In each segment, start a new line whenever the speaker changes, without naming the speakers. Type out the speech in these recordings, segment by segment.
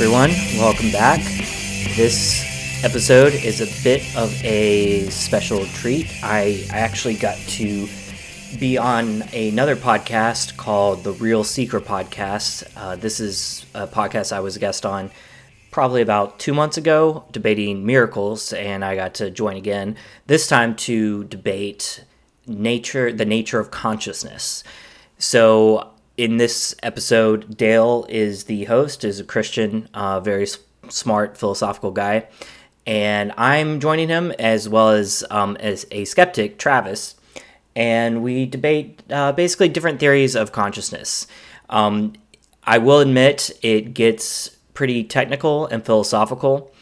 Everyone, welcome back. This episode is a bit of a special treat. I, I actually got to be on another podcast called the Real Seeker Podcast. Uh, this is a podcast I was a guest on probably about two months ago, debating miracles, and I got to join again. This time to debate nature, the nature of consciousness. So in this episode, Dale is the host, is a Christian, uh, very s- smart philosophical guy, and I'm joining him as well as um, as a skeptic, Travis, and we debate uh, basically different theories of consciousness. Um, I will admit it gets pretty technical and philosophical.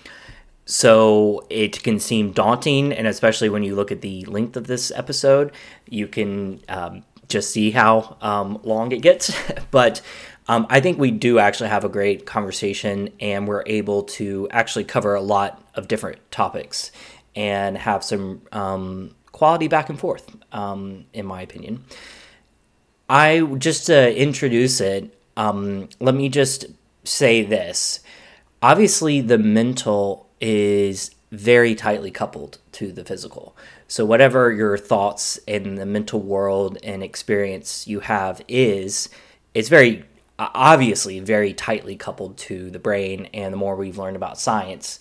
So it can seem daunting, and especially when you look at the length of this episode, you can um, just see how um, long it gets. but um, I think we do actually have a great conversation, and we're able to actually cover a lot of different topics and have some um, quality back and forth, um, in my opinion. I just to introduce it, um, let me just say this. Obviously, the mental is very tightly coupled to the physical. So, whatever your thoughts in the mental world and experience you have is, it's very obviously very tightly coupled to the brain. And the more we've learned about science,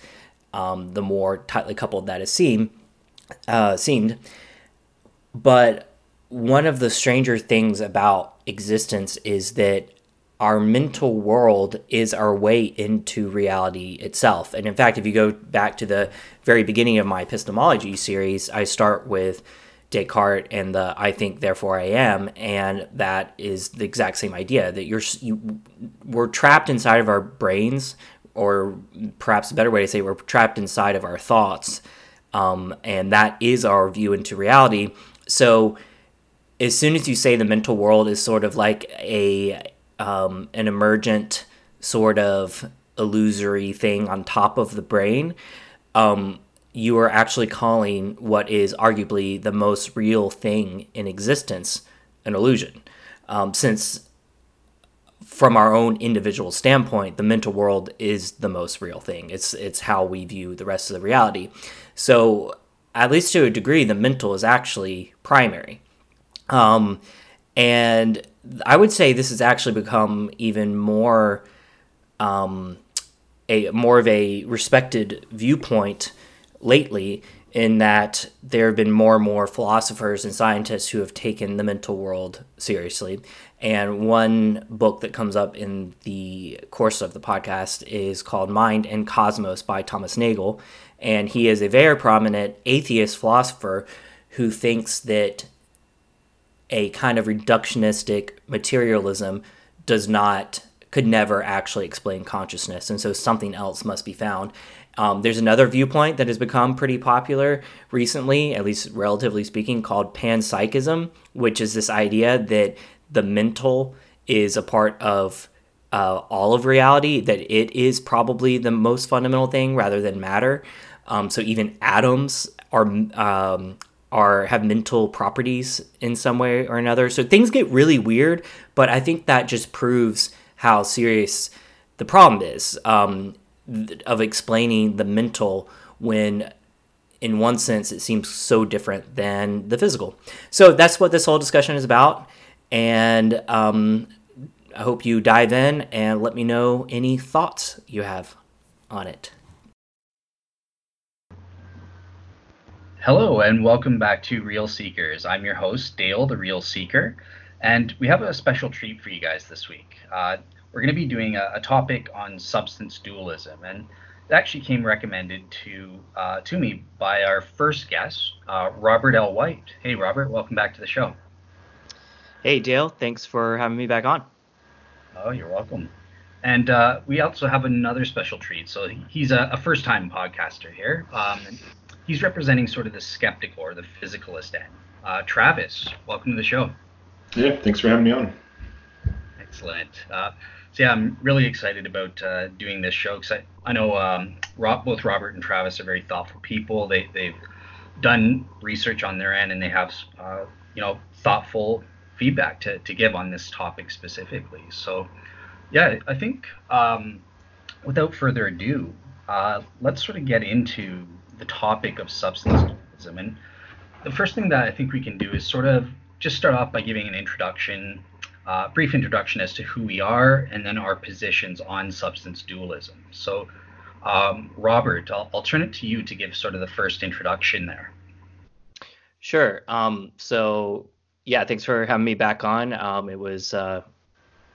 um, the more tightly coupled that is seen, uh, seemed. But one of the stranger things about existence is that our mental world is our way into reality itself. And in fact, if you go back to the very beginning of my epistemology series, I start with Descartes and the I think therefore I am and that is the exact same idea that you're you, we're trapped inside of our brains or perhaps a better way to say we're trapped inside of our thoughts um, and that is our view into reality. So as soon as you say the mental world is sort of like a um, an emergent sort of illusory thing on top of the brain, um, you are actually calling what is arguably the most real thing in existence an illusion. Um, since, from our own individual standpoint, the mental world is the most real thing. It's it's how we view the rest of the reality. So, at least to a degree, the mental is actually primary. Um, and I would say this has actually become even more um, a more of a respected viewpoint lately in that there have been more and more philosophers and scientists who have taken the mental world seriously. And one book that comes up in the course of the podcast is called Mind and Cosmos by Thomas Nagel. And he is a very prominent atheist philosopher who thinks that a kind of reductionistic materialism does not could never actually explain consciousness and so something else must be found. Um, there's another viewpoint that has become pretty popular recently at least relatively speaking called panpsychism which is this idea that the mental is a part of uh, all of reality that it is probably the most fundamental thing rather than matter. Um, so even atoms are um, are have mental properties in some way or another. So things get really weird, but I think that just proves how serious the problem is um, of explaining the mental when in one sense it seems so different than the physical. So that's what this whole discussion is about. And um, I hope you dive in and let me know any thoughts you have on it.
Hello, and welcome back to Real Seekers. I'm your host, Dale, the Real Seeker, and we have a special treat for you guys this week. Uh, we're going to be doing a, a, topic on substance dualism, and it actually came recommended to uh, to me by our first guest, uh, Robert L. White. Hey, Robert, welcome back to the show.
Hey, Dale, thanks for having me back on.
Oh, you're welcome. And uh, we also have another special treat. So he's a, a first-time podcaster here. Um, he's representing sort of the skeptical or the physicalist end. Uh, Travis, welcome to the show.
Yeah, thanks for having me on.
Excellent. Uh, so yeah, I'm really excited about uh, doing this show because I, I know um, Rob, both Robert and Travis are very thoughtful people. They they've done research on their end and they have uh, you know thoughtful feedback to, to give on this topic specifically. So yeah, I think um, without further ado, uh, let's sort of get into the topic of substance dualism. And the first thing that I think we can do is sort of just start off by giving an introduction, uh, brief introduction as to who we are, and then our positions on substance dualism. So, um, Robert, I'll, I'll turn it to you to give sort of the first introduction there.
Sure. Um, so, yeah, thanks for having me back on. Um, it was, uh,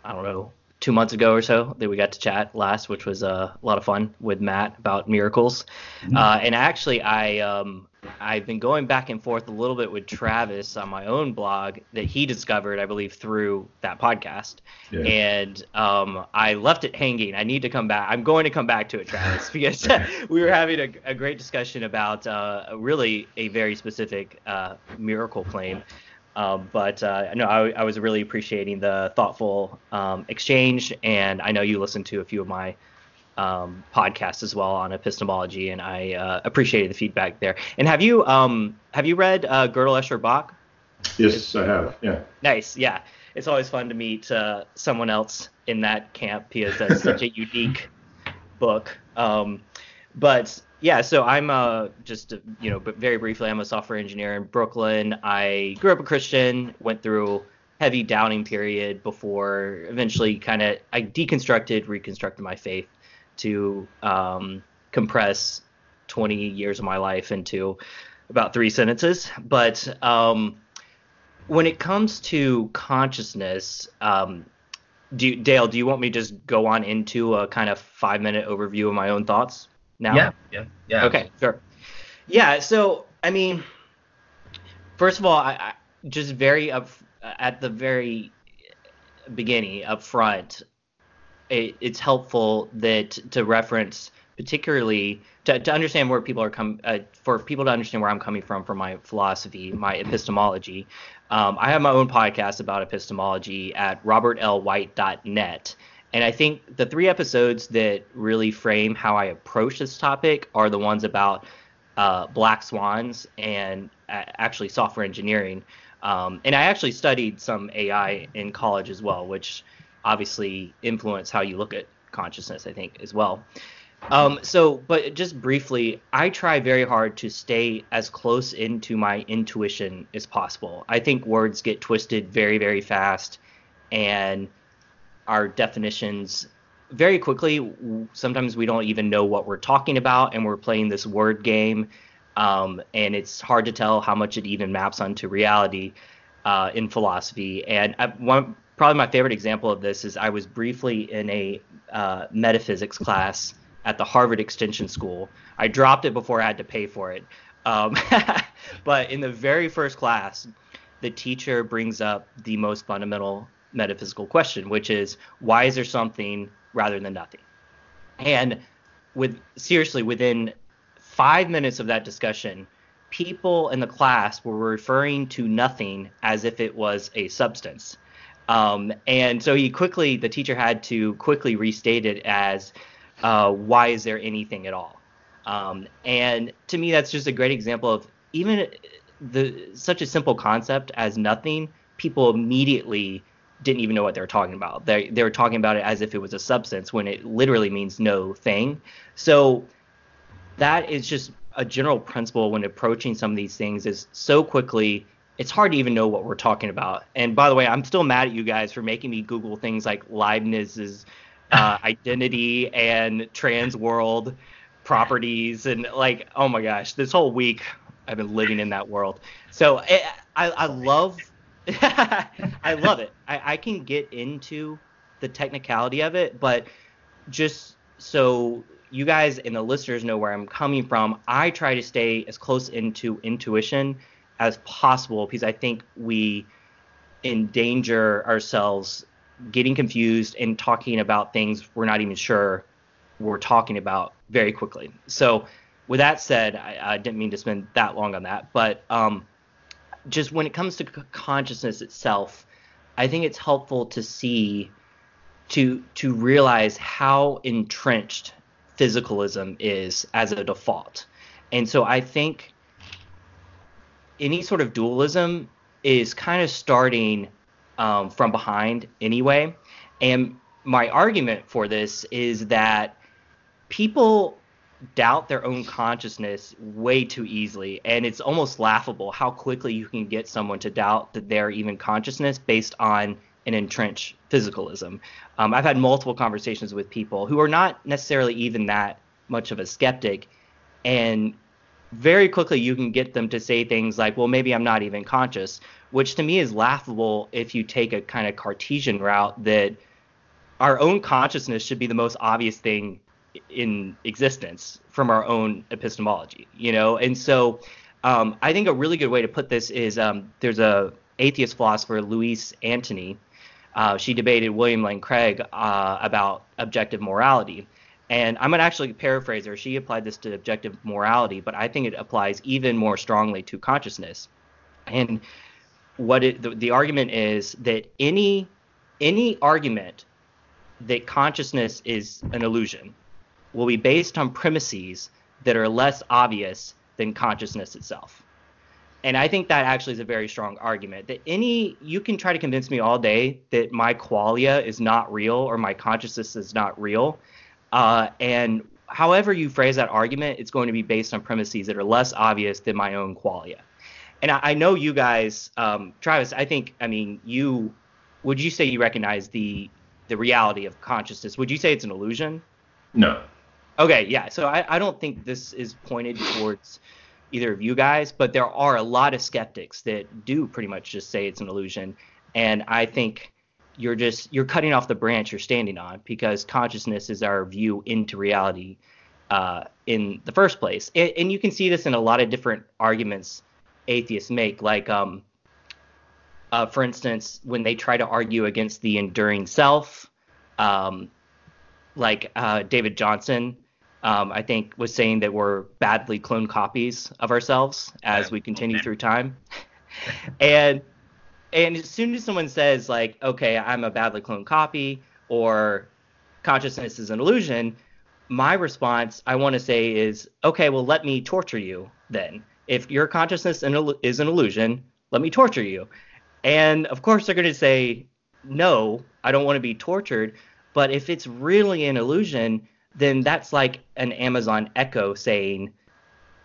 I don't know, two months ago or so that we got to chat last, which was uh, a lot of fun with Matt about miracles. Mm-hmm. Uh, and actually, I um, I've been going back and forth a little bit with Travis on my own blog that he discovered, I believe, through that podcast. Yeah. And um, I left it hanging. I need to come back. I'm going to come back to it, Travis, because we were having a, a great discussion about uh, really a very specific uh, miracle claim. Um, but uh, no, I, I, was really appreciating the thoughtful um, exchange, and I know you listened to a few of my um, podcasts as well on epistemology, and I uh, appreciated the feedback there. And have you um, have you read uh, Gödel Escher Bach?
Yes, I have. Yeah.
Nice. Yeah, it's always fun to meet uh, someone else in that camp because that's such a unique book. Um, but yeah, so I'm uh, just you know, but very briefly, I'm a software engineer in Brooklyn. I grew up a Christian, went through heavy doubting period before eventually kind of I deconstructed, reconstructed my faith to um, compress 20 years of my life into about three sentences. But um, when it comes to consciousness, um, do Dale, do you want me to just go on into a kind of five minute overview of my own thoughts? Now?
Yeah, yeah, yeah.
Okay, sure. Yeah, so I mean, first of all, I, I just very up at the very beginning up front, it, it's helpful that to reference particularly to, to understand where people are come uh, for people to understand where I'm coming from for my philosophy, my epistemology. Um, I have my own podcast about epistemology at robertlwhite.net. And I think the three episodes that really frame how I approach this topic are the ones about uh, black swans and uh, actually software engineering. Um, and I actually studied some AI in college as well, which obviously influence how you look at consciousness, I think, as well. Um, so, but just briefly, I try very hard to stay as close into my intuition as possible. I think words get twisted very, very fast, and our definitions very quickly. Sometimes we don't even know what we're talking about, and we're playing this word game, um, and it's hard to tell how much it even maps onto reality uh, in philosophy. And I, one probably my favorite example of this is I was briefly in a uh, metaphysics class at the Harvard Extension School. I dropped it before I had to pay for it. Um, but in the very first class, the teacher brings up the most fundamental metaphysical question, which is why is there something rather than nothing? And with seriously, within five minutes of that discussion, people in the class were referring to nothing as if it was a substance. Um, and so he quickly, the teacher had to quickly restate it as, uh, why is there anything at all? Um, and to me, that's just a great example of even the such a simple concept as nothing. People immediately didn't even know what they were talking about. They they were talking about it as if it was a substance when it literally means no thing. So that is just a general principle when approaching some of these things is so quickly it's hard to even know what we're talking about. And by the way, I'm still mad at you guys for making me Google things like Leibniz's uh, identity and trans world properties and like oh my gosh, this whole week I've been living in that world. So it, eh, I I love I love it. I, I can get into the technicality of it, but just so you guys and the listeners know where I'm coming from, I try to stay as close into intuition as possible because I think we endanger ourselves getting confused and talking about things we're not even sure we're talking about very quickly. So, with that said, I, I didn't mean to spend that long on that, but um, just when it comes to consciousness itself, I think it's helpful to see to to realize how entrenched physicalism is as a default. And so I think any sort of dualism is kind of starting um, from behind anyway. And my argument for this is that people doubt their own consciousness way too easily. And it's almost laughable how quickly you can get someone to doubt that they're even consciousness based on an entrenched physicalism. Um, i've had multiple conversations with people who are not necessarily even that much of a skeptic and very quickly you can get them to say things like well maybe i'm not even conscious which to me is laughable if you take a kind of cartesian route that our own consciousness should be the most obvious thing in existence from our own epistemology, you know? And so um, I think a really good way to put this is um, there's a atheist philosopher, Louise Antony. Uh, she debated William Lane Craig uh, about objective morality. And I'm going to actually paraphrase her. She applied this to objective morality, but I think it applies even more strongly to consciousness. And what it, the, the argument is that any any argument that consciousness is an illusion will be based on premises that are less obvious than consciousness itself. And I think that actually is a very strong argument that any you can try to convince me all day that my qualia is not real or my consciousness is not real. Uh, and however you phrase that argument, it's going to be based on premises that are less obvious than my own qualia. And I, I know you guys, um, Travis. I think, I mean, you would you say you recognize the the reality of consciousness? Would you say it's an illusion?
No.
Okay, yeah. So I, I don't think this is pointed towards either of you guys, but there are a lot of skeptics that do pretty much just say it's an illusion. And I think you're just you're cutting off the branch you're standing on because consciousness is our view into reality uh, in the first place. And, and, you can see this in a lot of different arguments atheists make, like um, uh, for instance, when they try to argue against the enduring self, um, like uh, David Johnson um, I think was saying that we're badly cloned copies of ourselves as we continue through time. and and as soon as someone says like, okay, I'm a badly cloned copy or consciousness is an illusion, my response I want to say is, okay, well let me torture you then. If your consciousness is an illusion, let me torture you. And of course they're going to say, no, I don't want to be tortured. But if it's really an illusion, then that's like an Amazon Echo saying,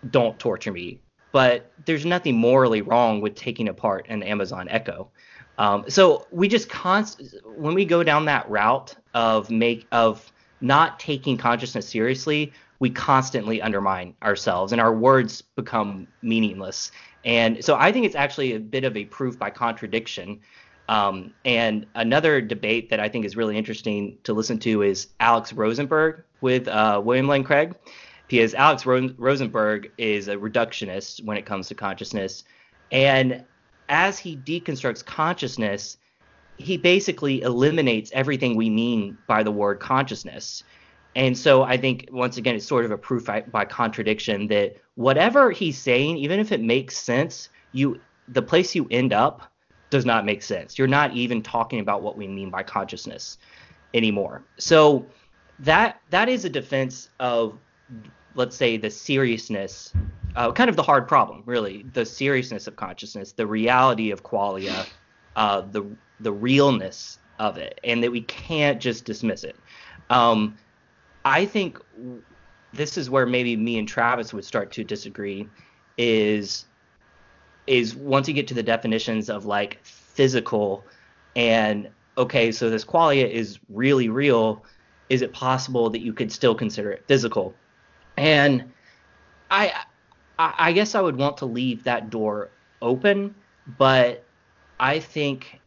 "Don't torture me." But there's nothing morally wrong with taking apart an Amazon Echo. Um, so we just const when we go down that route of make of not taking consciousness seriously, we constantly undermine ourselves and our words become meaningless. And so I think it's actually a bit of a proof by contradiction um, and another debate that I think is really interesting to listen to is Alex Rosenberg with uh, William Lane Craig, because Alex Ro- Rosenberg is a reductionist when it comes to consciousness. And as he deconstructs consciousness, he basically eliminates everything we mean by the word consciousness. And so I think once again it's sort of a proof by, by contradiction that whatever he's saying, even if it makes sense, you the place you end up does not make sense. You're not even talking about what we mean by consciousness anymore. So that that is a defense of let's say the seriousness uh, kind of the hard problem really the seriousness of consciousness the reality of qualia uh, the the realness of it and that we can't just dismiss it um, i think this is where maybe me and travis would start to disagree is is once you get to the definitions of like physical and okay, so this qualia is really real. Is it possible that you could still consider it physical? And I I guess I would want to leave that door open, but I think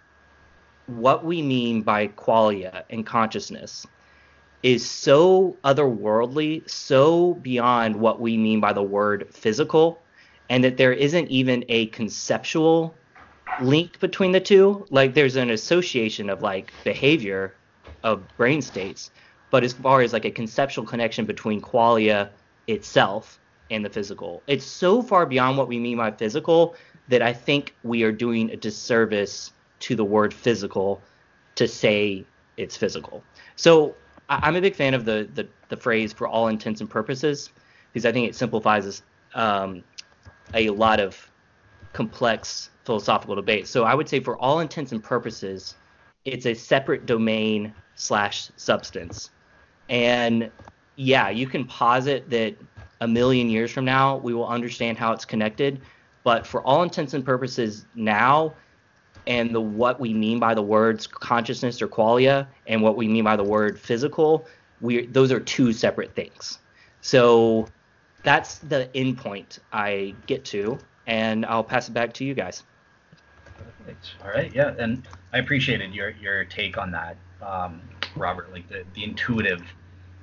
what we mean by qualia and consciousness is so otherworldly, so beyond what we mean by the word physical and that there isn't even a conceptual link between the two. Like there's an association of like behavior of brain states, but as far as like a conceptual connection between qualia itself and the physical, it's so far beyond what we mean by physical that I think we are doing a disservice to the word physical to say it's physical. So I, am a big fan of the, the, the phrase for all intents and purposes because I think it simplifies um, a lot of complex philosophical debates. So I would say, for all intents and purposes, it's a separate domain slash substance. And yeah, you can posit that a million years from now we will understand how it's connected, but for all intents and purposes now, and the what we mean by the words consciousness or qualia and what we mean by the word physical, we those are two separate things. So that's the endpoint I get to, and I'll pass it back to you guys.
Perfect. All right, yeah, and I appreciated your your take on that, um, Robert. Like the, the intuitive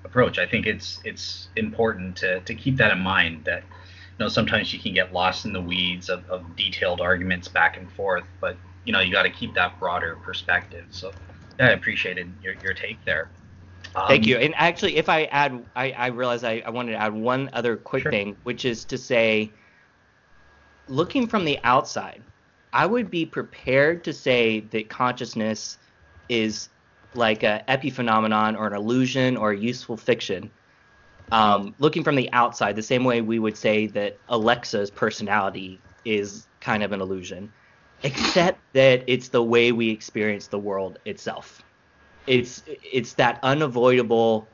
approach. I think it's it's important to to keep that in mind. That you know sometimes you can get lost in the weeds of, of detailed arguments back and forth, but you know you got to keep that broader perspective. So yeah, I appreciated your your take there.
Um, Thank you. And actually, if I add, I, I realize I, I wanted to add one other quick sure. thing, which is to say, looking from the outside, I would be prepared to say that consciousness is like a epiphenomenon or an illusion or a useful fiction. Um, looking from the outside, the same way we would say that Alexa's personality is kind of an illusion, except that it's the way we experience the world itself. It's it's that unavoidable,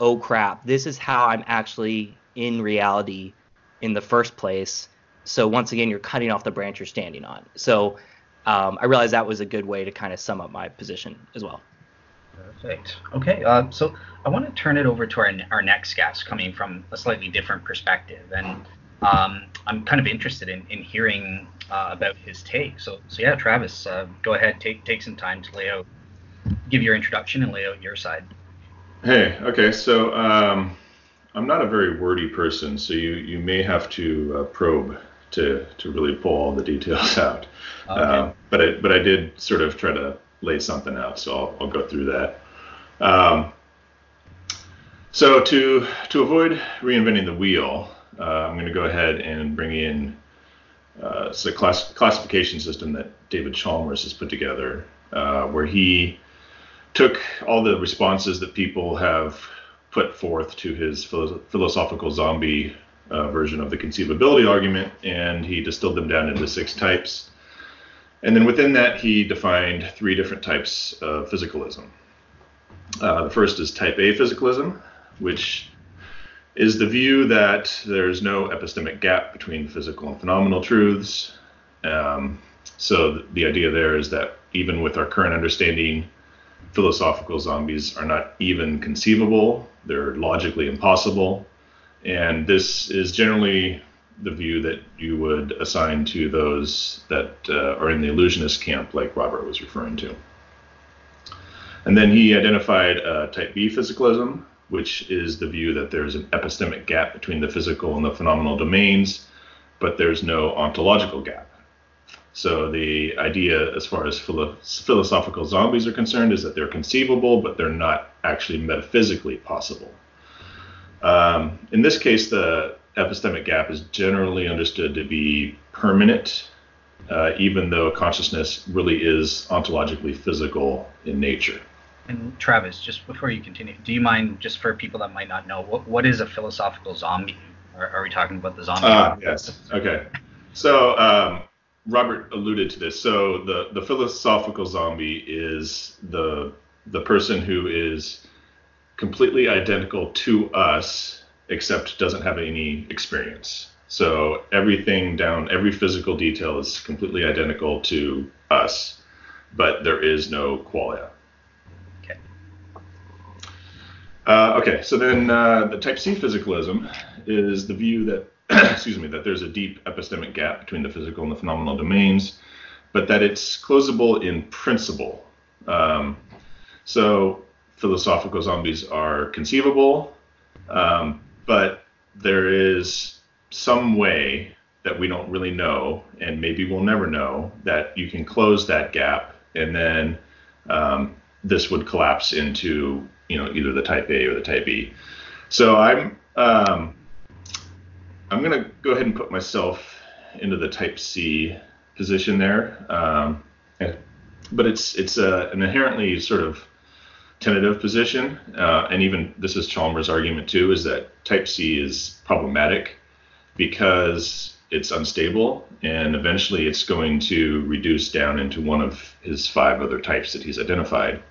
oh crap, this is how I'm actually in reality in the first place so once again, you're cutting off the branch you're standing on. So um, I realized that was a good way to kind of sum up my position as well.
Perfect. Okay, uh, so I want to turn it over to our, our next guest, coming from a slightly different perspective, and um, I'm kind of interested in, in hearing uh, about his take. So, so yeah, Travis, uh, go ahead, take take some time to lay out, give your introduction, and lay out your side.
Hey, okay, so um, I'm not a very wordy person, so you you may have to uh, probe to to really pull all the details out. Okay. Uh, but I but I did sort of try to lay something out, so I'll, I'll go through that. Um, so to to avoid reinventing the wheel, uh, I'm going to go ahead and bring in uh, a class, classification system that David Chalmers has put together, uh, where he took all the responses that people have put forth to his philosophical zombie uh, version of the conceivability argument, and he distilled them down into six types. And then within that, he defined three different types of physicalism. Uh, the first is type A physicalism, which is the view that there's no epistemic gap between physical and phenomenal truths. Um, so the idea there is that even with our current understanding, philosophical zombies are not even conceivable, they're logically impossible. And this is generally the view that you would assign to those that uh, are in the illusionist camp, like Robert was referring to. And then he identified uh, type B physicalism, which is the view that there's an epistemic gap between the physical and the phenomenal domains, but there's no ontological gap. So the idea, as far as philo- philosophical zombies are concerned, is that they're conceivable, but they're not actually metaphysically possible. Um, in this case, the epistemic gap is generally understood to be permanent, uh, even though consciousness really is ontologically physical in nature.
And Travis, just before you continue, do you mind, just for people that might not know, what, what is a philosophical zombie? Are, are we talking about the zombie?
Ah, yes. Okay. So um, Robert alluded to this. So the the philosophical zombie is the the person who is completely identical to us, except doesn't have any experience. So everything down, every physical detail is completely identical to us, but there is no qualia.
Okay.
Uh, okay, so then uh, the type C physicalism is the view that, excuse me, that there's a deep epistemic gap between the physical and the phenomenal domains, but that it's closable in principle. Um, so philosophical zombies are conceivable, um, but there is some way that we don't really know, and maybe we'll never know, that you can close that gap, and then um, this would collapse into you know either the type A or the type B. So I'm um, I'm gonna go ahead and put myself into the type C position there, um, but it's it's a, an inherently sort of tentative position, uh, and even this is Chalmers' argument too, is that type C is problematic because it's unstable and eventually it's going to reduce down into one of his five other types that he's identified.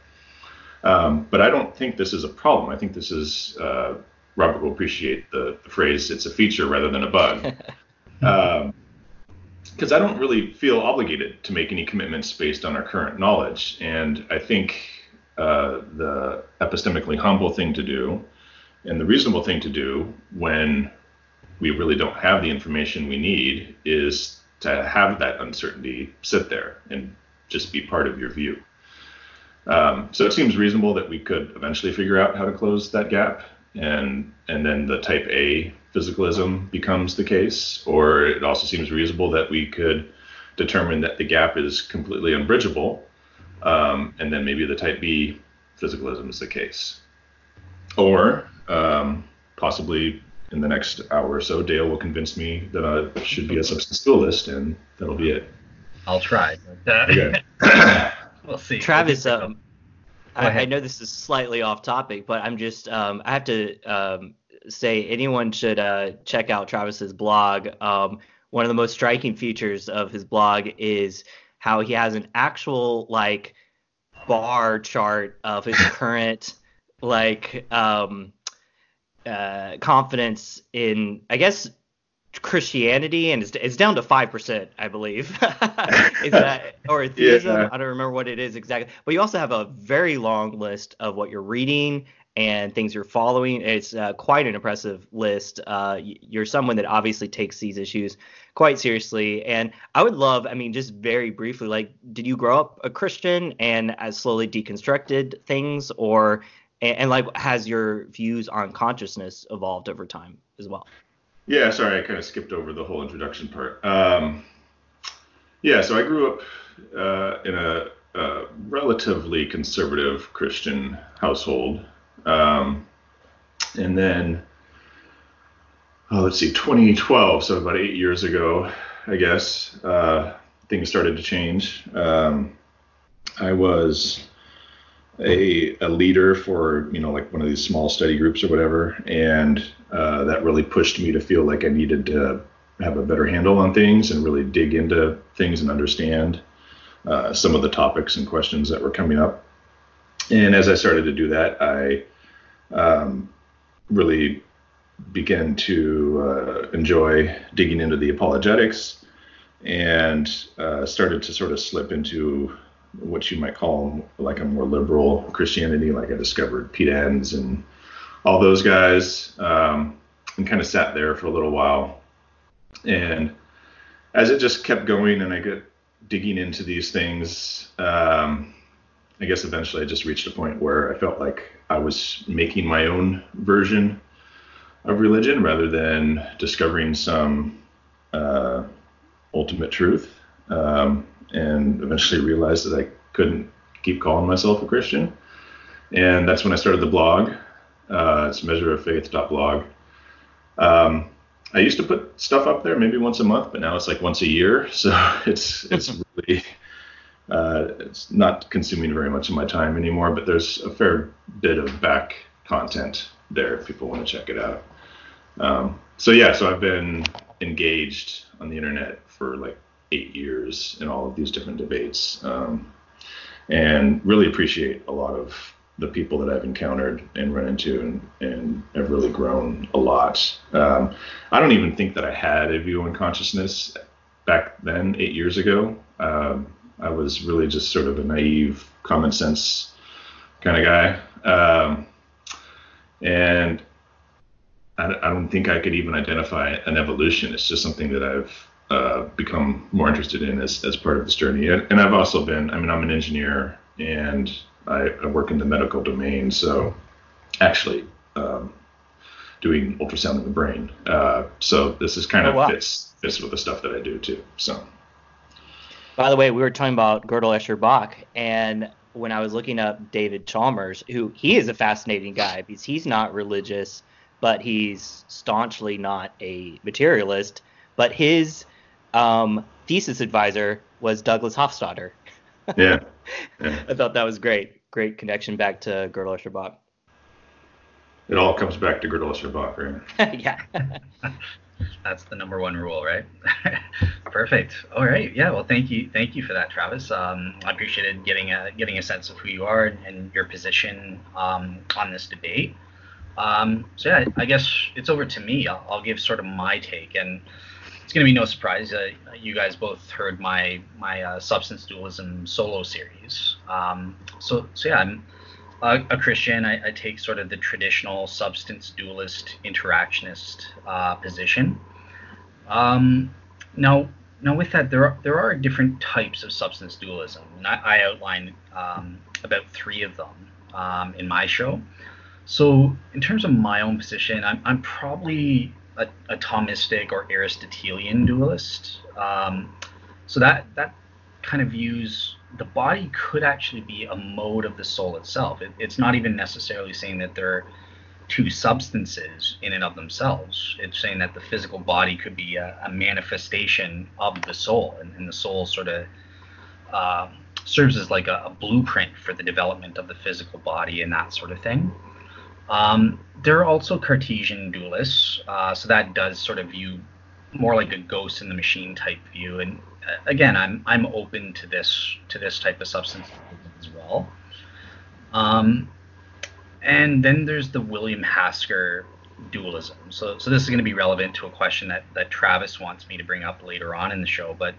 Um, but I don't think this is a problem. I think this is uh, Robert will appreciate the, the phrase "it's a feature rather than a bug." um, because I don't really feel obligated to make any commitments based on our current knowledge. And I think uh, the epistemically humble thing to do and the reasonable thing to do when we really don't have the information we need is to have that uncertainty sit there and just be part of your view. Um, so it seems reasonable that we could eventually figure out how to close that gap, and and then the type A physicalism becomes the case. Or it also seems reasonable that we could determine that the gap is completely unbridgeable, um, and then maybe the type B physicalism is the case. Or um, possibly in the next hour or so, Dale will convince me that I should be a substance dualist, and that'll be it.
I'll try. okay. we'll see.
Travis, um, I, I, know this is slightly off topic, but I'm just um, I have to um, say anyone should uh, check out Travis's blog. Um, one of the most striking features of his blog is how he has an actual like bar chart of his current like um, uh, confidence in, I guess, Christianity, and it's, it's down to five percent, I believe. is that or atheism? Yeah. I don't remember what it is exactly. But you also have a very long list of what you're reading and things you're following. It's uh, quite an impressive list. Uh, you're someone that obviously takes these issues quite seriously, and I would love, I mean, just very briefly, like, did you grow up a Christian and as slowly deconstructed things, or and, and, like has your views on consciousness evolved over time as well
yeah sorry i kind of skipped over the whole introduction part. Um, yeah so i grew up uh, in a, a, relatively conservative christian household. Um, and then oh, let's see 2012 so about eight years ago i guess uh, things started to change. Um, i was a, a leader for you know like one of these small study groups or whatever. And uh, that really pushed me to feel like i needed to have a better handle on things and really dig into things and understand uh, some of the topics and questions that were coming up. And as i started to do that i um, really began to uh, enjoy digging into the apologetics and uh, started to sort of slip into what you might call like a more liberal Christianity, like I discovered Pete Enns and all those guys, um, and kind of sat there for a little while. And as it just kept going, and I got digging into these things, um, I guess eventually I just reached a point where I felt like I was making my own version of religion rather than discovering some uh, ultimate truth. Um, and eventually realized that I couldn't keep calling myself a Christian. And that's when I started the blog. Uh, it's measureoffaith.blog. Um, I used to put stuff up there maybe once a month, but now it's like once a year. So it's it's really uh, it's not consuming very much of my time anymore. But there's a fair bit of back content there if people want to check it out. Um, so yeah, so I've been engaged on the internet for like eight years in all of these different debates, um, and really appreciate a lot of the people that I've encountered and run into, and, and have really grown a lot. Um, I don't even think that I had a view on consciousness back then, eight years ago. Um, I was really just sort of a naive, common sense kind of guy. Um, and I, I, don't think I could even identify an evolution. It's just something that I've uh, become more interested in as, as part of this journey. And, and I've also been, I mean, I'm an engineer and I, I work in the medical domain. So actually, um, doing ultrasound in the brain. Uh, so this is kind of oh, wow. fits fits with the stuff that I do too. So.
By the way, we were talking about Gödel Escher Bach, and when I was looking up David Chalmers, who he is a fascinating guy because he's not religious, but he's staunchly not a materialist. But his um, thesis advisor was Douglas Hofstadter.
yeah. yeah.
I thought that was great. Great connection back to Gödel Escher Bach.
It all comes back to Gödel Escher Bach,
right? yeah.
That's the number one rule, right? Perfect. All right. Yeah. Well, thank you. Thank you for that, Travis. Um, I appreciated getting a getting a sense of who you are and, and your position um, on this debate. Um, so yeah, I guess it's over to me. I'll, I'll give sort of my take, and it's going to be no surprise. Uh, you guys both heard my my uh, substance dualism solo series. Um, so so yeah, I'm a, a Christian. I, I, take sort of the traditional substance dualist interactionist uh, position. Um, now now with that, there are there are different types of substance dualism, and I, I outline um, about three of them um, in my show. So, in terms of my own position, I'm, I'm probably a, a Thomistic or Aristotelian dualist. Um, so that that kind of views the body could actually be a mode of the soul itself. It, it's not even necessarily saying that there are two substances in and of themselves. It's saying that the physical body could be a, a manifestation of the soul, and, and the soul sort of uh, serves as like a, a, blueprint for the development of the physical body and that sort of thing. Um, there are also Cartesian dualists, uh, so that does sort of view more like a ghost in the machine type view. And uh, again, I'm I'm open to this to this type of substance as well. Um, and then there's the William Hasker dualism. So so this is going to be relevant to a question that that Travis wants me to bring up later on in the show. But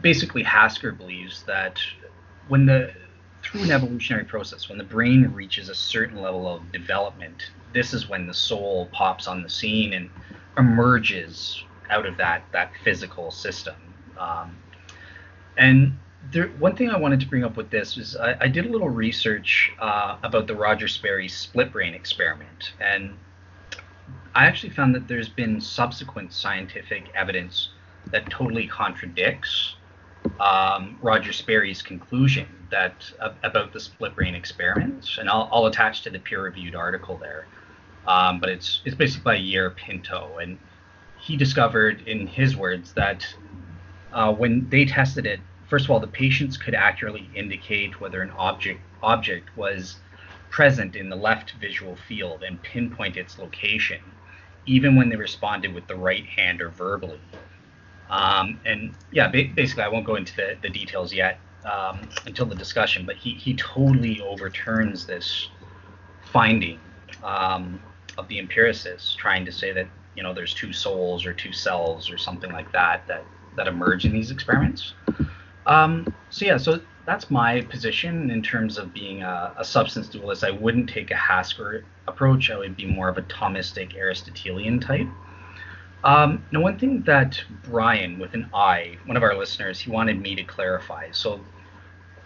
basically, Hasker believes that when the through an evolutionary process, when the brain reaches a certain level of development, this is when the soul pops on the scene and emerges out of that that physical system. Um, and there, one thing I wanted to bring up with this is I, I did a little research uh, about the Roger Sperry split brain experiment, and I actually found that there's been subsequent scientific evidence that totally contradicts um, Roger Sperry's conclusion that about the split brain experiments, and I'll, I'll attach to the peer-reviewed article there. Um, but it's it's basically by Yair Pinto, and he discovered, in his words, that uh, when they tested it, first of all, the patients could accurately indicate whether an object object was present in the left visual field and pinpoint its location, even when they responded with the right hand or verbally. Um, and yeah, ba- basically, I won't go into the, the details yet um, until the discussion, but he, he totally overturns this finding um, of the empiricists trying to say that you know there's two souls or two cells or something like that that that emerge in these experiments. Um, so yeah, so that's my position in terms of being a, a, substance dualist. I wouldn't take a Hasker approach. I would be more of a Thomistic Aristotelian type. Um, now, one thing that Brian, with an I, one of our listeners, he wanted me to clarify. So,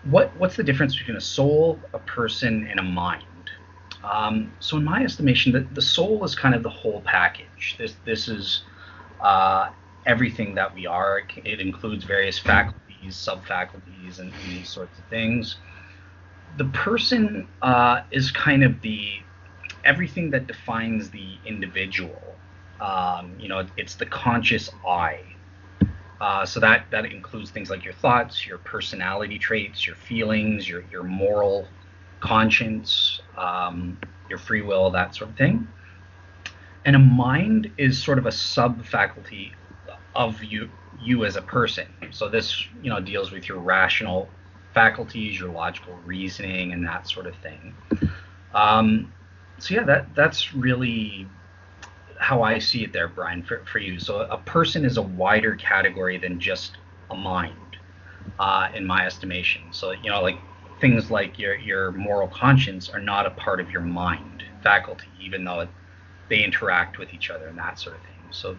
what what's the difference between a soul, a person, and a mind? Um, so, in my estimation, the, the soul is kind of the whole package. This this is uh, everything that we are. It includes various faculties, subfaculties, and, and these sorts of things. The person uh, is kind of the everything that defines the individual um, you know, it's the conscious I. Uh, so that that includes things like your thoughts, your personality traits, your feelings, your your moral conscience, um, your free will, that sort of thing. And a mind is sort of a sub faculty of you you as a person. So this you know deals with your rational faculties, your logical reasoning, and that sort of thing. Um, so yeah, that that's really how I see it there, Brian, for, for you. So a person is a wider category than just a mind, uh, in my estimation. So you know, like things like your your moral conscience are not a part of your mind faculty, even though it, they interact with each other and that sort of thing. So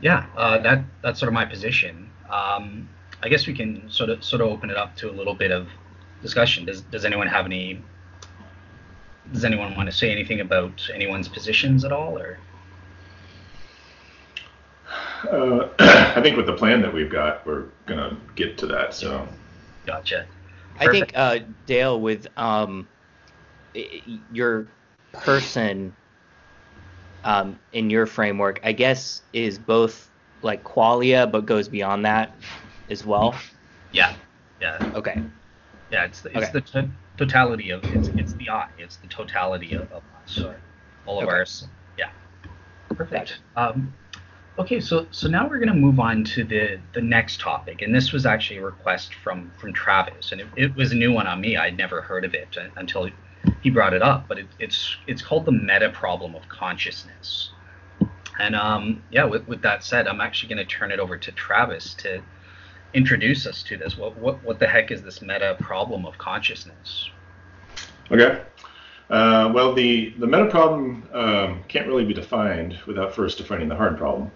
yeah, uh, that that's sort of my position. Um, I guess we can sort of sort of open it up to a little bit of discussion. Does does anyone have any? Does anyone want to say anything about anyone's positions at all, or?
Uh, I think with the plan that we've got, we're gonna get to that. So.
Gotcha.
Perfect. I think uh, Dale, with um, your person um, in your framework, I guess is both like qualia, but goes beyond that as well.
Yeah. Yeah.
Okay.
Yeah, it's the, it's okay. the to- totality of it's it's the I, It's the totality of, of us. All of okay. ours. Yeah. Perfect. Um, Okay, so so now we're going to move on to the the next topic, and this was actually a request from from Travis, and it, it was a new one on me. I'd never heard of it until he brought it up, but it, it's it's called the meta problem of consciousness. And um, yeah, with, with that said, I'm actually going to turn it over to Travis to introduce us to this. What, what, what the heck is this meta problem of consciousness?
Okay. Uh, well, the, the meta problem um, can't really be defined without first defining the hard problem.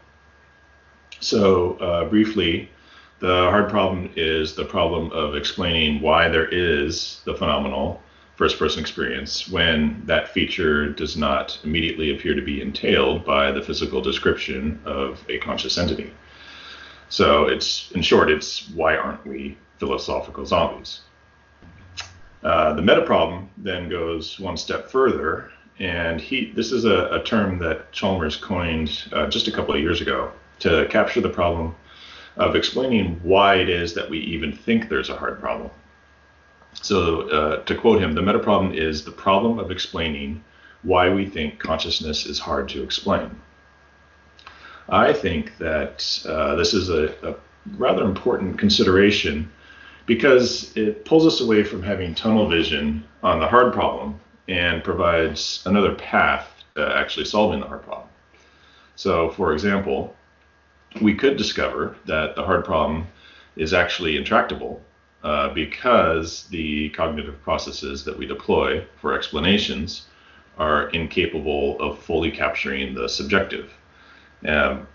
So, uh, briefly, the hard problem is the problem of explaining why there is the phenomenal first person experience when that feature does not immediately appear to be entailed by the physical description of a conscious entity. So it's, in short, it's why aren't we philosophical zombies? Uh, the meta problem then goes one step further, and he this is a, a term that Chalmers coined uh, just a couple of years ago to capture the problem of explaining why it is that we even think there's a hard problem. So, uh, to quote him, the meta problem is the problem of explaining why we think consciousness is hard to explain. I think that uh, this is a, a, rather important consideration because it pulls us away from having tunnel vision on the hard problem and provides another path to actually solving the hard problem. So, for example, we could discover that the hard problem is actually intractable uh, because the cognitive processes that we deploy for explanations are incapable of fully capturing the subjective. Um,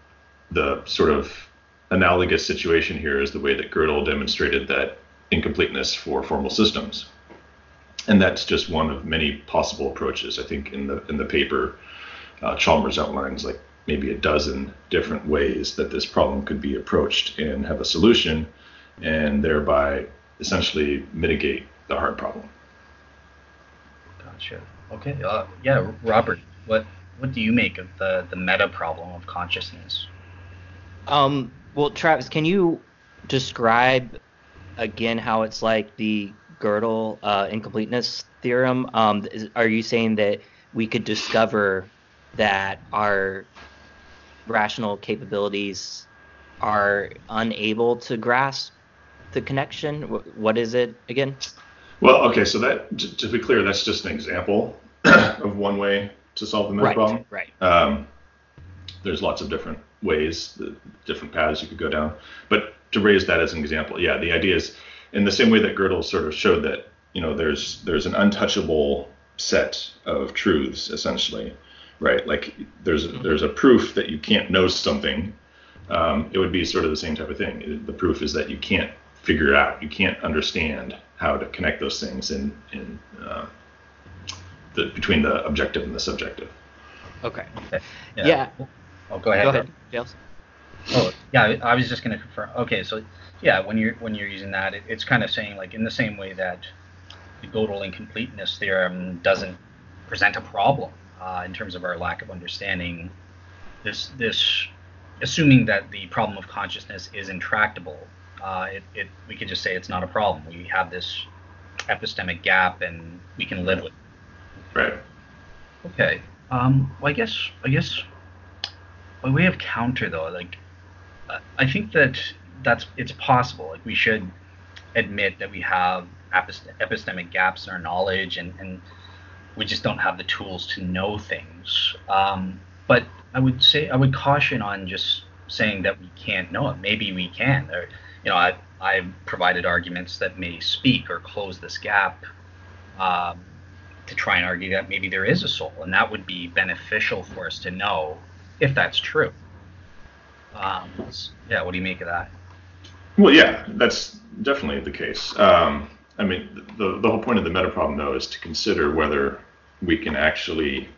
the sort of analogous situation here is the way that Gödel demonstrated that incompleteness for formal systems. And that's just one of many possible approaches. I think in the in the paper, uh, Chalmers outlines like maybe a dozen different ways that this problem could be approached and have a solution, and thereby essentially mitigate the hard problem.
Gotcha. Okay. Uh, yeah, Robert, what what do you make of the the meta problem of consciousness?
Um. Well, Travis, can you describe again how it's like the Gödel uh, incompleteness theorem? Um, is, are you saying that we could discover that our rational capabilities are unable to grasp the connection? What is it again?
Well, okay, so that to be clear, that's just an example of one way to solve the meta
right,
problem.
Right.
Um, there's lots of different ways, different paths you could go down. But to raise that as an example, yeah, the idea is in the same way that Gödel sort of showed that you know there's there's an untouchable set of truths essentially, right? Like there's a, there's a proof that you can't know something. Um, it would be sort of the same type of thing. The proof is that you can't figure out, you can't understand how to connect those things in in uh, the, between the objective and the subjective.
Okay.
Yeah.
yeah.
Oh, go ahead.
Go ahead, Jails.
Oh, yeah. I was just going to confirm. Okay, so yeah, when you're when you're using that, it, it's kind of saying like in the same way that the Gödel incompleteness theorem doesn't present a problem uh, in terms of our lack of understanding. This this assuming that the problem of consciousness is intractable, uh, it, it we could just say it's not a problem. We have this epistemic gap and we can live with.
It. Right.
Okay. Um, well, I guess I guess by way of counter though, like I think that that's it's possible. Like we should admit that we have epistemic gaps in our knowledge, and, and we just don't have the tools to know things. Um, but I would say I would caution on just saying that we can't know it. Maybe we can. Or, you know, I I've provided arguments that may speak or close this gap. Um, to try and argue that maybe there is a soul, and that would be beneficial for us to know if that's true. Um, yeah, what do you make of that?
Well, yeah, that's definitely the case. Um, I mean, the the whole point of the meta problem, though, is to consider whether we can actually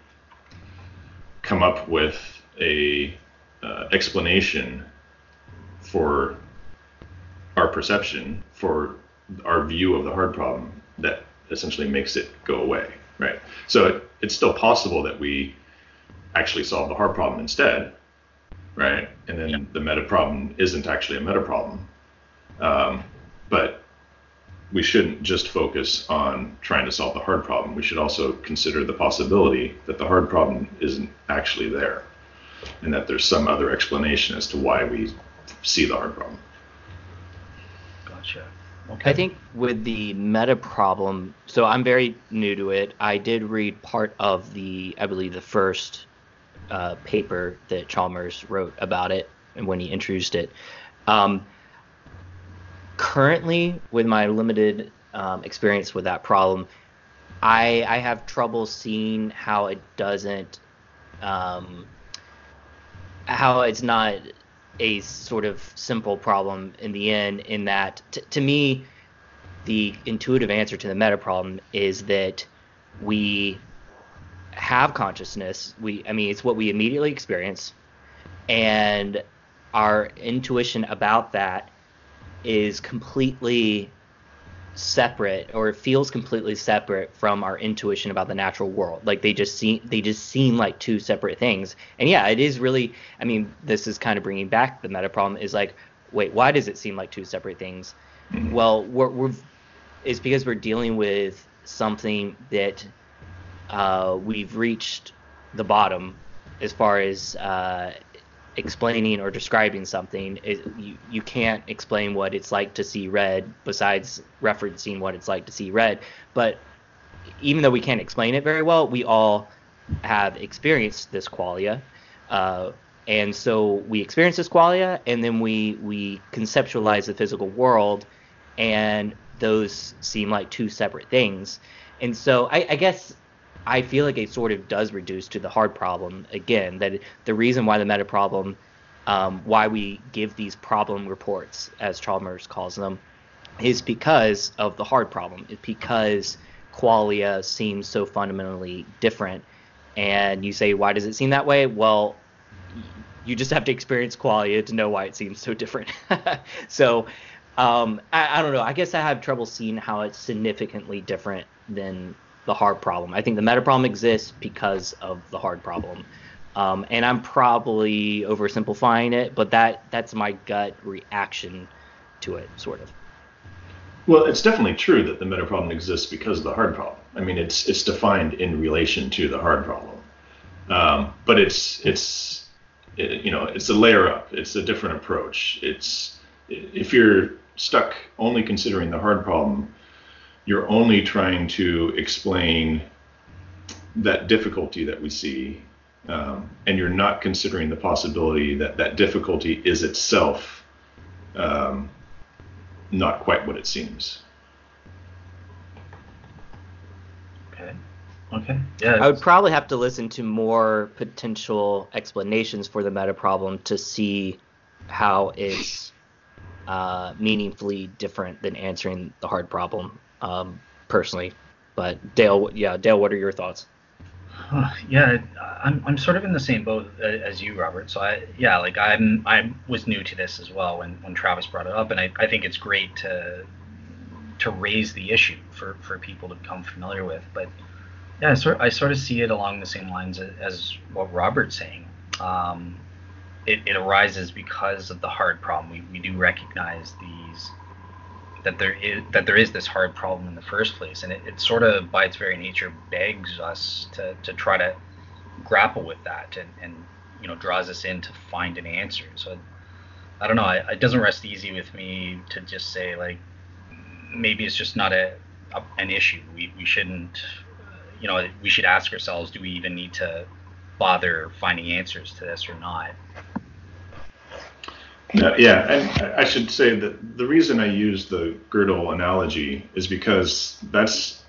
come up with a uh, explanation for our perception, for our view of the hard problem that essentially makes it go away, right? So it, it's still possible that we actually solve the hard problem instead, right? And then yeah. the meta problem isn't actually a meta problem. Um, but we shouldn't just focus on trying to solve the hard problem. We should also consider the possibility that the hard problem isn't actually there and that there's some other explanation as to why we see the hard problem.
Gotcha.
Okay. I think with the meta problem, so I'm very new to it. I did read part of the, I believe, the first uh, paper that Chalmers wrote about it and when he introduced it. Um, currently, with my limited um, experience with that problem, I, I have trouble seeing how it doesn't, um, how it's not a sort of simple problem in the end. In that, t- to me, the intuitive answer to the meta problem is that we have consciousness. We, I mean, it's what we immediately experience, and our intuition about that is completely separate or feels completely separate from our intuition about the natural world. Like they just seem they just seem like two separate things. And yeah it is really i mean this is kind of bringing back the meta problem is like wait why does it seem like two separate things? Well we're, we're it's because we're dealing with something that uh, we've reached the bottom as far as uh, explaining or describing something, it, you, you can't explain what it's like to see red besides referencing what it's like to see red. But even though we can't explain it very well, we all have experienced this qualia. Uh, and so we experience this qualia, and then we, we conceptualize the physical world, and those seem like two separate things. And so I, I guess I feel like it sort of does reduce to the hard problem again. That the reason why the meta problem, um, why we give these problem reports, as Chalmers calls them, is because of the hard problem. It's because qualia seems so fundamentally different. And you say, why does it seem that way? Well, you just have to experience qualia to know why it seems so different. so um, I, I, don't know. I guess I have trouble seeing how it's significantly different than the hard problem. I think the meta problem exists because of the hard problem. Um, and I'm probably oversimplifying it, but that that's my gut reaction to it, sort of.
Well, it's definitely true that the meta problem exists because of the hard problem. I mean, it's it's defined in relation to the hard problem, um, but it's it's it, you know it's a layer up. It's a different approach. It's if you're stuck only considering the hard problem, you're only trying to explain that difficulty that we see, um, and you're not considering the possibility that that difficulty is itself um, not quite what it seems.
Okay. Okay. Yeah.
I would probably have to listen to more potential explanations for the meta problem to see how it's uh, meaningfully different than answering the hard problem um, personally. But Dale, yeah, Dale, what are your thoughts?
Yeah, I'm, I'm sort of in the same boat as you, Robert. So I yeah, like I'm I was new to this as well when, when Travis brought it up, and I, I think it's great to to raise the issue for, for people to become familiar with. But yeah, I sort I sort of see it along the same lines as what Robert's saying. Um, it, it arises because of the hard problem. We, we do recognize these that there is that there is this hard problem in the first place, and it, it sort of by its very nature begs us to, to try to grapple with that and, and you know draws us in to find an answer. So I don't know. It, it doesn't rest easy with me to just say like maybe it's just not a, a an issue. We we shouldn't you know we should ask ourselves do we even need to bother finding answers to this or not
yeah, yeah, and I should say that the reason I use the Gödel analogy is because that's,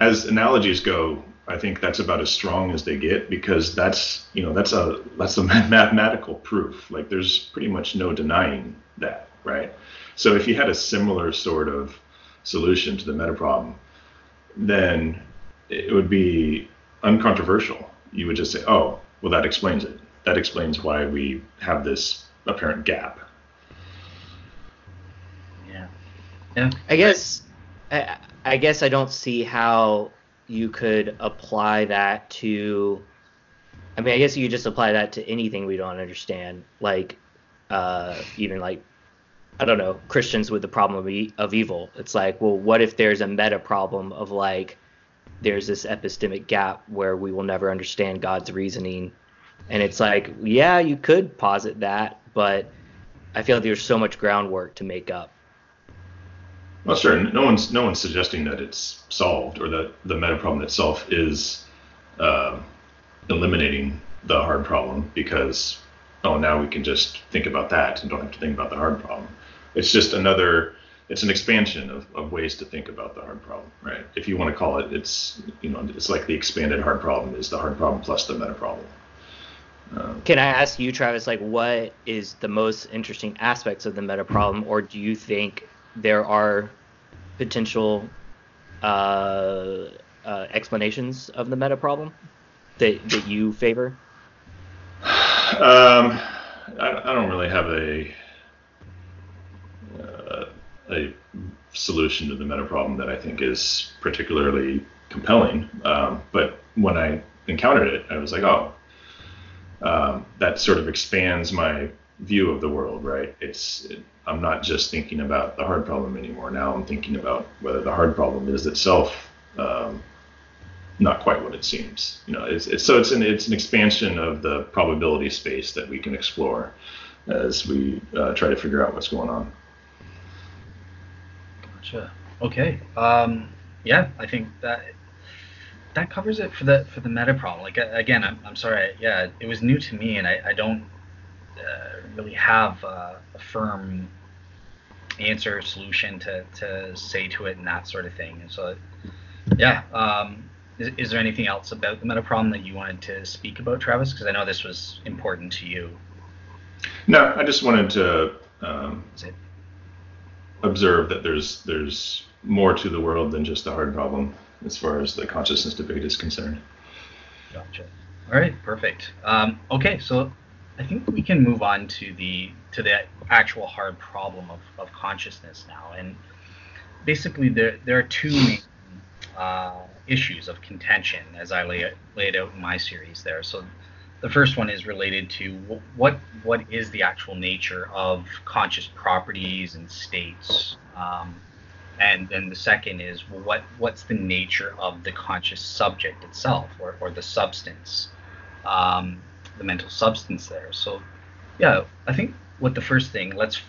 as analogies go, I think that's about as strong as they get because that's you know that's a that's a mathematical proof. Like there's pretty much no denying that, right? So if you had a similar sort of solution to the meta problem, then it would be uncontroversial. You would just say, oh, well, that explains it. That explains why we have this apparent gap.
Yeah. Yeah.
I guess I, I guess I don't see how you could apply that to I mean, I guess you just apply that to anything we don't understand, like uh, even like I don't know Christians with the problem of, e- of evil. It's like, well, what if there's a meta problem of like there's this epistemic gap where we will never understand God's reasoning, and it's like, yeah, you could posit that, but I feel like there's so much groundwork to make up.
Well, sure. No one's no one's suggesting that it's solved or that the meta problem itself is uh, eliminating the hard problem because oh now we can just think about that and don't have to think about the hard problem. It's just another. It's an expansion of, of ways to think about the hard problem, right? If you want to call it, it's you know it's like the expanded hard problem is the hard problem plus the meta problem.
Can I ask you, Travis, like what is the most interesting aspects of the meta problem, or do you think there are potential uh, uh, explanations of the meta problem that, that you favor?
Um, I, I, don't really have a uh, a solution to the meta problem that I think is particularly compelling. Um, but when I encountered it, I was like, oh, um, that sort of expands my view of the world, right? It's it, I'm not just thinking about the hard problem anymore. Now I'm thinking about whether the hard problem is itself um, not quite what it seems. You know, it's, it's so it's an it's an expansion of the probability space that we can explore as we uh, try to figure out what's going on.
Gotcha. Okay. Um, yeah, I think that that covers it for the for the meta problem. Like again, I'm, I'm sorry. Yeah, it was new to me, and I, I don't uh, really have a, a, firm answer solution to, to say to it and that sort of thing. And so, yeah. Um, is, is there anything else about the meta problem that you wanted to speak about, Travis? Because I know this was important to you.
No, I just wanted to um, observe that there's there's more to the world than just the hard problem as far as the consciousness debate is concerned.
Gotcha. All right, perfect. Um, okay, so I think we can move on to the to the actual hard problem of, of consciousness now, and basically there there are two main uh, issues of contention as I lay it out in my series there. So the first one is related to what what is the actual nature of conscious properties and states. Um, and then the second is what what's the nature of the conscious subject itself or, or the substance um, the mental substance there? So yeah i think what the first thing let's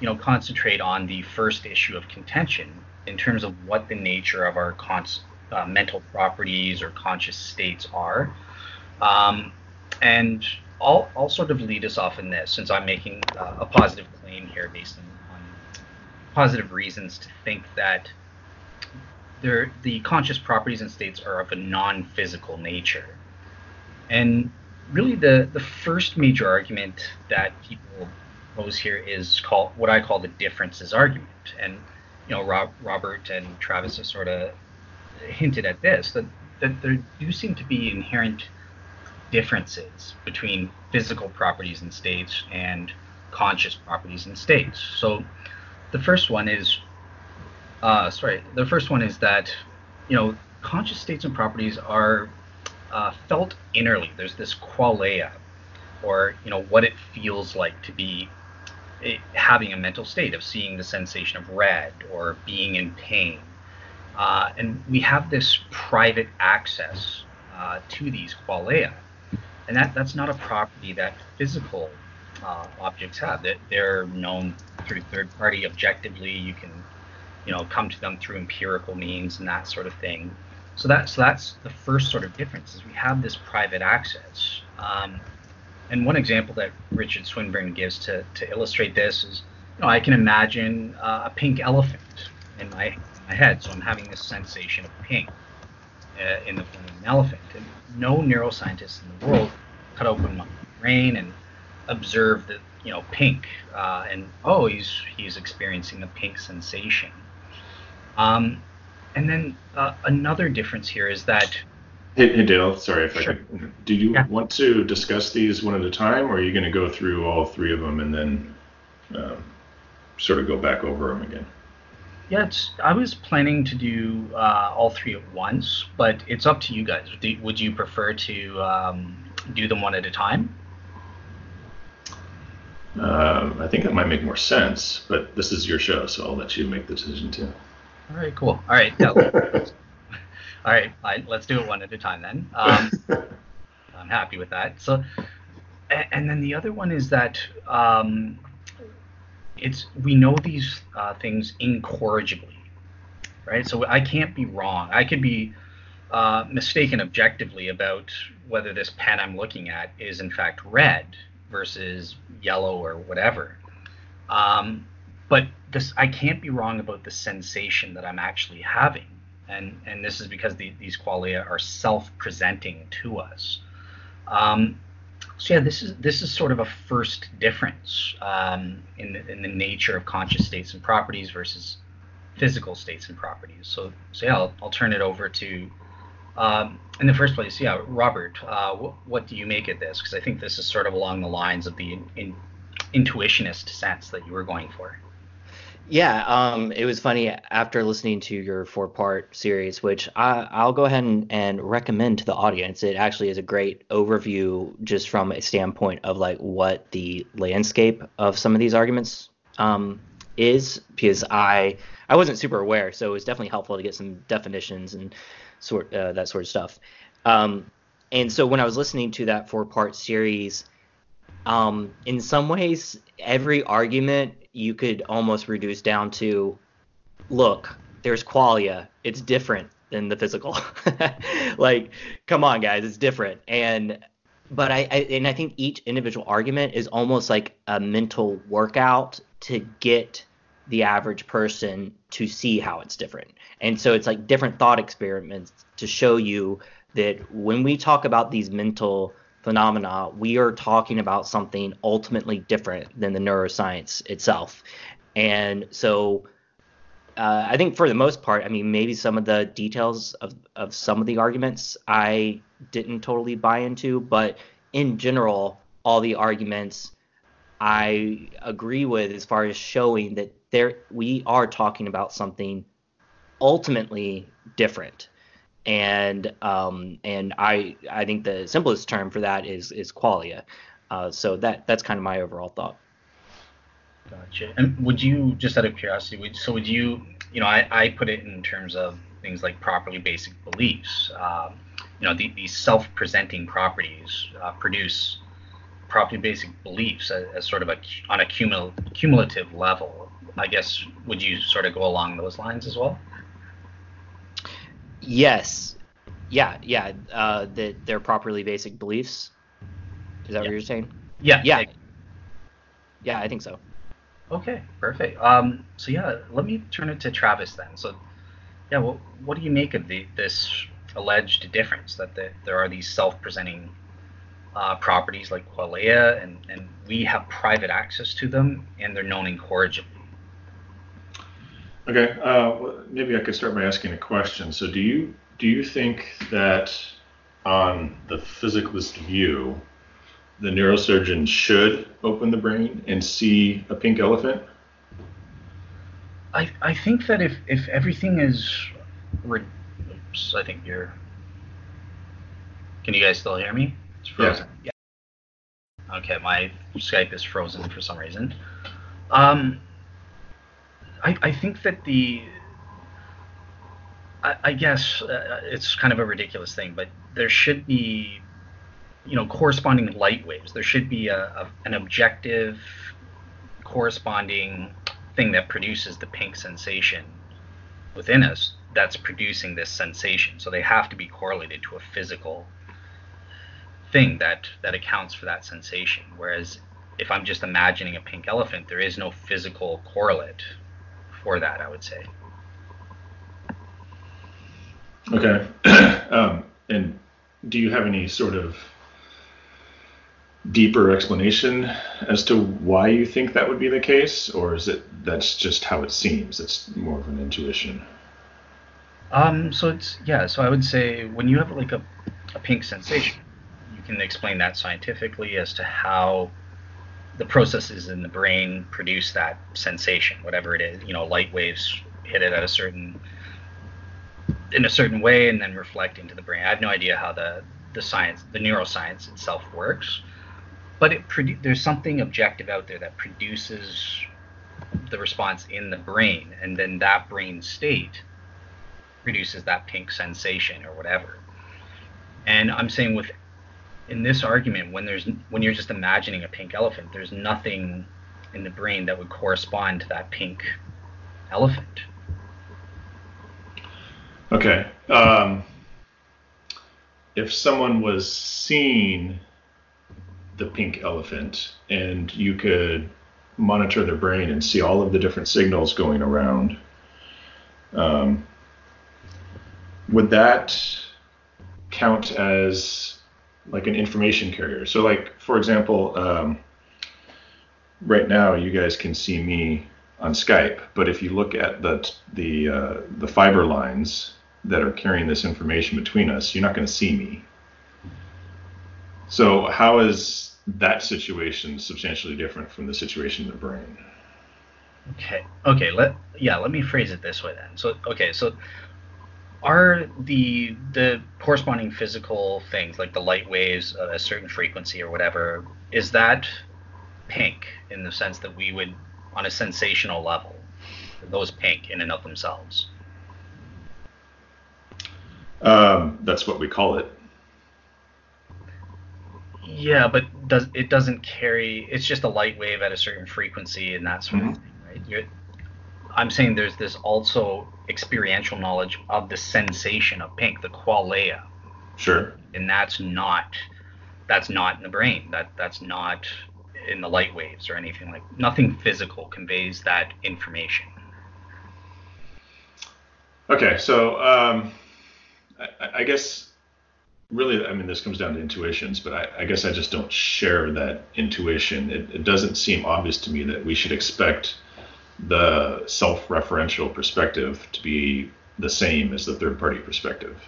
you know concentrate on the first issue of contention in terms of what the nature of our cons- uh, mental properties or conscious states are. Um, and I'll, I'll sort of lead us off in this since i'm making uh, a positive claim here based on positive reasons to think that the conscious properties and states are of a non-physical nature. And really, the the first major argument that people pose here is called what I call the differences argument. And you know, Rob, Robert and Travis have sort of hinted at this that that there do seem to be inherent differences between physical properties and states and conscious properties and states. So the first one is, uh, sorry, the first one is that, you know, conscious states and properties are uh, felt innerly. There's this qualia, or you know, what it feels like to be it, having a mental state of seeing the sensation of red or being in pain. Uh, and we have this private access uh, to these qualia. And that, that's not a property that physical uh, objects have. That they're known through third party objectively. You can, you know, come to them through empirical means and that sort of thing. So that's so that's the first sort of difference is we have this private access. Um, and one example that Richard Swinburne gives to, to illustrate this is, you know, I can imagine uh, a pink elephant in my, my head. So I'm having this sensation of pink uh, in the form of an elephant. And no neuroscientist in the world cut open my brain and observe the you know pink uh, and oh he's he's experiencing a pink sensation um, and then uh, another difference here is that
hey, hey dale sorry if sure. i could do you yeah. want to discuss these one at a time or are you going to go through all three of them and then um, sort of go back over them again
yeah, I was planning to do uh, all three at once, but it's up to you guys. Would you prefer to um, do them one at a time?
Uh, I think that might make more sense, but this is your show, so I'll let you make the decision too.
All right, cool. All right, no. all right, fine. Let's do it one at a time then. Um, I'm happy with that. So, and then the other one is that um, it's we know these uh, things incorrigibly, right? So I can't be wrong. I could be uh, mistaken objectively about whether this pen I'm looking at is in fact red versus yellow or whatever. Um, but this I can't be wrong about the sensation that I'm actually having, and and this is because the, these qualia are self-presenting to us. Um, so yeah, this is this is sort of a first difference um, in the, in the nature of conscious states and properties versus physical states and properties. So so yeah, I'll, I'll turn it over to. Um, in the first place, yeah, Robert, uh, wh- what do you make of this? Because I think this is sort of along the lines of the in, in, intuitionist sense that you were going for.
Yeah, um, it was funny after listening to your four part series, which I, will go ahead and, and, recommend to the audience. It actually is a great overview just from a standpoint of like what the landscape of some of these arguments um, is, because I I wasn't super aware, so it was definitely helpful to get some definitions and sort uh, that sort of stuff. Um, and so when I was listening to that four part series, um, in some ways, every argument you could almost reduce down to look, there's qualia. It's different than the physical. like, come on, guys, it's different. And but I, I, and I think each individual argument is almost like a mental workout to get the average person to see how it's different. And so it's like different thought experiments to show you that when we talk about these mental phenomena, we are talking about something ultimately different than the neuroscience itself. And so uh, I think for the most part, I mean, maybe some of the details of, of some of the arguments I didn't totally buy into, but in general, all the arguments I agree with as far as showing that there we are talking about something ultimately different and um, and I I think the simplest term for that is is qualia. Uh, so that that's kind of my overall thought.
Gotcha. And would you just out of curiosity, would, so would you you know I, I put it in terms of things like properly basic beliefs. Um, you know the, these self-presenting properties uh, produce properly basic beliefs as, as, sort of a on a cumul, cumulative level. I guess would you sort of go along those lines as well?
Yes. Yeah, yeah. Uh, that they're properly basic beliefs. Is that yeah. what you're saying?
Yeah.
Yeah. Yeah, I think so.
Okay, perfect. Um, so yeah, let me turn it to Travis then. So, yeah, well, what do you make of the this alleged difference that the, there are these self-presenting uh, properties like qualia, and and we have private access to them, and they're known incorrigibly.
Okay, uh, maybe I could start by asking a question. So, do you do you think that on the physicalist view, the neurosurgeon should open the brain and see a pink elephant?
I I think that if if everything is, re- oops, I think you're. Can you guys still hear me?
It's frozen.
Yeah. yeah. Okay, my Skype is frozen for some reason. Um, I, I think that the I, I guess uh, it's kind of a ridiculous thing, but there should be you know corresponding light waves. There should be a, a an objective corresponding thing that produces the pink sensation within us that's producing this sensation. So they have to be correlated to a physical thing that that accounts for that sensation. Whereas if I'm just imagining a pink elephant, there is no physical correlate for that, I would say.
Okay. um, and do you have any sort of deeper explanation as to why you think that would be the case, or is it that's just how it seems? It's more of an intuition.
Um. So it's yeah. So I would say when you have like a, a pink sensation, you can explain that scientifically as to how the processes in the brain produce that sensation, whatever it is. You know, light waves hit it at a certain in a certain way and then reflect into the brain. I have no idea how the the science, the neuroscience itself works, but it produ- there's something objective out there that produces the response in the brain, and then that brain state produces that pink sensation or whatever. And I'm saying with in this argument when there's when you're just imagining a pink elephant there's nothing in the brain that would correspond to that pink elephant.
Okay. Um, if someone was seeing the pink elephant and you could monitor their brain and see all of the different signals going around, um, would that count as like an information carrier? So, like for example, um, right now you guys can see me on Skype, but if you look at the the uh, the fiber lines that are carrying this information between us, you're not going to see me. So how is that situation substantially different from the situation in the brain?
Okay. Okay. Let yeah. Let me phrase it this way then. So okay. So are the the corresponding physical things like the light waves at a certain frequency or whatever is that pink in the sense that we would on a sensational level those pink in and of themselves?
Um, that's what we call it.
Yeah but does it doesn't carry it's just a light wave at a certain frequency and that sort mm-hmm. of thing right? You're, i'm saying there's this also experiential knowledge of the sensation of pink the qualia
sure.
And that's not that's not in the brain. That that's not in the light waves or anything like nothing physical conveys that information.
Okay so um, I, I, guess really i mean this comes down to intuitions but I, I guess i just don't share that intuition. It, it doesn't seem obvious to me that we should expect the self-referential perspective to be the same as the third party perspective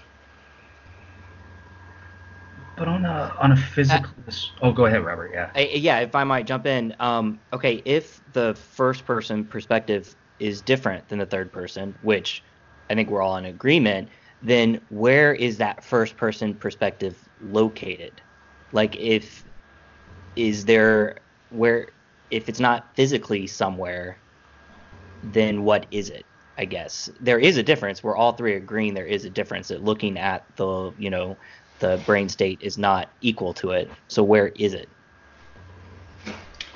but on a on a physical. Uh, oh, go ahead, Robert. Yeah. I,
yeah, if I might jump in. Um, okay, if the first person perspective is different than the third person, which I think we're all in agreement, then where is that first person perspective located? Like, if is there where if it's not physically somewhere, then what is it? I guess there is a difference. We're all three agreeing there is a difference. that looking at the you know the brain state is not equal to it. So where is it?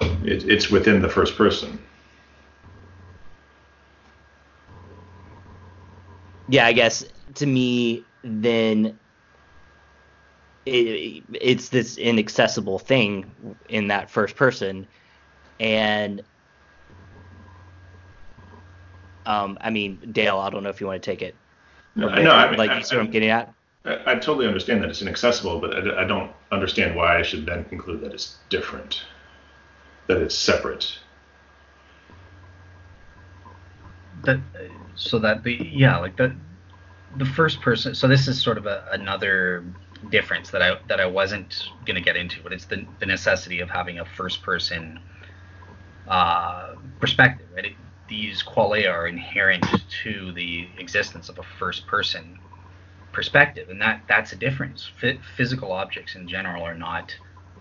it it's within the first person.
Yeah, I guess to me, then it, it's this inaccessible thing in that first person, and um, I mean, Dale, I don't know if you want to take it.
No, no I mean,
like you see what I'm getting at.
I, I totally understand that it's inaccessible, but I, I don't understand why I should then conclude that it's different, that it's separate.
That so that the yeah like the the first person. So this is sort of a, another difference that I that I wasn't gonna get into, but it's the the necessity of having a first person uh, perspective. Right? It, these qualia are inherent to the existence of a first person perspective, and that that's a difference. F- physical objects in general are not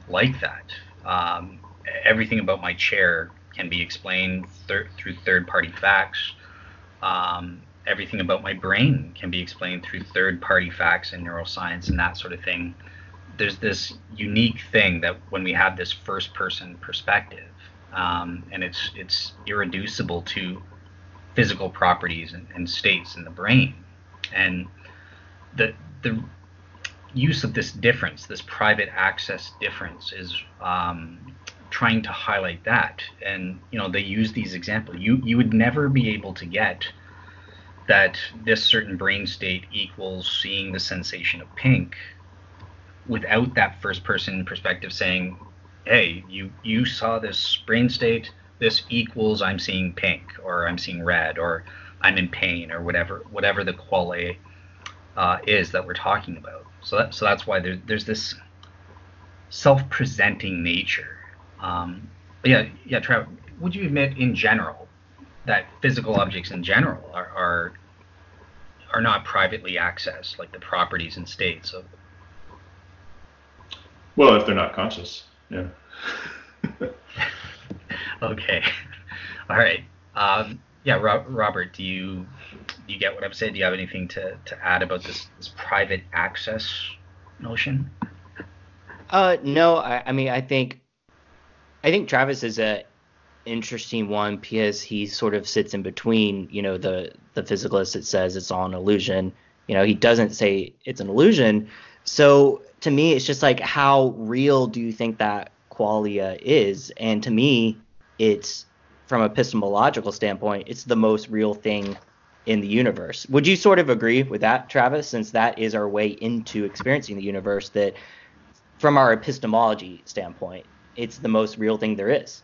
like that. Um, everything about my chair can be explained thir- through third-party facts. Um, everything about my brain can be explained through third-party facts and neuroscience and that sort of thing. There's this unique thing that when we have this first-person perspective, um, and it's it's irreducible to physical properties and, and states in the brain, and the the use of this difference, this private access difference, is um, trying to highlight that. And you know, they use these examples. You you would never be able to get that this certain brain state equals seeing the sensation of pink without that first person perspective saying, "Hey, you you saw this brain state. This equals I'm seeing pink, or I'm seeing red, or I'm in pain, or whatever whatever the quality." uh, is that we're talking about. So that, so that's why there, there's this self-presenting nature. Um, yeah, yeah, Trav, would you admit in general that physical objects in general are, are are not privately accessed, like the properties and states of?
Well, if they're not conscious, yeah.
okay, all right. Um, yeah, Robert, do you do you get what I'm saying? Do you have anything to, to add about this, this private access notion?
Uh, no. I, I mean, I think I think Travis is a interesting one because he sort of sits in between, you know, the the physicalist that says it's all an illusion. You know, he doesn't say it's an illusion. So to me, it's just like how real do you think that qualia is? And to me, it's from epistemological standpoint, it's the most real thing in the universe. Would you sort of agree with that, Travis? Since that is our way into experiencing the universe, that from our epistemology standpoint, it's the most real thing there is.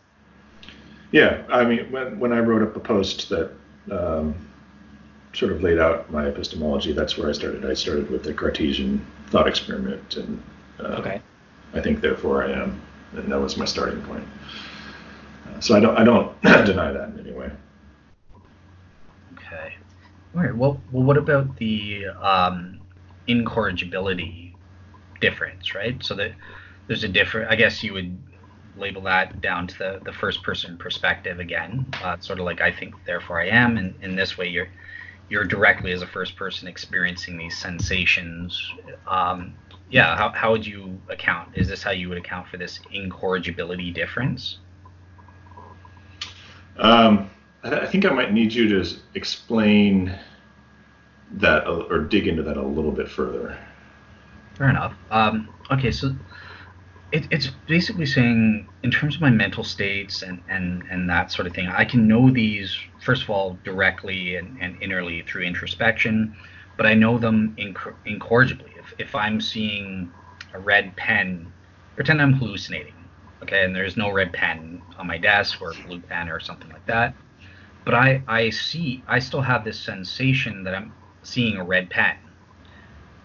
Yeah, I mean, when, when I wrote up a post that um, sort of laid out my epistemology, that's where I started. I started with the Cartesian thought experiment, and uh, okay. I think therefore I am, and that was my starting point. Uh, so I don't I don't deny that in any way.
Okay. All right. Well, well, what about the um, incorrigibility difference, right? So that there's a different. I guess you would label that down to the, the first person perspective again. Uh, sort of like I think, therefore I am, and in this way you're you're directly as a first person experiencing these sensations. Um, yeah, how, how would you account? Is this how you would account for this incorrigibility difference?
Um, I think I might need you to explain that or dig into that a little bit further.
Fair enough. Um, okay, so it, it's basically saying in terms of my mental states and, and, and that sort of thing i can know these first of all directly and, and innerly through introspection but i know them inc- incorrigibly. If, if i'm seeing a red pen pretend i'm hallucinating okay and there's no red pen on my desk or a blue pen or something like that but i i see i still have this sensation that i'm seeing a red pen.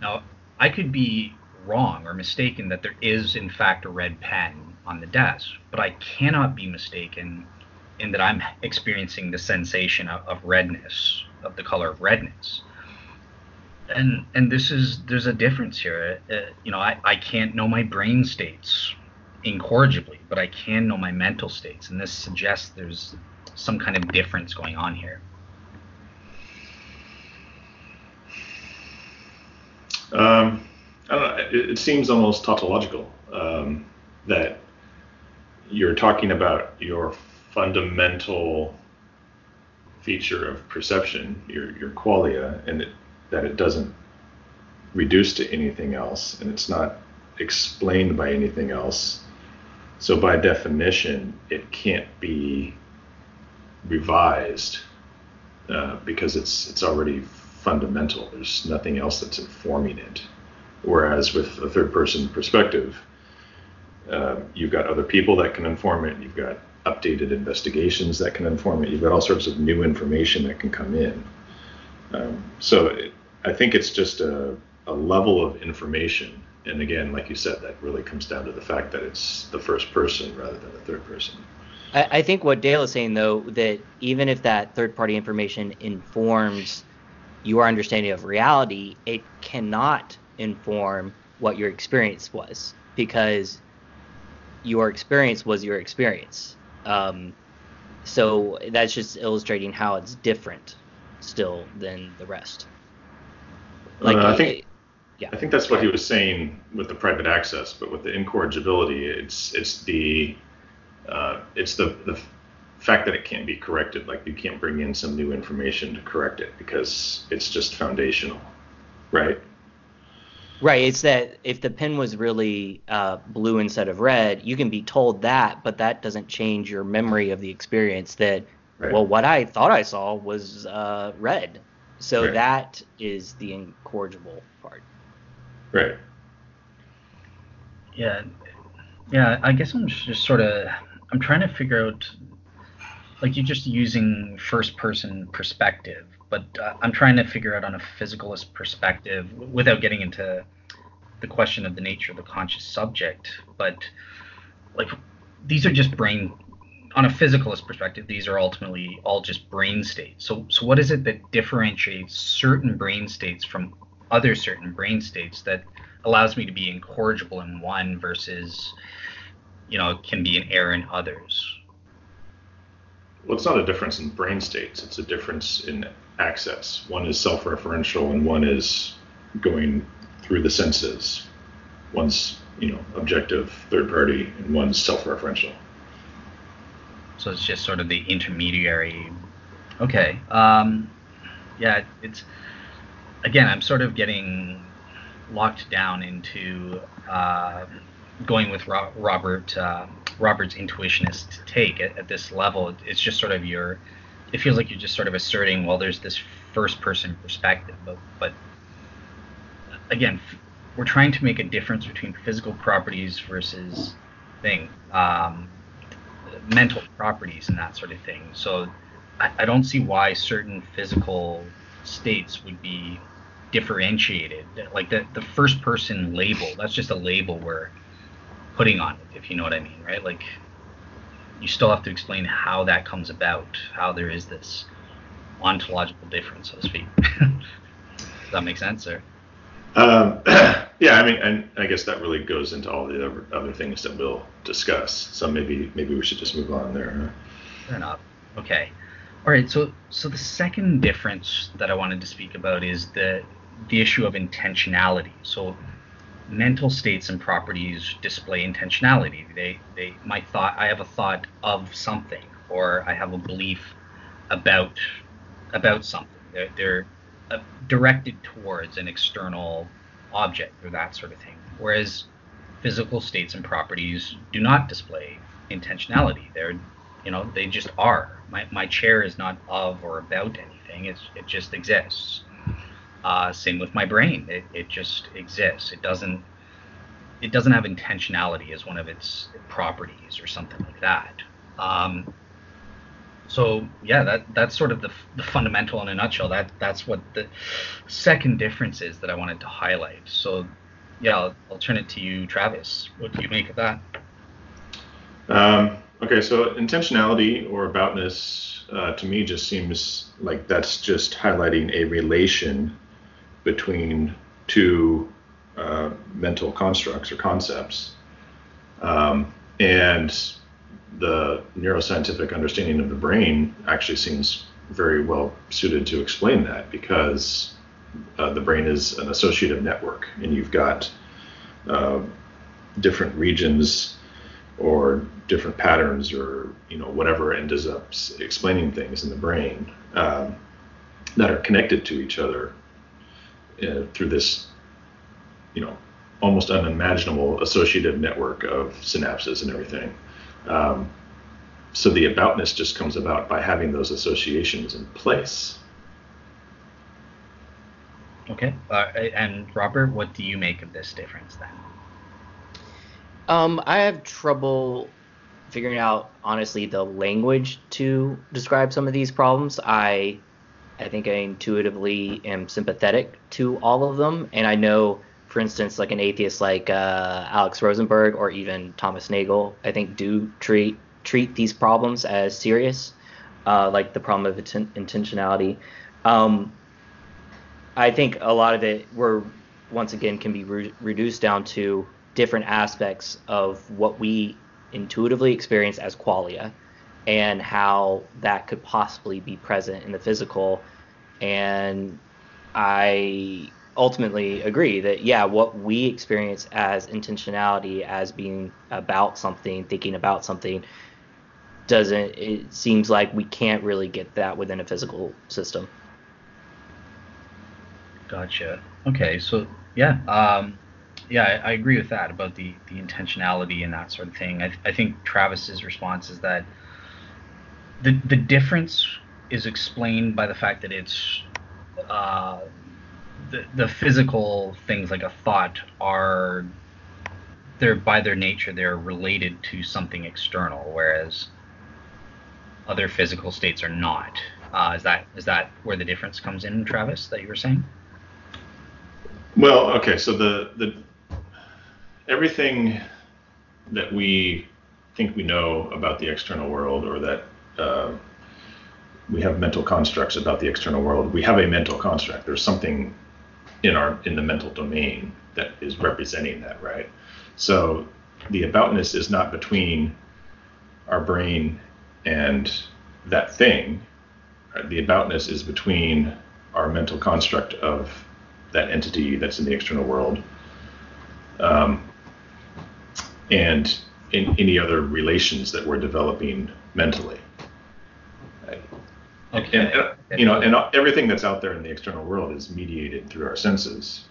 Now i could be wrong or mistaken that there is in fact a red pen on the desk, but I cannot be mistaken in that I'm experiencing the sensation of, of redness, of the color of redness. And and this is there's a difference here. Uh, you know, I, I can't know my brain states incorrigibly, but I can know my mental states, and this suggests there's some kind of difference going on here.
Um, I don't know, it, seems almost tautological um, that you're talking about your fundamental feature of perception, your your qualia, and it, that it doesn't reduce to anything else, and it's not explained by anything else. So by definition, it can't be revised uh, because it's it's already fundamental. There's nothing else that's informing it. Whereas with a third person perspective, uh, you've got other people that can inform it. You've got updated investigations that can inform it. You've got all sorts of new information that can come in. Um, so it, I think it's just a, a level of information. And again, like you said, that really comes down to the fact that it's the first person rather than the third person.
I, I think what Dale is saying, though, that even if that third party information informs your understanding of reality, it cannot inform what your experience was because your experience was your experience. Um, so that's just illustrating how it's different still than the rest.
Like uh, I think, yeah, I think that's what he was saying with the private access, but with the incorrigibility, it's it's the uh, it's the the fact that it can't be corrected. Like you can't bring in some new information to correct it because it's just foundational, right?
Right. It's that if the pen was really uh, blue instead of red, you can be told that, but that doesn't change your memory of the experience. That right. well, what I thought I saw was uh, red. So right. that is the incorrigible part.
Right.
Yeah. Yeah. I guess I'm just sort of I'm trying to figure out like you're just using first person perspective but uh, i'm trying to figure out on a physicalist perspective without getting into the question of the nature of the conscious subject but like these are just brain on a physicalist perspective these are ultimately all just brain states so so what is it that differentiates certain brain states from other certain brain states that allows me to be incorrigible in one versus you know can be an error in others
well, it's not a difference in brain states. It's a difference in access. One is self-referential, and one is going through the senses. One's, you know, objective, third party, and one's self-referential.
So it's just sort of the intermediary. Okay. Um, yeah, it's again. I'm sort of getting locked down into uh, going with Robert uh, Robert's intuitionist take at, at, this level. It's just sort of your. It feels like you're just sort of asserting, well, there's this first person perspective, but but again, we're trying to make a difference between physical properties versus thing, um, mental properties and that sort of thing. So I, I don't see why certain physical states would be differentiated. Like the the first person label, that's just a label we're putting on it, if you know what I mean, right? Like you still have to explain how that comes about, how there is this ontological difference, so to speak. Does that make sense, or?
Um, yeah, I mean, and I guess that really goes into all the other, other things that we'll discuss. So maybe maybe we should just move on there. Huh?
Fair enough. Okay. All right. So so the second difference that I wanted to speak about is the the issue of intentionality. So mental states and properties display intentionality. They they my thought I have a thought of something or I have a belief about about something. They're, they're uh, directed towards an external object or that sort of thing. Whereas physical states and properties do not display intentionality. They're you know they just are. My my chair is not of or about anything. It's it just exists. Uh, same with my brain. It, it just exists. It doesn't it doesn't have intentionality as one of its properties or something like that. Um, so yeah, that that's sort of the, the fundamental in a nutshell. That that's what the second difference is that I wanted to highlight. So yeah, I'll, I'll turn it to you, Travis. What do you make of that?
Um, okay, so intentionality or aboutness uh, to me just seems like that's just highlighting a relation between two uh, mental constructs or concepts. Um, and the neuroscientific understanding of the brain actually seems very well suited to explain that because uh, the brain is an associative network and you've got uh, different regions or different patterns or you know whatever ends up explaining things in the brain um, that are connected to each other uh, through this, you know, almost unimaginable associative network of synapses and everything. Um, so the aboutness just comes about by having those associations in place.
Okay. Uh, and Robert, what do you make of this difference then?
Um, I have trouble figuring out honestly the language to describe some of these problems. I I think I intuitively am sympathetic to all of them, and I know, for instance, like an atheist like uh, Alex Rosenberg or even Thomas Nagel, I think do treat treat these problems as serious, uh, like the problem of atten- intentionality. Um, I think a lot of it, we're once again, can be re- reduced down to different aspects of what we intuitively experience as qualia and how that could possibly be present in the physical. And I ultimately agree that, yeah, what we experience as intentionality, as being about something, thinking about something, doesn't, it seems like we can't really get that within a physical system.
Gotcha. Okay, so yeah, um, yeah, I, I, agree with that about the the intentionality and that sort of thing. I, I think Travis's response is that the the difference is explained by the fact that it's uh, the the physical things like a thought are they're by their nature they're related to something external, whereas other physical states are not. Uh, is that is that where the difference comes in, Travis? That you were saying?
Well, okay. So the the everything that we think we know about the external world, or that uh, we have mental constructs about the external world. We have a mental construct. There's something in our in the mental domain that is representing that, right? So the aboutness is not between our brain and that thing. The aboutness is between our mental construct of that entity that's in the external world um, and in any other relations that we're developing mentally. Okay. And, and, you know, and everything that's out there in the external world is mediated through our senses,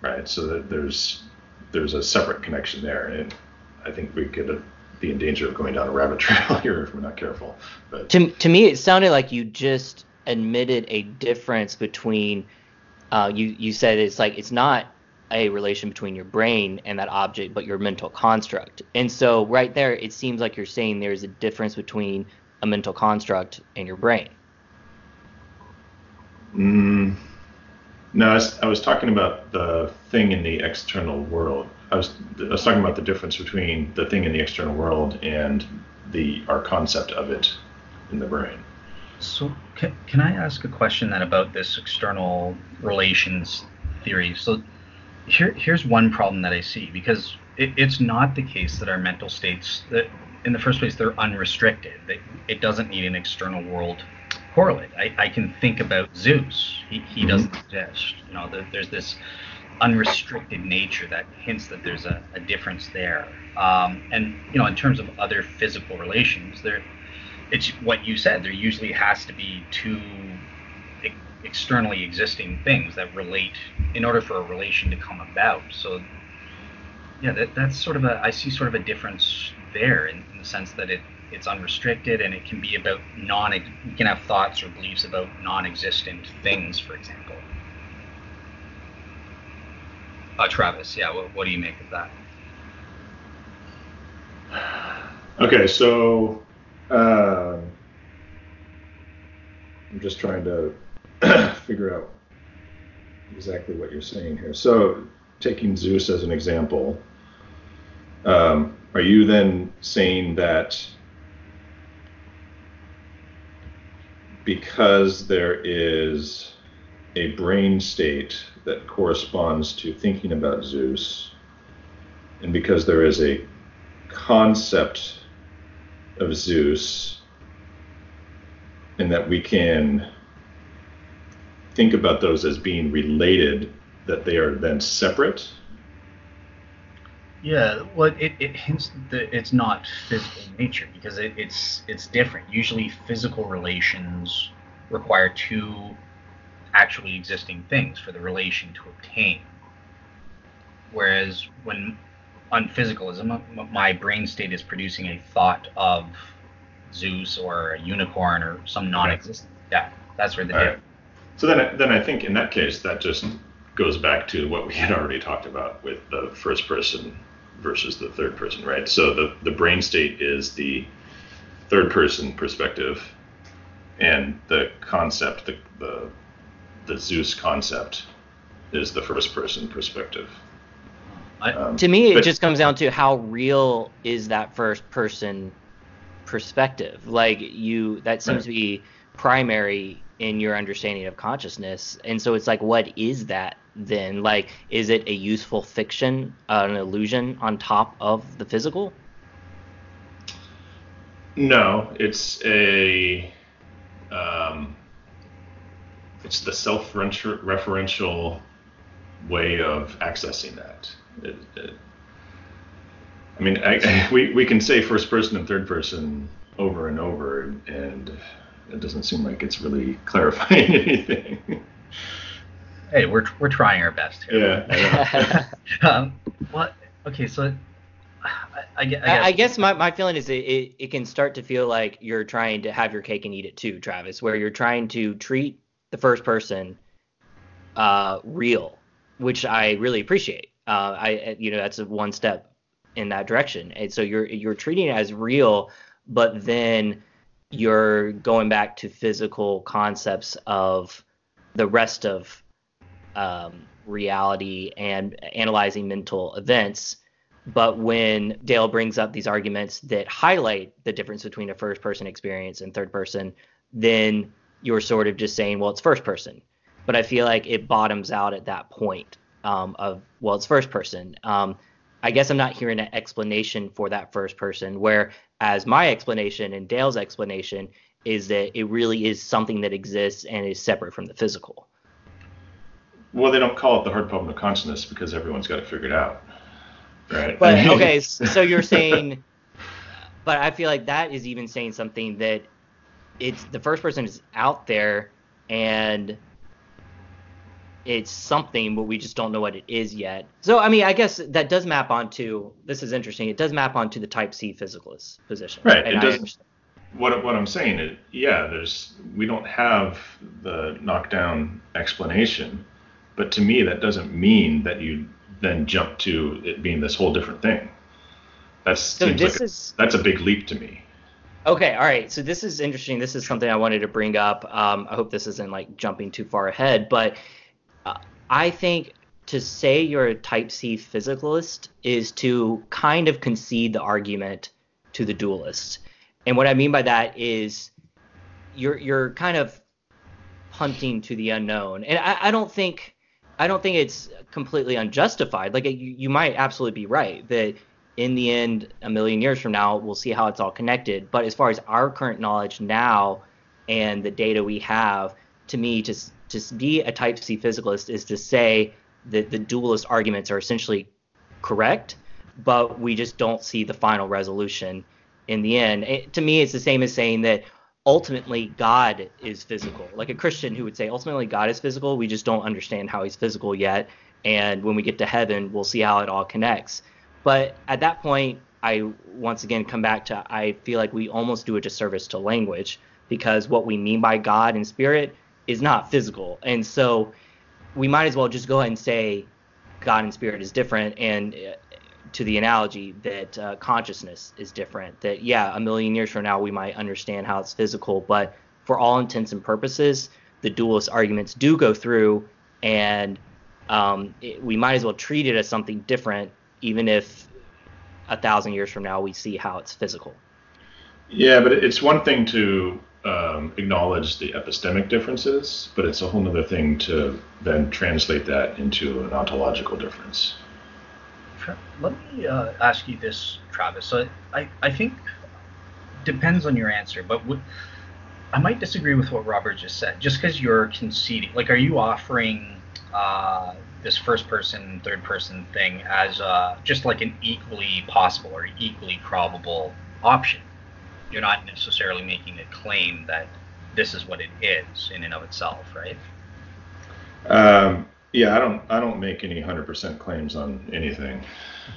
right? So that there's there's a separate connection there, and I think we could be in danger of going down a rabbit trail here if we're not careful. But
to to me, it sounded like you just admitted a difference between. Uh, you you said it's like it's not a relation between your brain and that object, but your mental construct. And so right there, it seems like you're saying there's a difference between a mental construct and your brain.
Mm, no, I was, I was talking about the thing in the external world. I was, I was talking about the difference between the thing in the external world and the our concept of it in the brain.
So, can, can I ask a question then about this external relations theory? So, here, here's one problem that I see because it, it's not the case that our mental states, that in the first place, they're unrestricted. It doesn't need an external world correlate. I, I can think about Zeus. He, he mm-hmm. doesn't exist. You know, the, there's this unrestricted nature that hints that there's a, a difference there. Um, and you know, in terms of other physical relations, there, it's what you said. There usually has to be two e- externally existing things that relate in order for a relation to come about. So, yeah, that, that's sort of a I see sort of a difference there in, in the sense that it it's unrestricted and it can be about non you can have thoughts or beliefs about non-existent things for example. Uh, travis yeah what, what do you make of that?
Okay so uh, i'm just trying to figure out exactly what you're saying here. So taking zeus as an example um, are you then saying that because there is a brain state that corresponds to thinking about Zeus, and because there is a concept of Zeus, and that we can think about those as being related, that they are then separate
yeah, well, it, it hints that it's not physical nature because it, it's it's different. Usually, physical relations require two actually existing things for the relation to obtain. Whereas when on physicalism, my brain state is producing a thought of Zeus or a unicorn or some non-existent. Yeah, that's where the
difference. Right. So then, then I think in that case, that just goes back to what we had already talked about with the first person versus the third person, right? So the, the brain state is the third person perspective, and the concept, the, the, the Zeus concept, is the first person perspective.
Um, to me, but, it just comes down to how real is that first person perspective. Like you, that seems right. to be primary in your understanding of consciousness, and so it's like, what is that then? Like is it a useful fiction uh, an illusion on top of the physical?
No it's a um, it's the self-referential way of accessing that. It, it, i mean I, we, we can say first person and third person over and over and it doesn't seem like it's really clarifying anything
hey, we're we're trying our best
here. Yeah.
um, what? Okay, so I, I, guess,
I guess my, my feeling is it, it, it can start to feel like you're trying to have your cake and eat it too, Travis, where you're trying to treat the first person uh, real, which I really appreciate. Uh, I you know that's a one step in that direction, and so you're you're treating it as real, but then you're going back to physical concepts of the rest of um, reality and analyzing mental events. But when Dale brings up these arguments that highlight the difference between a first person experience and third person, then you're sort of just saying, well, it's first person. But I feel like it bottoms out at that point um, of, well, it's first person. Um, I guess I'm not hearing an explanation for that first person, whereas my explanation and Dale's explanation is that it really is something that exists and is separate from the physical.
Well, they don't call it the hard problem of consciousness because everyone's got to figure it out, right?
But okay, so you're saying but I feel like that is even saying something that it's the first person is out there and it's something, but we just don't know what it is yet. So, I mean, I guess that does map onto this is interesting. It does map onto the Type C physicalist position,
right? And it does. What what I'm saying is, yeah, there's we don't have the knockdown explanation, but to me that doesn't mean that you then jump to it being this whole different thing. That's so this like a, is that's a big leap to me.
Okay, all right. So this is interesting. This is something I wanted to bring up. Um, I hope this isn't like jumping too far ahead, but I think to say you're a Type C physicalist is to kind of concede the argument to the dualist. And what I mean by that is you're you're kind of hunting to the unknown. And I, I don't think I don't think it's completely unjustified. Like you, you might absolutely be right that in the end, a million years from now, we'll see how it's all connected. But as far as our current knowledge now and the data we have, to me, to to be a Type C physicalist is to say that the dualist arguments are essentially correct, but we just don't see the final resolution in the end. It, to me, it's the same as saying that ultimately God is physical. Like a Christian who would say ultimately God is physical, we just don't understand how he's physical yet. And when we get to heaven, we'll see how it all connects. But at that point, I once again come back to I feel like we almost do a disservice to language because what we mean by God and spirit is not physical. And so we might as well just go ahead and say God and spirit is different and uh, to the analogy that uh, consciousness is different that yeah a million years from now we might understand how it's physical but for all intents and purposes the dualist arguments do go through and um, it, we might as well treat it as something different even if a thousand years from now we see how it's physical.
Yeah, but it's one thing to um, acknowledge the epistemic differences, but it's a whole other thing to then translate that into an ontological difference.
Let me uh, ask you this, Travis. So I, I think depends on your answer, but would, I might disagree with what Robert just said. Just because you're conceding, like, are you offering uh, this first person, third person thing as uh, just like an equally possible or equally probable option. You're not necessarily making a claim that this is what it is in and of itself, right?
Um, yeah, I don't. I don't make any hundred percent claims on anything.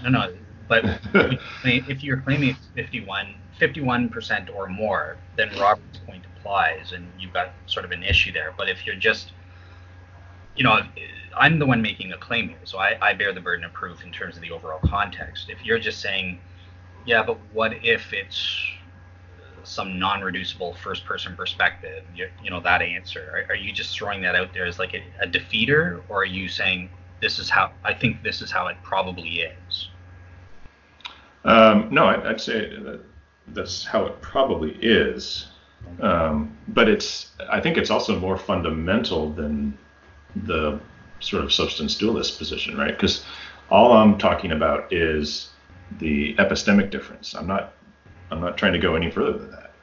No, no. But if you're claiming it's 51, percent or more, then Robert's point applies, and you've got sort of an issue there. But if you're just, you know, I'm the one making the claim here, so I, I bear the burden of proof in terms of the overall context. If you're just saying, yeah, but what if it's some non-reducible first-person perspective? You, you know that answer. Are, are, you just throwing that out there as like a, a defeater, or are you saying this is how I think this is how it probably is?
Um, no, I, would say that that's how it probably is. Um, but it's I think it's also more fundamental than the sort of substance dualist position, right? Because all I'm talking about is the epistemic difference. I'm not I'm not trying to go any further than that.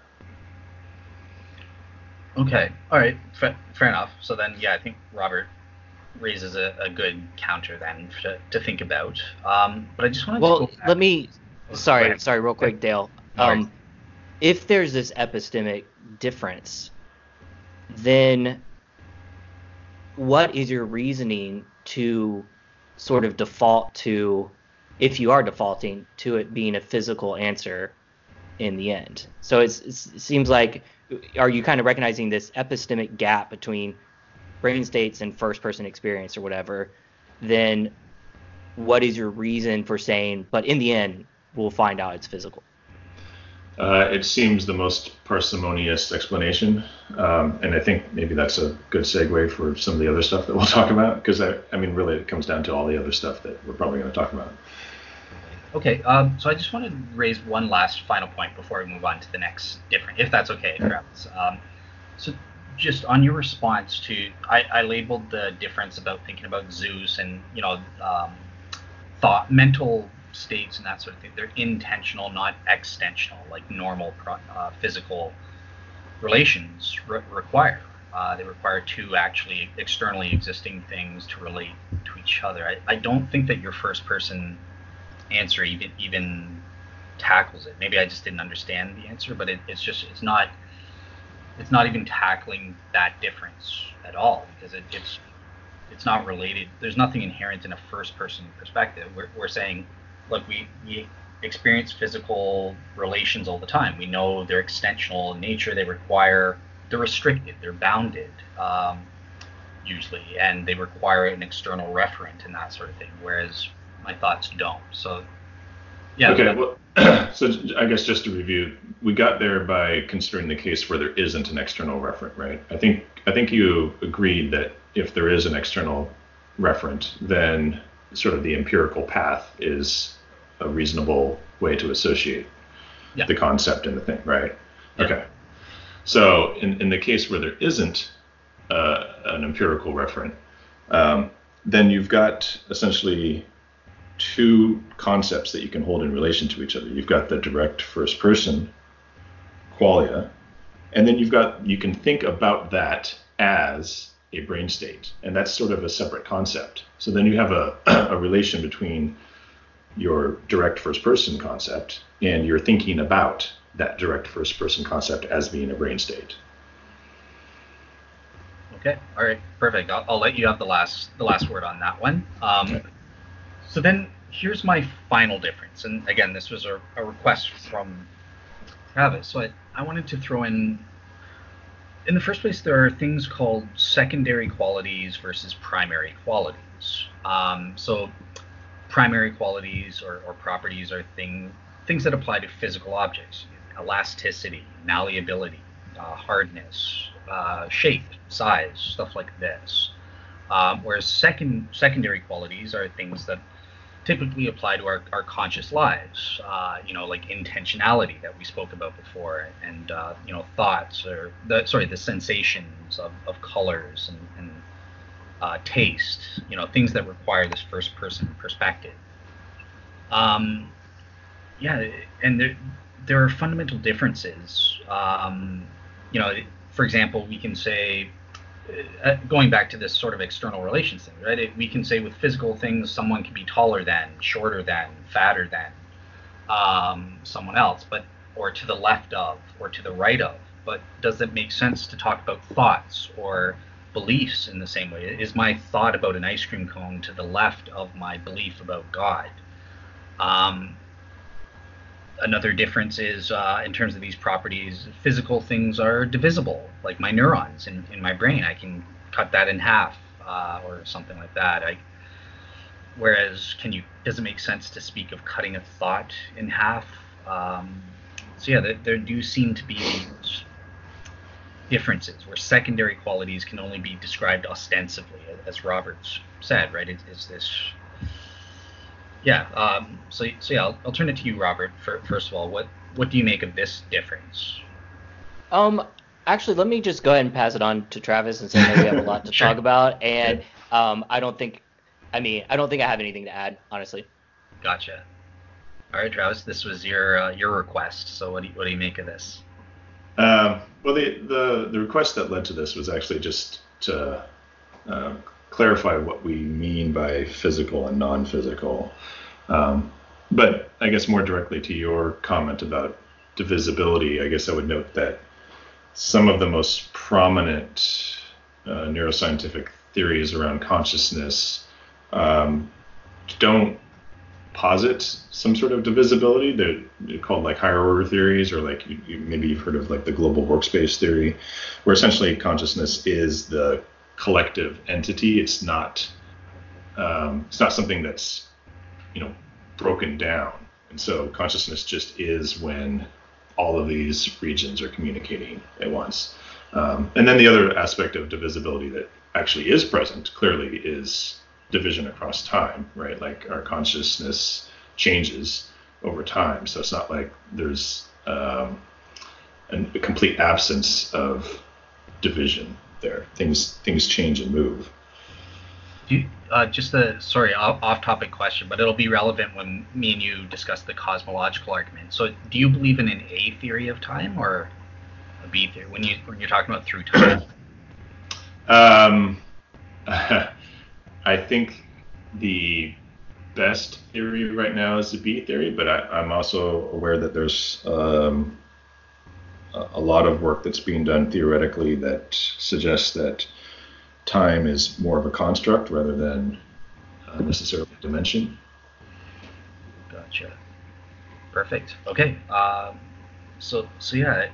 Okay. All right. Fair, fair enough. So then, yeah, I think Robert raises a, a good counter then to, to think about. Um, but I just want
to. Well, let me. Sorry, sorry, real quick, Dale. Um, if there's this epistemic difference, then what is your reasoning to sort of default to, if you are defaulting to it being a physical answer in the end? So it seems like, are you kind of recognizing this epistemic gap between brain states and first person experience or whatever? Then what is your reason for saying, but in the end, we'll find out it's physical?
Uh, it seems the most parsimonious explanation, um, and I think maybe that's a good segue for some of the other stuff that we'll talk about. Because I, I mean, really, it comes down to all the other stuff that we're probably going to talk about.
Okay, um, so I just want to raise one last final point before we move on to the next different, if that's okay, Travis. Um, so just on your response to, I, I, labeled the difference about thinking about Zeus and you know um, thought, mental states and that sort of thing. They're intentional, not extensional, like normal uh, physical relations re- require. Uh, they require two actually externally existing things to relate to each other. I, I don't think that your first person answer even even tackles it. Maybe I just didn't understand the answer, but it, it's just it's not it's not even tackling that difference at all because it, it's it's not related. There's nothing inherent in a first person perspective. We're, we're saying, look, we, we experience physical relations all the time. We know they're extensional in nature. They require, they're restricted, they're bounded um, usually, and they require an external referent and that sort of thing. Whereas my thoughts don't. So,
yeah. Okay. Well, so I guess just to review, we got there by considering the case where there isn't an external referent, right? I think I think you agreed that if there is an external referent, then sort of the empirical path is a reasonable way to associate yeah. the concept and the thing, right? Yeah. Okay. So in, in the case where there isn't uh, an empirical referent, um, then you've got essentially two concepts that you can hold in relation to each other. You've got the direct first person qualia, and then you've got you can think about that as a brain state, and that's sort of a separate concept. So then you have a, a relation between your direct first person concept and you're thinking about that direct first person concept as being a brain state.
Okay. All right. Perfect. I'll, I'll, let you have the last the last word on that one. Um, okay. So then here's my final difference, and again, this was a, a request from Travis. So I, I wanted to throw in in the first place, there are things called secondary qualities versus primary qualities. Um, so, primary qualities or, or properties are thing, things that apply to physical objects elasticity, malleability, uh, hardness, uh, shape, size, stuff like this. Um, whereas second, secondary qualities are things that typically apply to our, our conscious lives. Uh, you know, like intentionality that we spoke about before, and uh, you know, thoughts or the sorry, the sensations of, of colors and, and uh, taste. You know, things that require this first person perspective. Um, yeah, and there there are fundamental differences. Um, you know, for example, we can say going back to this sort of external relations thing, right? It, we can say with physical things, someone can be taller than, shorter than, fatter than um, someone else, but or to the left of, or to the right of. But does it make sense to talk about thoughts or beliefs in the same way? Is my thought about an ice cream cone to the left of my belief about God? Um, another difference is uh, in terms of these properties, physical things are divisible, like my neurons in, in my brain. I can cut that in half uh, or something like that. I, whereas, can you? Does it make sense to speak of cutting a thought in half? Um, so yeah, there, there, do seem to be differences where secondary qualities can only be described ostensibly, as Roberts said. Right? It, it's this yeah. Um, so, so yeah, I'll, I'll turn it to you, Robert. For, first of all, what what do you make of this difference?
Um, actually, let me just go ahead and pass it on to Travis and say that we have a lot to sure. talk about, and um, I don't think, I mean, I don't think I have anything to add, honestly.
Gotcha. All right, Travis, this was your uh, your request. So, what do you, what do you make of this?
Um, well, the, the the request that led to this was actually just to uh, clarify what we mean by physical and non-physical. Um, but I guess more directly to your comment about divisibility, I guess I would note that some of the most prominent uh, neuroscientific theories around consciousness um, don't posit some sort of divisibility. They're, they're, called like higher order theories, or like you, you, maybe you've heard of like the global workspace theory, where essentially consciousness is the collective entity. It's not um, it's not something that's you know broken down. And so consciousness just is when all of these regions are communicating at once. Um, and then the other aspect of divisibility that actually is present clearly is division across time, right? Like our consciousness changes over time. So it's not like there's um, a complete absence of division there. Things things change and move.
You, uh, just a sorry off, topic question, but it'll be relevant when me and you discuss the cosmological argument. So, do you believe in an A theory of time or a B theory when you when you're talking about through time?
Um, I think the best theory right now is the B theory, but I, am also aware that there's um, a lot of work that's being done theoretically that suggests that time is more of a construct rather than uh, necessarily a dimension.
Gotcha. Perfect. Okay. Um, so so yeah,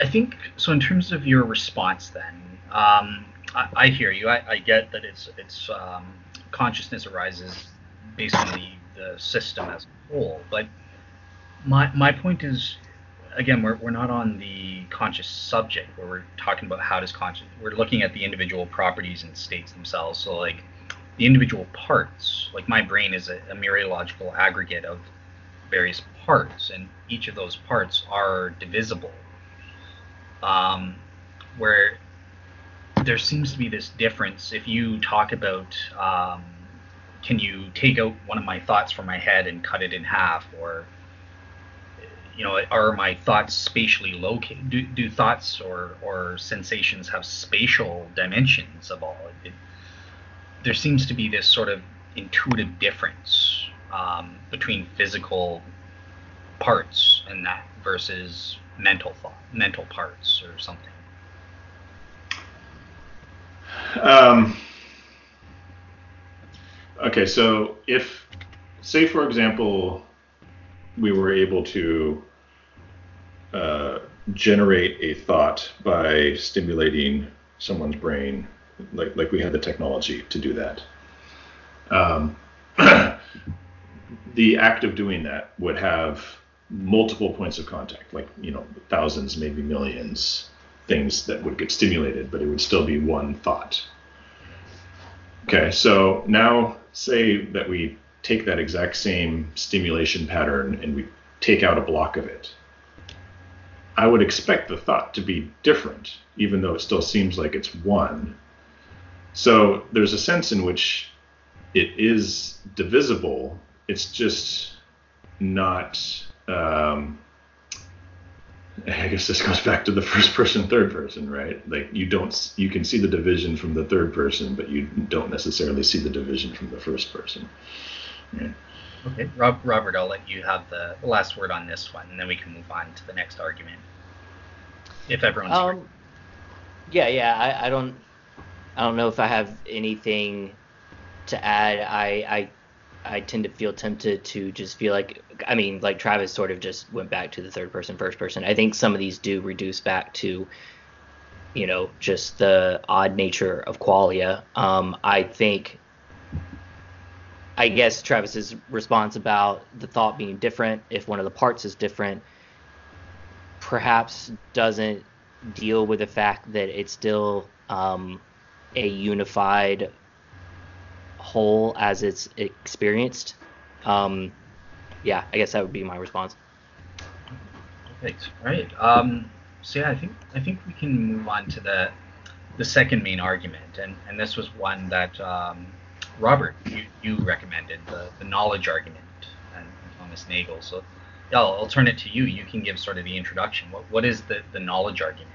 I think so. In terms of your response, then um, I, I, hear you. I, I, get that it's it's um, consciousness arises based on the, the system as a whole, but my my point is again we're, we're not on the conscious subject where we're talking about how does conscious we're looking at the individual properties and states themselves. So like the individual parts like my brain is a, a mereological aggregate of various parts and each of those parts are divisible. Um, where there seems to be this difference. If you talk about um, can you take out one of my thoughts from my head and cut it in half or you know are my thoughts spatially located do, do thoughts or or sensations have spatial dimensions of all it, there seems to be this sort of intuitive difference um, between physical parts and that versus mental thought, mental parts or something?
Um, okay, so if, say, for example, we were able to uh, generate a thought by stimulating someone's brain, like like we had the technology to do that. Um, the act of doing that would have multiple points of contact, like you know thousands, maybe millions things that would get stimulated, but it would still be one thought. Okay, so now say that we take that exact same stimulation pattern and we take out a block of it. I would expect the thought to be different, even though it still seems like it's one. So there's a sense in which it is divisible. It's just not um, I guess this goes back to the first person, third person, right? Like you don't, you can see the division from the third person, but you don't necessarily see the division from the first person.
Okay, Rob, Robert, I'll let you have the last word on this one, and then we can move on to the next argument. If everyone's um,
yeah, yeah, I, I don't, I don't know if I have anything to add. I, I I tend to feel tempted to just feel like I mean, like Travis sort of just went back to the third person, first person. I think some of these do reduce back to, you know, just the odd nature of qualia. Um, I think, I guess Travis's response about the thought being different, if one of the parts is different, perhaps doesn't deal with the fact that it's still um, a unified whole as it's experienced. Um, yeah, I guess that would be my response.
Perfect. Right. Um, so yeah, I think I think we can move on to the the second main argument, and and this was one that um, Robert you, you recommended the the knowledge argument and Thomas Nagel. So yeah, I'll, I'll turn it to you. You can give sort of the introduction. What what is the the knowledge argument?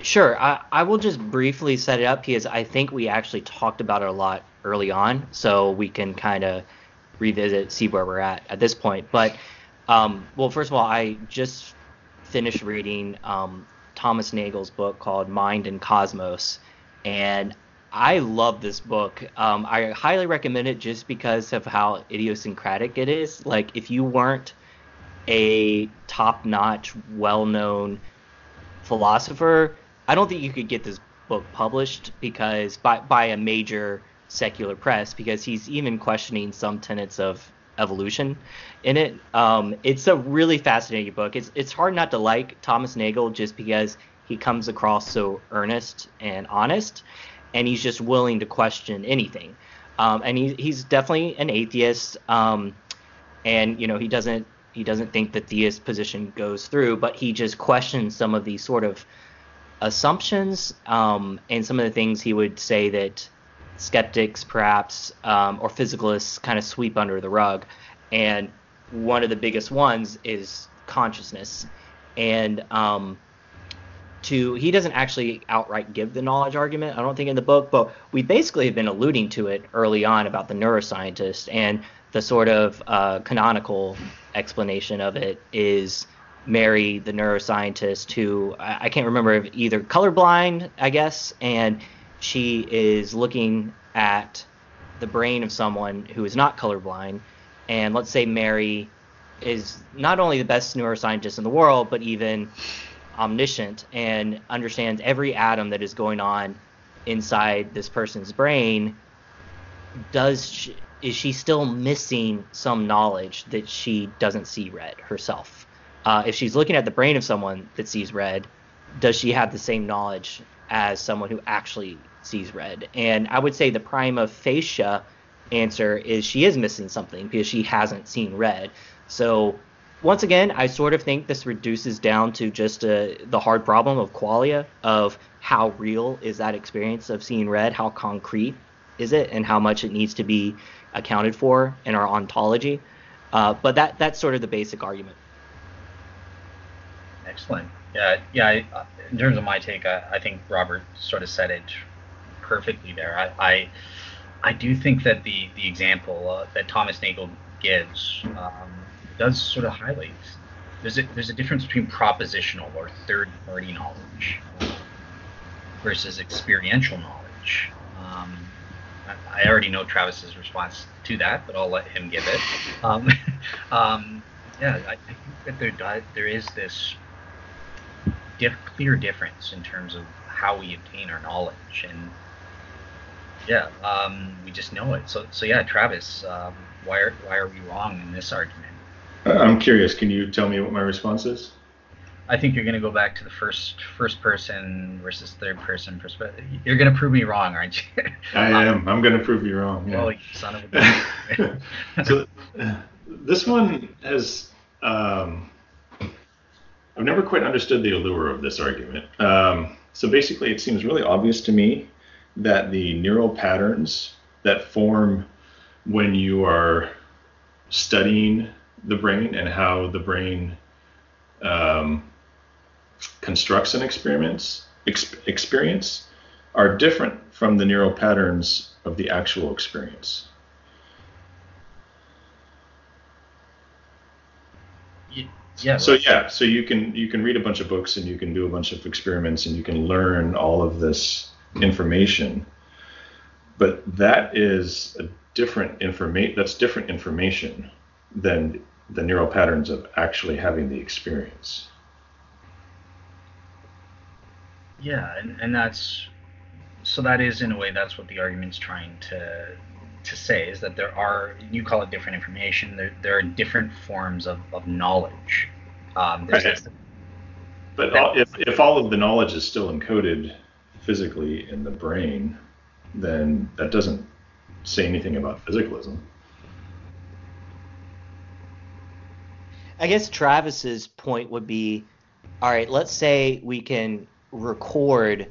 Sure. I, I will just briefly set it up because I think we actually talked about it a lot early on, so we can kind of revisit, see where we're at at this point. But um, well, first of all, I just finished reading um, Thomas Nagel's book called Mind and Cosmos, and I love this book. Um, I highly recommend it just because of how idiosyncratic it is. Like, if you weren't a top-notch, well-known philosopher, I don't think you could get this book published because by by a major secular press because he's even questioning some tenets of evolution in it. Um, it's a really fascinating book. It's it's hard not to like Thomas Nagel just because he comes across so earnest and honest, and he's just willing to question anything. Um, and he, he's definitely an atheist, um, and you know he doesn't he doesn't think the theist position goes through, but he just questions some of these sort of assumptions um, and some of the things he would say that skeptics, perhaps, um, or physicalists kind of sweep under the rug. And one of the biggest ones is consciousness. And um, to he doesn't actually outright give the knowledge argument i don't think in the book but we basically have been alluding to it early on about the neuroscientist and the sort of uh, canonical explanation of it is mary the neuroscientist who I, I can't remember if either colorblind i guess and she is looking at the brain of someone who is not colorblind and let's say mary is not only the best neuroscientist in the world but even omniscient and understands every atom that is going on inside this person's brain, does she, is she still missing some knowledge that she doesn't see red herself? Uh, if she's looking at the brain of someone that sees red, does she have the same knowledge as someone who actually sees red? And I would say the prima facie answer is she is missing something because she hasn't seen red. So once again, I sort of think this reduces down to just uh, the hard problem of qualia of how real is that experience of seeing red, how concrete is it, and how much it needs to be accounted for in our ontology. Uh, but that that's sort of the basic argument.
Excellent. Yeah, yeah. I, uh, in terms of my take, I, I, think Robert sort of said it perfectly there. I, I, I do think that the the example uh, that Thomas Nagel gives. Um, does sort of highlight there's a, there's a difference between propositional or third party knowledge versus experiential knowledge. Um, I, I, already know Travis's response to that, but I'll let him give it. Um, um, yeah, I, I, think that there there is this diff, clear difference in terms of how we obtain our knowledge, and yeah, um, we just know it. So so yeah, Travis, um, why are why are we wrong in this argument?
I'm curious. Can you tell me what my response is?
I think you're going to go back to the first first person versus third person perspective. You're going to prove me wrong, aren't you?
I am. I'm going to prove you wrong. Yeah.
You son of a
so this one has. Um, I've never quite understood the allure of this argument. Um, so basically, it seems really obvious to me that the neural patterns that form when you are studying the brain and how the brain um, constructs an experience ex- experience are different from the neural patterns of the actual experience.
Yeah.
So yeah, so you can you can read a bunch of books and you can do a bunch of experiments and you can learn all of this information, but that is a different information. That's different information than the neural patterns of actually having the experience.
Yeah, and, and that's so that is in a way that's what the argument's trying to to say is that there are you call it different information there, there are different forms of, of knowledge um,
right. this, but all, if, if all of the knowledge is still encoded physically in the brain then that doesn't say anything about physicalism
I guess Travis's point would be, all right, let's say we can record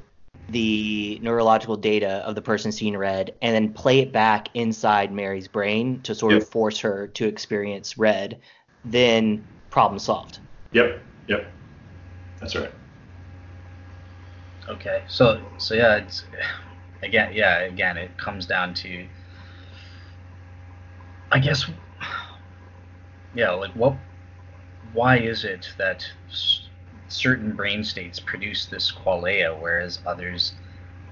the neurological data of the person seeing red and then play it back inside Mary's brain to sort yep. of force her to experience red, then problem solved.
Yep. Yep. That's right.
Okay. So so yeah, it's again yeah, again it comes down to I guess yeah, like what why is it that certain brain states produce this qualia whereas others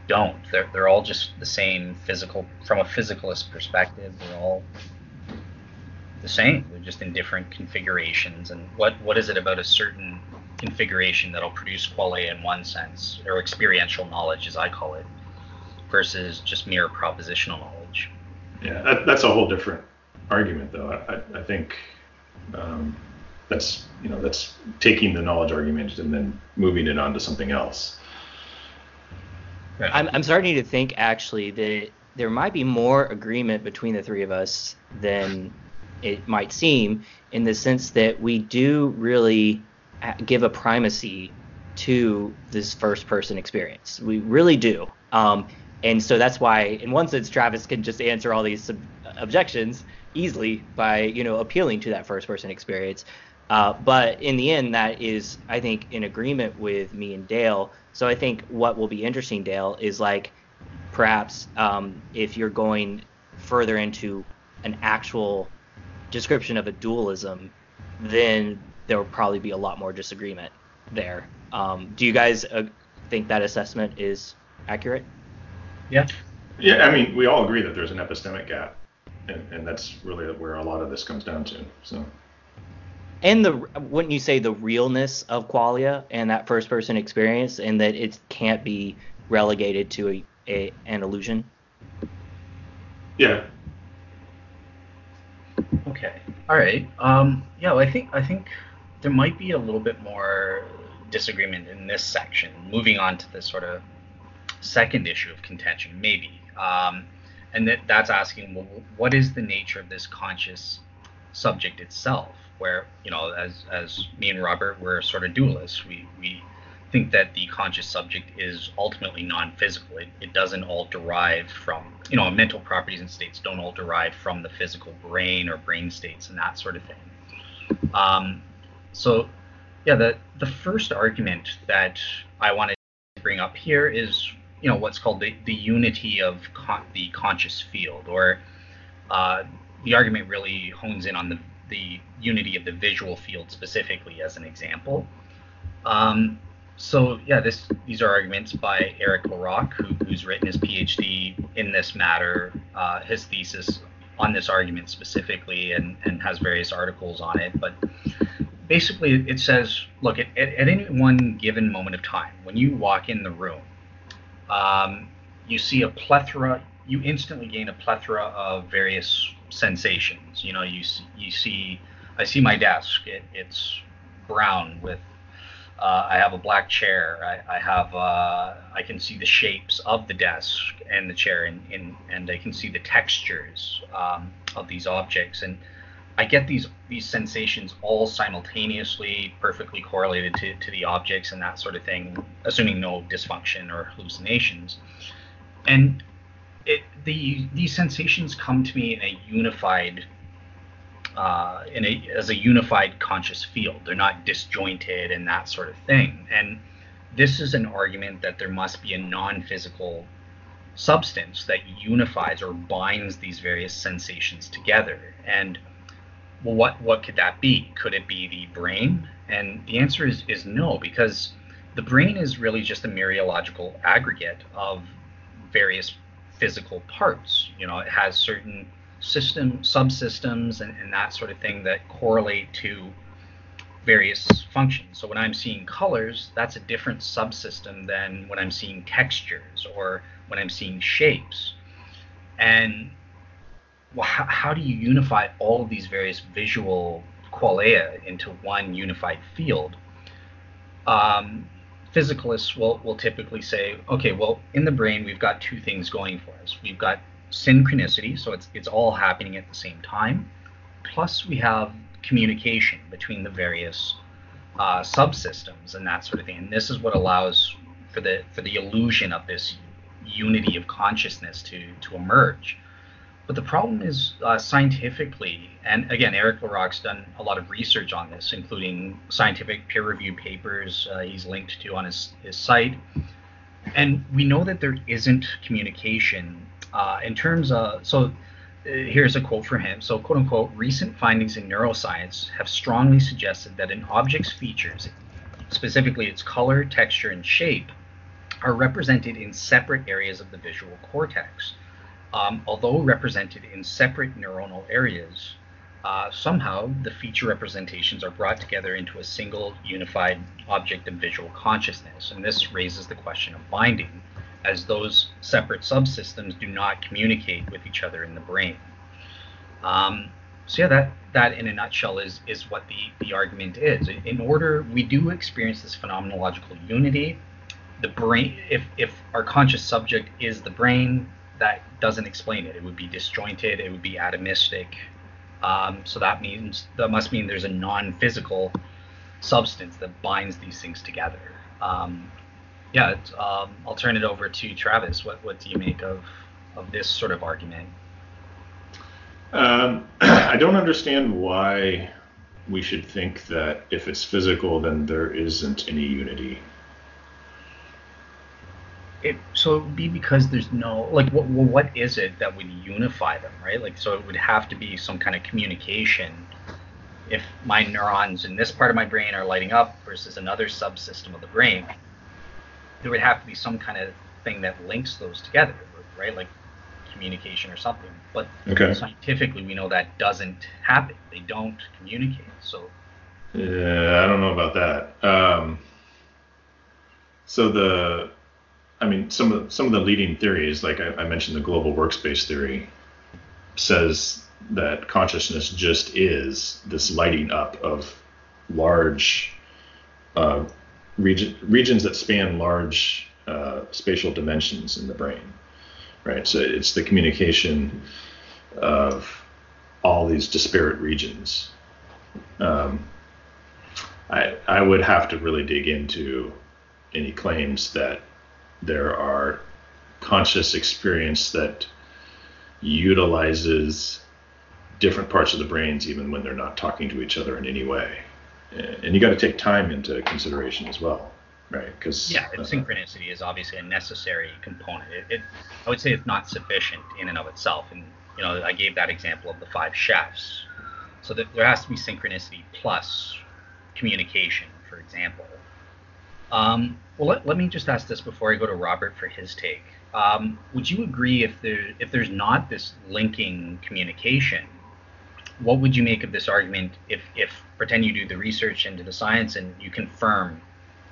don't? They're, they're all just the same physical, from a physicalist perspective, they're all the same. They're just in different configurations. And what, what is it about a certain configuration that'll produce qualia in one sense, or experiential knowledge, as I call it, versus just mere propositional knowledge?
Yeah, that, that's a whole different argument, though. I, I think um, that's you know that's taking the knowledge argument and then moving it on to something else.
I'm I'm starting to think actually that there might be more agreement between the three of us than it might seem, in the sense that we do really give a primacy to this first person experience. We really do. Um, and so that's why, in one sense, Travis can just answer all these objections easily by you know appealing to that first person experience Uh, but in the end, that is, I think, in agreement with me and Dale. So I think what will be interesting, Dale, is like perhaps um, if you're going further into an actual description of a dualism, then there will probably be a lot more disagreement there. Um, do you guys uh, think that assessment is accurate?
Yeah.
Yeah, I mean, we all agree that there's an epistemic gap, and, and that's really where a lot of this comes down to. So.
And the wouldn't you say the realness of qualia and that first person experience, and that it can't be relegated to a, a an illusion?
Yeah.
Okay. All right. Um, yeah, well, I think I think there might be a little bit more disagreement in this section. Moving on to the sort of second issue of contention, maybe, um, and that that's asking, well, what is the nature of this conscious subject itself? Where you know as as me and Robert we're sort of dualists. We we think that the conscious subject is ultimately non-physical. It, it doesn't all derive from you know mental properties and states don't all derive from the physical brain or brain states and that sort of thing. Um, so yeah, the the first argument that I wanted to bring up here is you know what's called the, the unity of con- the conscious field or uh, the argument really hones in on the the unity of the visual field specifically as an example. Um, so yeah, this these are arguments by Eric LaRock, who, who's written his PhD in this matter, uh, his thesis on this argument specifically, and, and has various articles on it. But basically, it says, look, at, at, at any one given moment of time, when you walk in the room, um, you see a plethora, you instantly gain a plethora of various sensations. You know, you you see, I see my desk. It, it's brown with. Uh, I have a black chair. I, I have. Uh, I can see the shapes of the desk and the chair, and, and, and I can see the textures um, of these objects. And I get these these sensations all simultaneously, perfectly correlated to, to the objects and that sort of thing, assuming no dysfunction or hallucinations. And it the these sensations come to me in a unified uh, in a as a unified conscious field. They're not disjointed and that sort of thing. And this is an argument that there must be a non-physical substance that unifies or binds these various sensations together. And well, what what could that be? Could it be the brain? And the answer is is no, because the brain is really just a mereological aggregate of various physical parts. You know, it has certain system subsystems and, and that sort of thing that correlate to various functions. So when I'm seeing colors, that's a different subsystem than when I'm seeing textures or when I'm seeing shapes. And well, how, how do you unify all of these various visual qualia into one unified field? Um, physicalists will, will typically say, okay, well, in the brain, we've got two things going for us. We've got synchronicity, so it's, it's all happening at the same time. Plus, we have communication between the various uh, subsystems and that sort of thing. And this is what allows for the for the illusion of this unity of consciousness to to emerge. But the problem is uh, scientifically, and again, Eric LaRock's done a lot of research on this, including scientific peer reviewed papers uh, he's linked to on his, his site. And we know that there isn't communication uh, in terms of, so uh, here's a quote from him. So, quote unquote, recent findings in neuroscience have strongly suggested that an object's features, specifically its color, texture, and shape, are represented in separate areas of the visual cortex um, although represented in separate neuronal areas, uh, somehow the feature representations are brought together into a single unified object of visual consciousness. And this raises the question of binding, as those separate subsystems do not communicate with each other in the brain. Um, so yeah, that that in a nutshell is is what the the argument is. In order, we do experience this phenomenological unity. The brain, if if our conscious subject is the brain, that doesn't explain it. It would be disjointed. It would be atomistic. Um, so that means that must mean there's a non-physical substance that binds these things together. Um, yeah, um, I'll turn it over to Travis. What what do you make of of this sort of argument?
Um, I don't understand why we should think that if it's physical, then there isn't any unity.
It, so it would be because there's no like what well, what is it that would unify them right? Like so it would have to be some kind of communication if my neurons in this part of my brain are lighting up versus another subsystem of the brain. There would have to be some kind of thing that links those together right? Like communication or something. But okay. scientifically we know that doesn't happen. They don't communicate so.
Yeah i don't know about that. Um, so the I mean, some of some of the leading theories, like I, I mentioned, the global workspace theory, says that consciousness just is this lighting up of large uh, region, regions that span large uh, spatial dimensions in the brain, right? So it's the communication of all these disparate regions. Um, I I would have to really dig into any claims that there are conscious experience that utilizes different parts of the brains even when they're not talking to each other in any way. And you got to take time into consideration as well right? Because
yeah uh, synchronicity is obviously a necessary component. It, it, i would say it's not sufficient in and of itself. And you know i gave that example of the five chefs. So that there has to be synchronicity plus communication for example. Um, well, let, let me just ask this before I go to Robert for his take. Um, would you agree if there if there's not this linking communication, what would you make of this argument if if pretend you do the research into the science and you confirm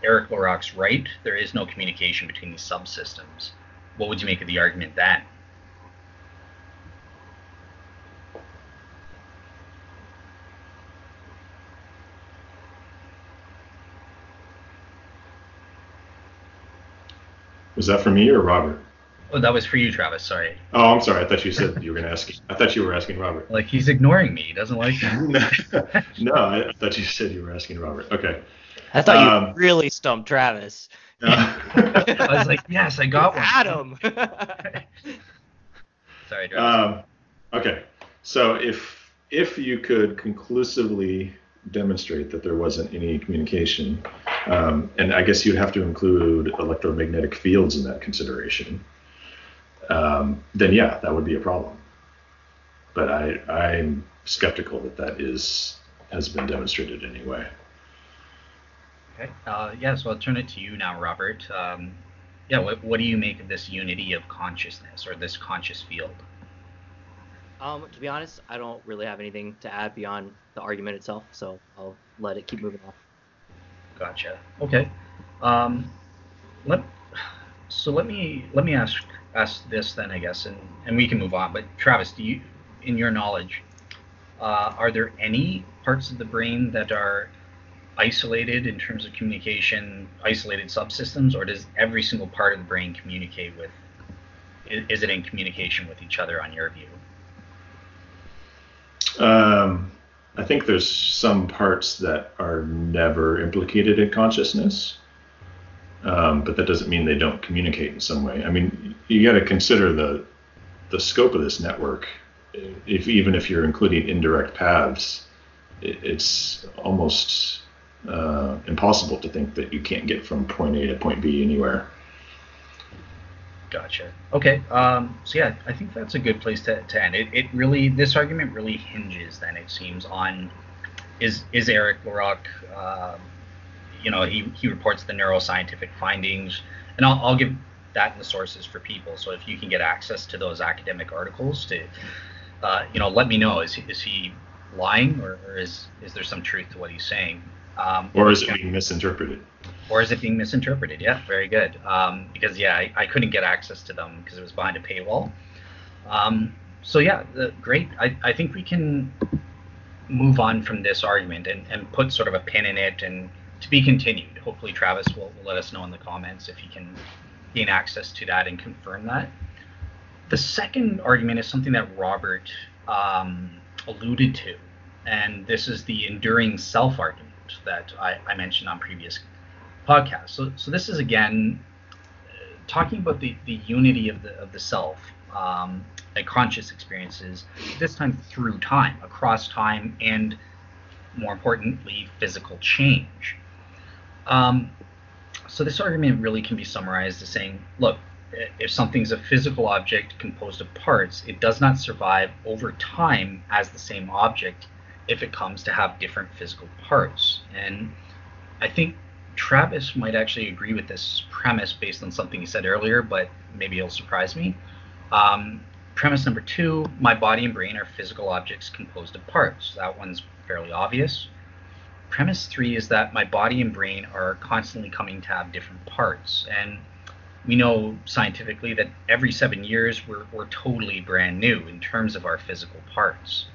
Eric LaRock's right, there is no communication between these subsystems. What would you make of the argument then?
Was that for me or Robert?
Oh, that was for you, Travis. Sorry.
Oh, I'm sorry. I thought you said you were going to ask. I thought you were asking Robert.
Like he's ignoring me. He doesn't like
me. no, I thought you said you were asking Robert. Okay.
I thought um, you really stumped Travis.
I was like, yes, I got one.
Adam.
sorry, Travis. Um,
okay. So if if you could conclusively demonstrate that there wasn't any communication. Um, and I guess you'd have to include electromagnetic fields in that consideration. Um, then yeah, that would be a problem. But I, I'm skeptical that that is has been demonstrated anyway.
Okay. Uh, yeah. So I'll turn it to you now, Robert. Um, yeah. What, what do you make of this unity of consciousness or this conscious field?
Um, to be honest, I don't really have anything to add beyond the argument itself, so I'll let it keep moving on.
Gotcha. Okay. Um, let so let me let me ask ask this then, I guess, and and we can move on. But Travis, do you, in your knowledge, uh, are there any parts of the brain that are isolated in terms of communication, isolated subsystems, or does every single part of the brain communicate with? Is it in communication with each other on your view?
Um, I think there's some parts that are never implicated in consciousness, um, but that doesn't mean they don't communicate in some way. I mean, you got to consider the the scope of this network. If even if you're including indirect paths, it, it's almost uh, impossible to think that you can't get from point A to point B anywhere.
Gotcha. Okay. Um, so yeah, I think that's a good place to, to end. It, it really this argument really hinges then it seems on is is Eric LaRock um, you know he, he reports the neuroscientific findings and I'll, I'll give that in the sources for people so if you can get access to those academic articles to uh, you know let me know is, is he lying or, or is is there some truth to what he's saying
um, or is it being misinterpreted
or is it being misinterpreted? Yeah, very good. Um, because yeah, I, I, couldn't get access to them because it was behind a paywall. Um, so yeah, the, great. I, I think we can move on from this argument and, and put sort of a pin in it and to be continued. Hopefully, Travis will, will let us know in the comments if he can gain access to that and confirm that. The second argument is something that Robert um, alluded to, and this is the enduring self argument that I, I mentioned on previous podcasts. So, so this is again talking about the, the unity of the of the self um, and conscious experiences. This time through time, across time, and more importantly, physical change. Um, so this argument really can be summarized as saying, look, if something's a physical object composed of parts, it does not survive over time as the same object if it comes to have different physical parts. And I think Travis might actually agree with this premise based on something he said earlier, but maybe it'll surprise me. Um, premise number two my body and brain are physical objects composed of parts. That one's fairly obvious. Premise three is that my body and brain are constantly coming to have different parts. And we know scientifically that every seven years we're, we're totally brand new in terms of our physical parts.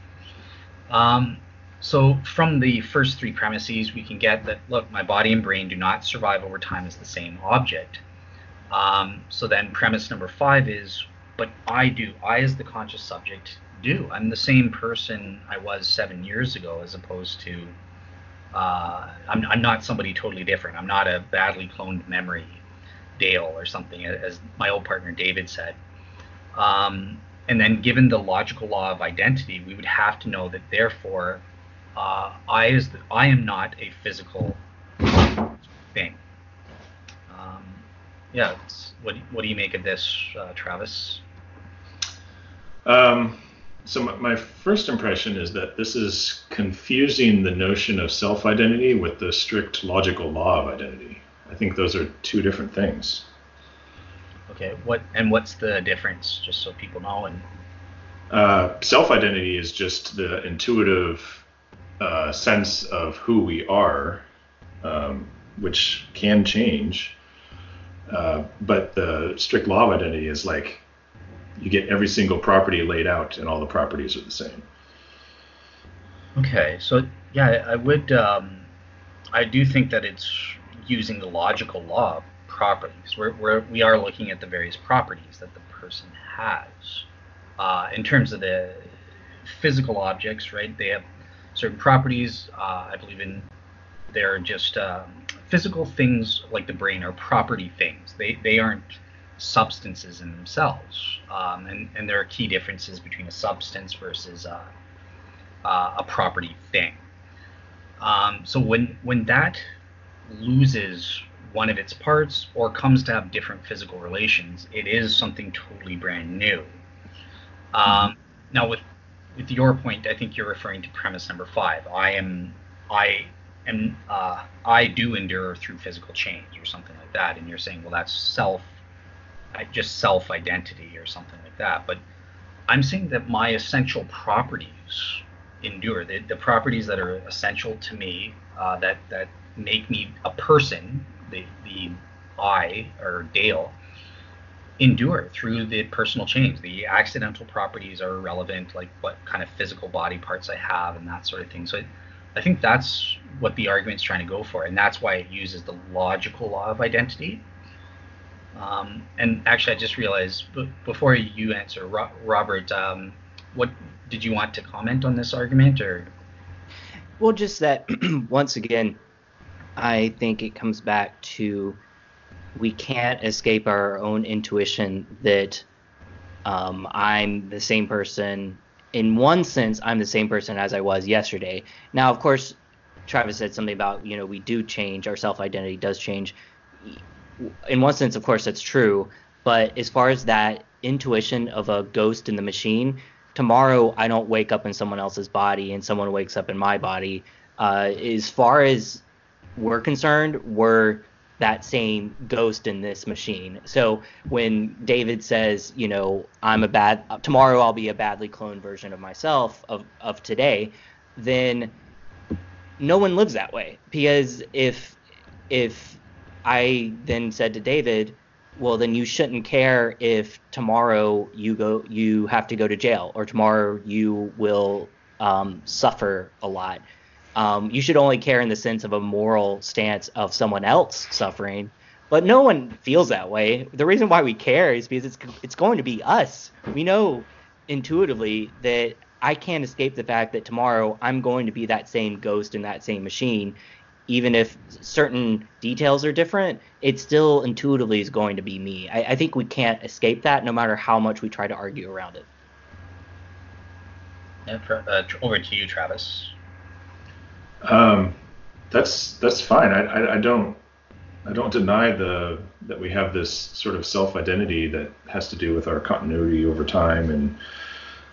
Um, so from the first three premises, we can get that look, my body and brain do not survive over time as the same object. Um, so then premise number five is, but I do. I, as the conscious subject, do. I'm the same person I was seven years ago, as opposed to uh, I'm, I'm not somebody totally different. I'm not a badly cloned memory Dale or something, as my old partner David said. Um, and then, given the logical law of identity, we would have to know that therefore, uh, I is the, I am not a physical thing. Um, yeah, what what do you make of this, uh, Travis?
Um, so my, my first impression is that this is confusing the notion of self-identity with the strict logical law of identity. I think those are two different things.
Okay, what and what's the difference, just so people know? And
uh, self-identity is just the intuitive uh, sense of who we are, um, which can change. Uh, but the strict law of identity is like you get every single property laid out, and all the properties are the same.
Okay, so yeah, I would. Um, I do think that it's using the logical law properties. We're, we're, we are looking at the various properties that the person has. Uh, in terms of the physical objects, right? They have certain properties. Uh, I believe in they're just um, physical things like the brain are property things. They they aren't substances in themselves, um, and and there are key differences between a substance versus uh, uh a property thing. Um, so when when that loses one of its parts or comes to have different physical relations, it is something totally brand new. Um, now, with with your point, I think you're referring to premise number five. I am, I am, uh, I do endure through physical change or something like that, and you're saying, well, that's self, just self identity or something like that. But I'm saying that my essential properties endure. The, the properties that are essential to me, uh, that that make me a person, the the I or Dale, endure through the personal change. The accidental properties are irrelevant, like what kind of physical body parts I have and that sort of thing. So I, I think that's what the argument's trying to go for, and that's why it uses the logical law of identity. Um, and actually, I just realized b- before you answer, Ro- Robert, um, what did you want to comment on this argument, or?
Well, just that once again, I think it comes back to we can't escape our own intuition that um, I'm the same person. In one sense, I'm the same person as I was yesterday. Now, of course, Travis said something about you know we do change, our self identity does change. In one sense, of course, that's true. But as far as that intuition of a ghost in the machine, tomorrow I don't wake up in someone else's body and someone wakes up in my body. Uh, as far as we're concerned, we're that same ghost in this machine. So when David says, you know, I'm a bad tomorrow I'll be a badly cloned version of myself of of today, then no one lives that way because if if I then said to David, well then you shouldn't care if tomorrow you go you have to go to jail or tomorrow you will um, suffer a lot um, you should only care in the sense of a moral stance of someone else suffering. But no one feels that way. The reason why we care is because it's it's going to be us. We know intuitively that I can't escape the fact that tomorrow I'm going to be that same ghost in that same machine. Even if certain details are different, it still intuitively is going to be me. I, I think we can't escape that no matter how much we try to argue around it.
Yeah, uh, over to you, Travis.
Um, that's that's fine. I, I, I don't I don't deny the that we have this sort of self identity that has to do with our continuity over time and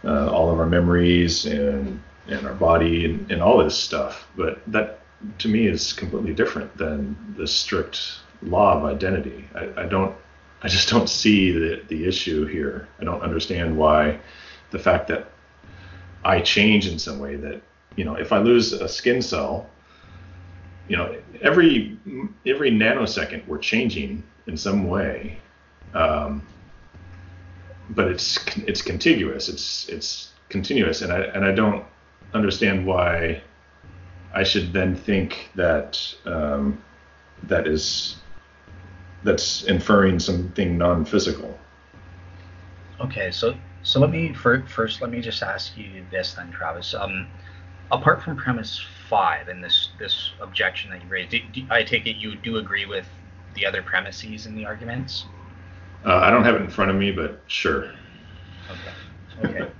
uh, all of our memories and and our body and, and all this stuff. But that to me is completely different than the strict law of identity. I, I don't I just don't see the the issue here. I don't understand why the fact that I change in some way that you know if I lose a skin cell you know every every nanosecond we're changing in some way um, but it's it's contiguous it's it's continuous. And I and I don't understand why I should then think that um, that is that's inferring something non-physical.
Okay so so let me first let me just ask you this then Travis. Um, apart from premise five and this this objection that you raised, do, do, I take it you do agree with the other premises in the arguments?
Uh, I don't have it in front of me, but sure.
Okay. Okay.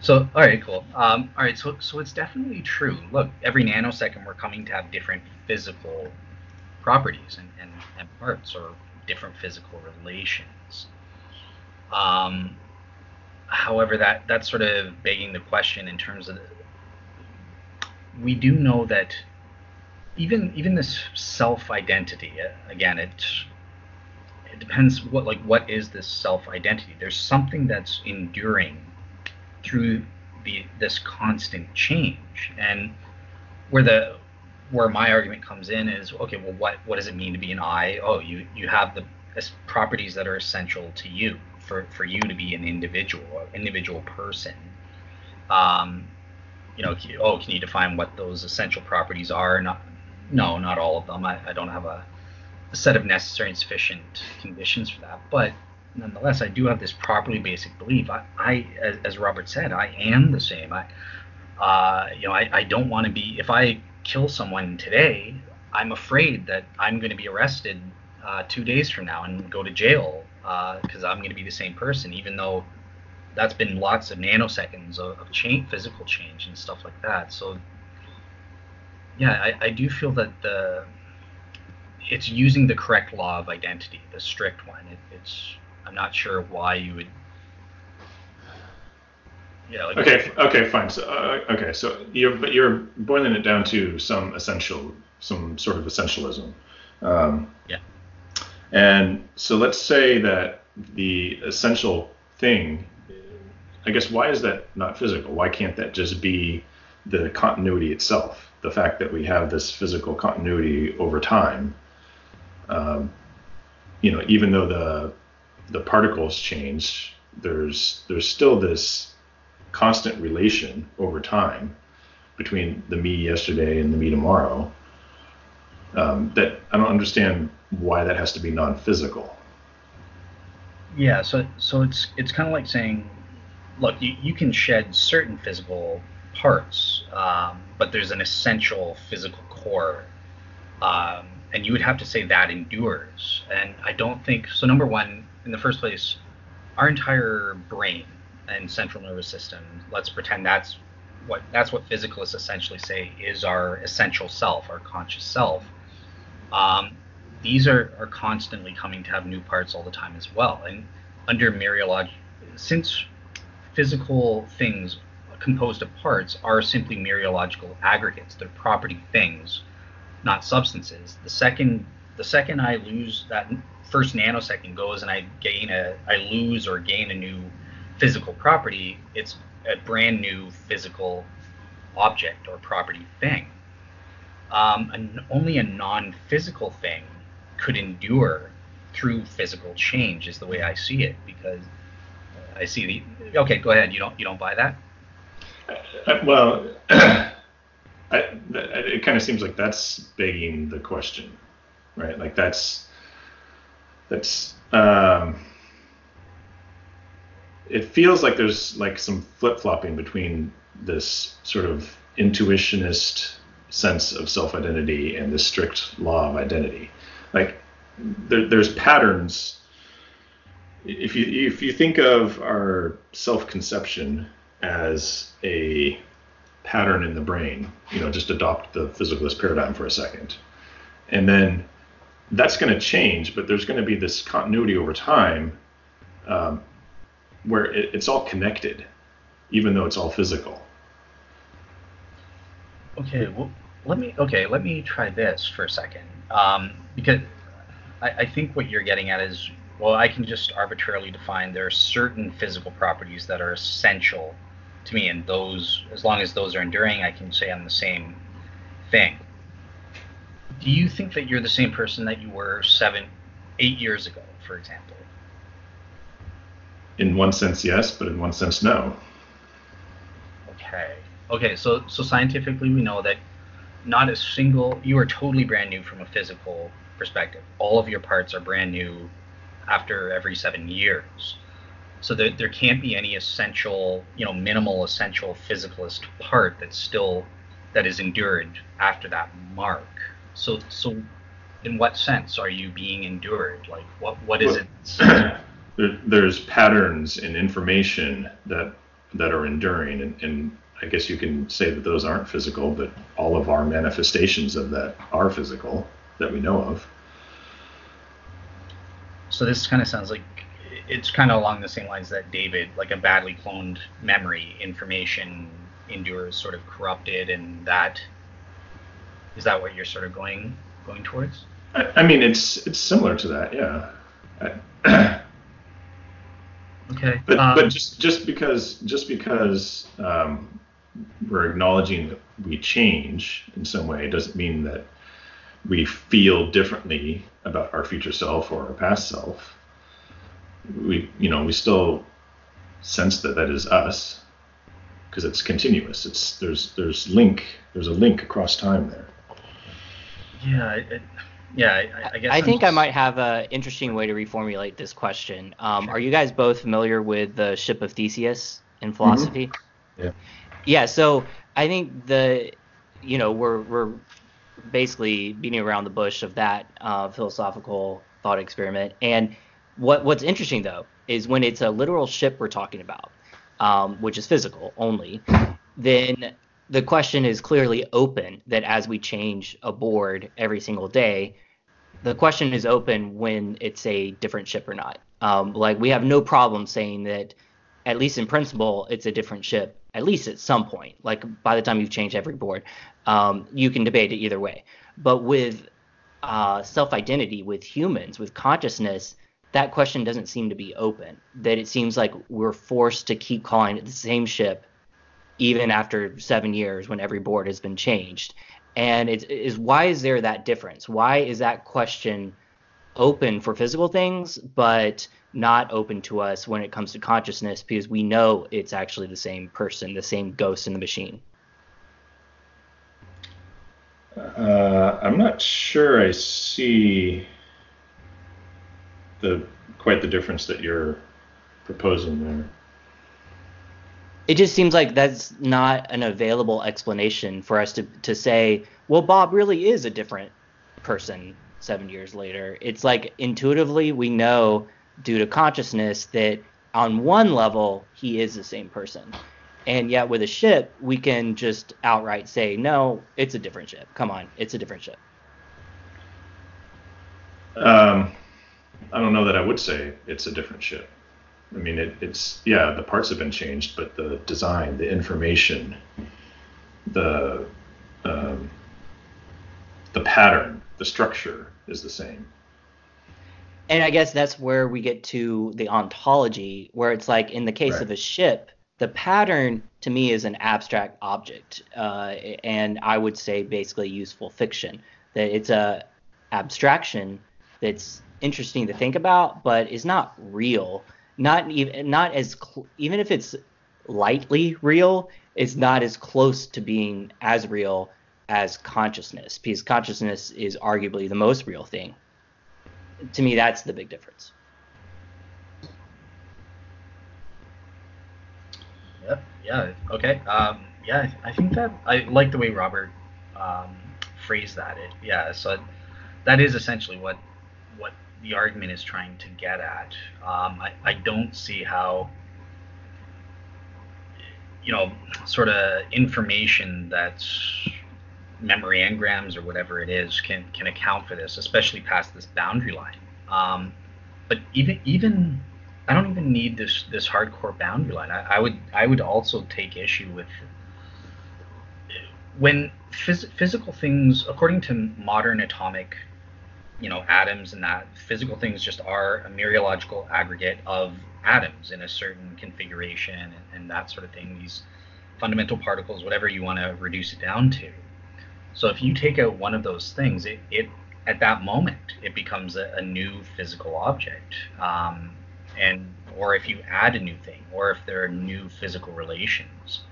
so all right, cool. Um, all right, so so it's definitely true. Look, every nanosecond we're coming to have different physical properties and, and, and parts or different physical relations. Um, however, that that's sort of begging the question in terms of we do know that even even this self identity uh, again it it depends what like what is this self identity there's something that's enduring through the this constant change. And where the where my argument comes in is okay well what what does it mean to be an i? Oh you you have the properties that are essential to you for for you to be an individual individual person. Um you know, oh, can you define what those essential properties are? Not, no, not all of them. I, I don't have a, a set of necessary and sufficient conditions for that. But nonetheless, I do have this properly basic belief. I, I as, as, Robert said, I am the same. I, uh, you know, I, I don't want to be. If I kill someone today, I'm afraid that I'm going to be arrested uh, two days from now and go to jail because uh, I'm going to be the same person, even though that's been lots of nanoseconds of, of change, physical change and stuff like that. So yeah, I, I do feel that the it's using the correct law of identity, the strict one. It, it's I'm not sure why you would.
Yeah. Like okay. Okay. Fine. So uh, okay. So you're but you're boiling it down to some essential, some sort of essentialism. Um,
yeah.
And so let's say that the essential thing I guess why is that not physical? Why can't that just be the continuity itself? The fact that we have this physical continuity over time. Um, you know, even though the the particles change, there's there's still this constant relation over time between the me yesterday and the me tomorrow. Um, that I don't understand why that has to be non-physical.
Yeah, so so it's it's kind of like saying look, you, you can shed certain physical parts, um, but there's an essential physical core. Um, and you would have to say that endures. And I don't think so. Number one, in the first place, our entire brain and central nervous system, let's pretend that's what that's what physicalists essentially say is our essential self, our conscious self. Um, these are, are constantly coming to have new parts all the time as well. And under mereology, since physical things composed of parts are simply mereological aggregates. They're property things, not substances. The second the second I lose that first nanosecond goes and I gain a I lose or gain a new physical property, it's a brand new physical object or property thing. Um, and only a non-physical thing could endure through physical change is the way I see it because I see the. Okay, go ahead. You don't you don't buy that?
Uh, well, I, it kind of seems like that's begging the question, right? Like that's that's. Um, it feels like there's like some flip flopping between this sort of intuitionist sense of self identity and the strict law of identity. Like there, there's patterns if you if you think of our self-conception as a pattern in the brain. You know, just adopt the physicalist paradigm for a second, and then that's going to change. But there's going to be this continuity over time um, where it, it's all connected, even though it's all physical.
Okay, well, let me okay, let me try this for a second, um, because I, I think what you're getting at is well, I can just arbitrarily define there are certain physical properties that are essential to me, and those, as long as those are enduring, I can say I'm the same thing. Do you think that you're the same person that you were seven, eight years ago, for example?
In one sense, yes, but in one sense, no.
Okay. Okay. So, so scientifically, we know that not a single you are totally brand new from a physical perspective. All of your parts are brand new after every seven years. So there, there can't be any essential, you know, minimal essential physicalist part that's still that is endured after that mark. So so in what sense are you being endured? Like what what is
well, it? there's patterns and information that that are enduring and, and I guess you can say that those aren't physical, but all of our manifestations of that are physical that we know of.
So this kind of sounds like it's kind of along the same lines that David, like a badly cloned memory, information endures sort of corrupted, and that is that what you're sort of going going towards?
I, I mean, it's it's similar to that, yeah.
okay.
But um, but just just because just because um, we're acknowledging that we change in some way doesn't mean that we feel differently about our future self or our past self. We, you know, we still sense that that is us because it's continuous. It's there's there's link there's a link across time there.
Yeah, it, yeah. I, I guess.
I I'm think just... I might have an interesting way to reformulate this question. Um, sure. Are you guys both familiar with the ship of Theseus in philosophy?
Mm-hmm. Yeah.
Yeah. So I think the, you know, we're we're basically beating around the bush of that uh, philosophical thought experiment. And what what's interesting though is when it's a literal ship we're talking about, um, which is physical only, then the question is clearly open that as we change a board every single day, the question is open when it's a different ship or not. Um, like we have no problem saying that, at least in principle, it's a different ship at least at some point. Like by the time you've changed every board, um, you can debate it either way. But with uh, self identity, with humans, with consciousness, that question doesn't seem to be open. That it seems like we're forced to keep calling it the same ship even after seven years when every board has been changed. And it is why is there that difference? Why is that question open for physical things, but not open to us when it comes to consciousness because we know it's actually the same person, the same ghost in the machine.
Uh, I'm not sure I see the quite the difference that you're proposing there.
It just seems like that's not an available explanation for us to, to say, well, Bob really is a different person seven years later. It's like intuitively we know due to consciousness that on one level he is the same person. And yet with a ship, we can just outright say, no, it's a different ship. Come on, it's a different ship.
Um, I don't know that I would say it's a different ship. I mean, it, it's yeah, the parts have been changed, but the design, the information, the um, the pattern, the structure is the same
and I guess that's where we get to the ontology, where it's like in the case right. of a ship, the pattern to me is an abstract object, uh, and I would say basically useful fiction. That it's a abstraction that's interesting to think about, but is not real. Not even not as cl- even if it's lightly real, it's not as close to being as real as consciousness, because consciousness is arguably the most real thing to me, that's the big difference.
Yep. Yeah. Okay. Um, yeah. I think that I like the way Robert um, phrased that. It, yeah. So that is essentially what what the argument is trying to get at. Um, I, I don't see how you know, sort of information that's memory engrams or whatever it is can can account for this, especially past this boundary line. Um, but even even I don't even need this this hardcore boundary line. I, I would I would also take issue with when phys- physical things, according to modern atomic, you know, atoms and that physical things just are a mereological aggregate of atoms in a certain configuration and, and that sort of thing. These fundamental particles, whatever you want to reduce it down to. So if you take out one of those things, it, it at that moment it becomes a, a new physical object. Um, and or if you add a new thing, or if there are new physical relations.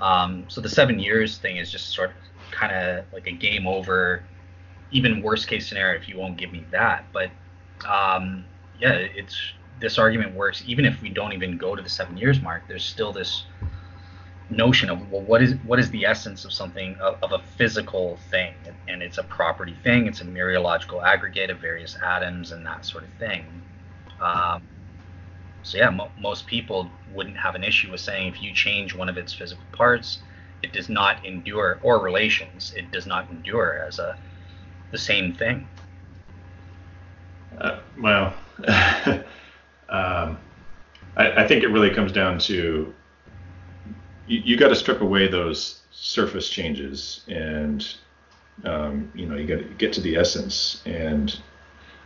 Um, so the seven years thing is just sort of kind of like a game over, even worst case scenario if you won't give me that. But um, yeah, it's this argument works even if we don't even go to the seven years mark. There's still this notion of well, what is what is the essence of something of, of a physical thing, and it's a property thing. It's a mereological aggregate of various atoms and that sort of thing. Um, so yeah, mo- most people wouldn't have an issue with saying if you change one of its physical parts, it does not endure, or relations, it does not endure as a the same thing.
Uh, well, um, I, I, think it really comes down to you, you got to strip away those surface changes, and um, you know you got to get to the essence. And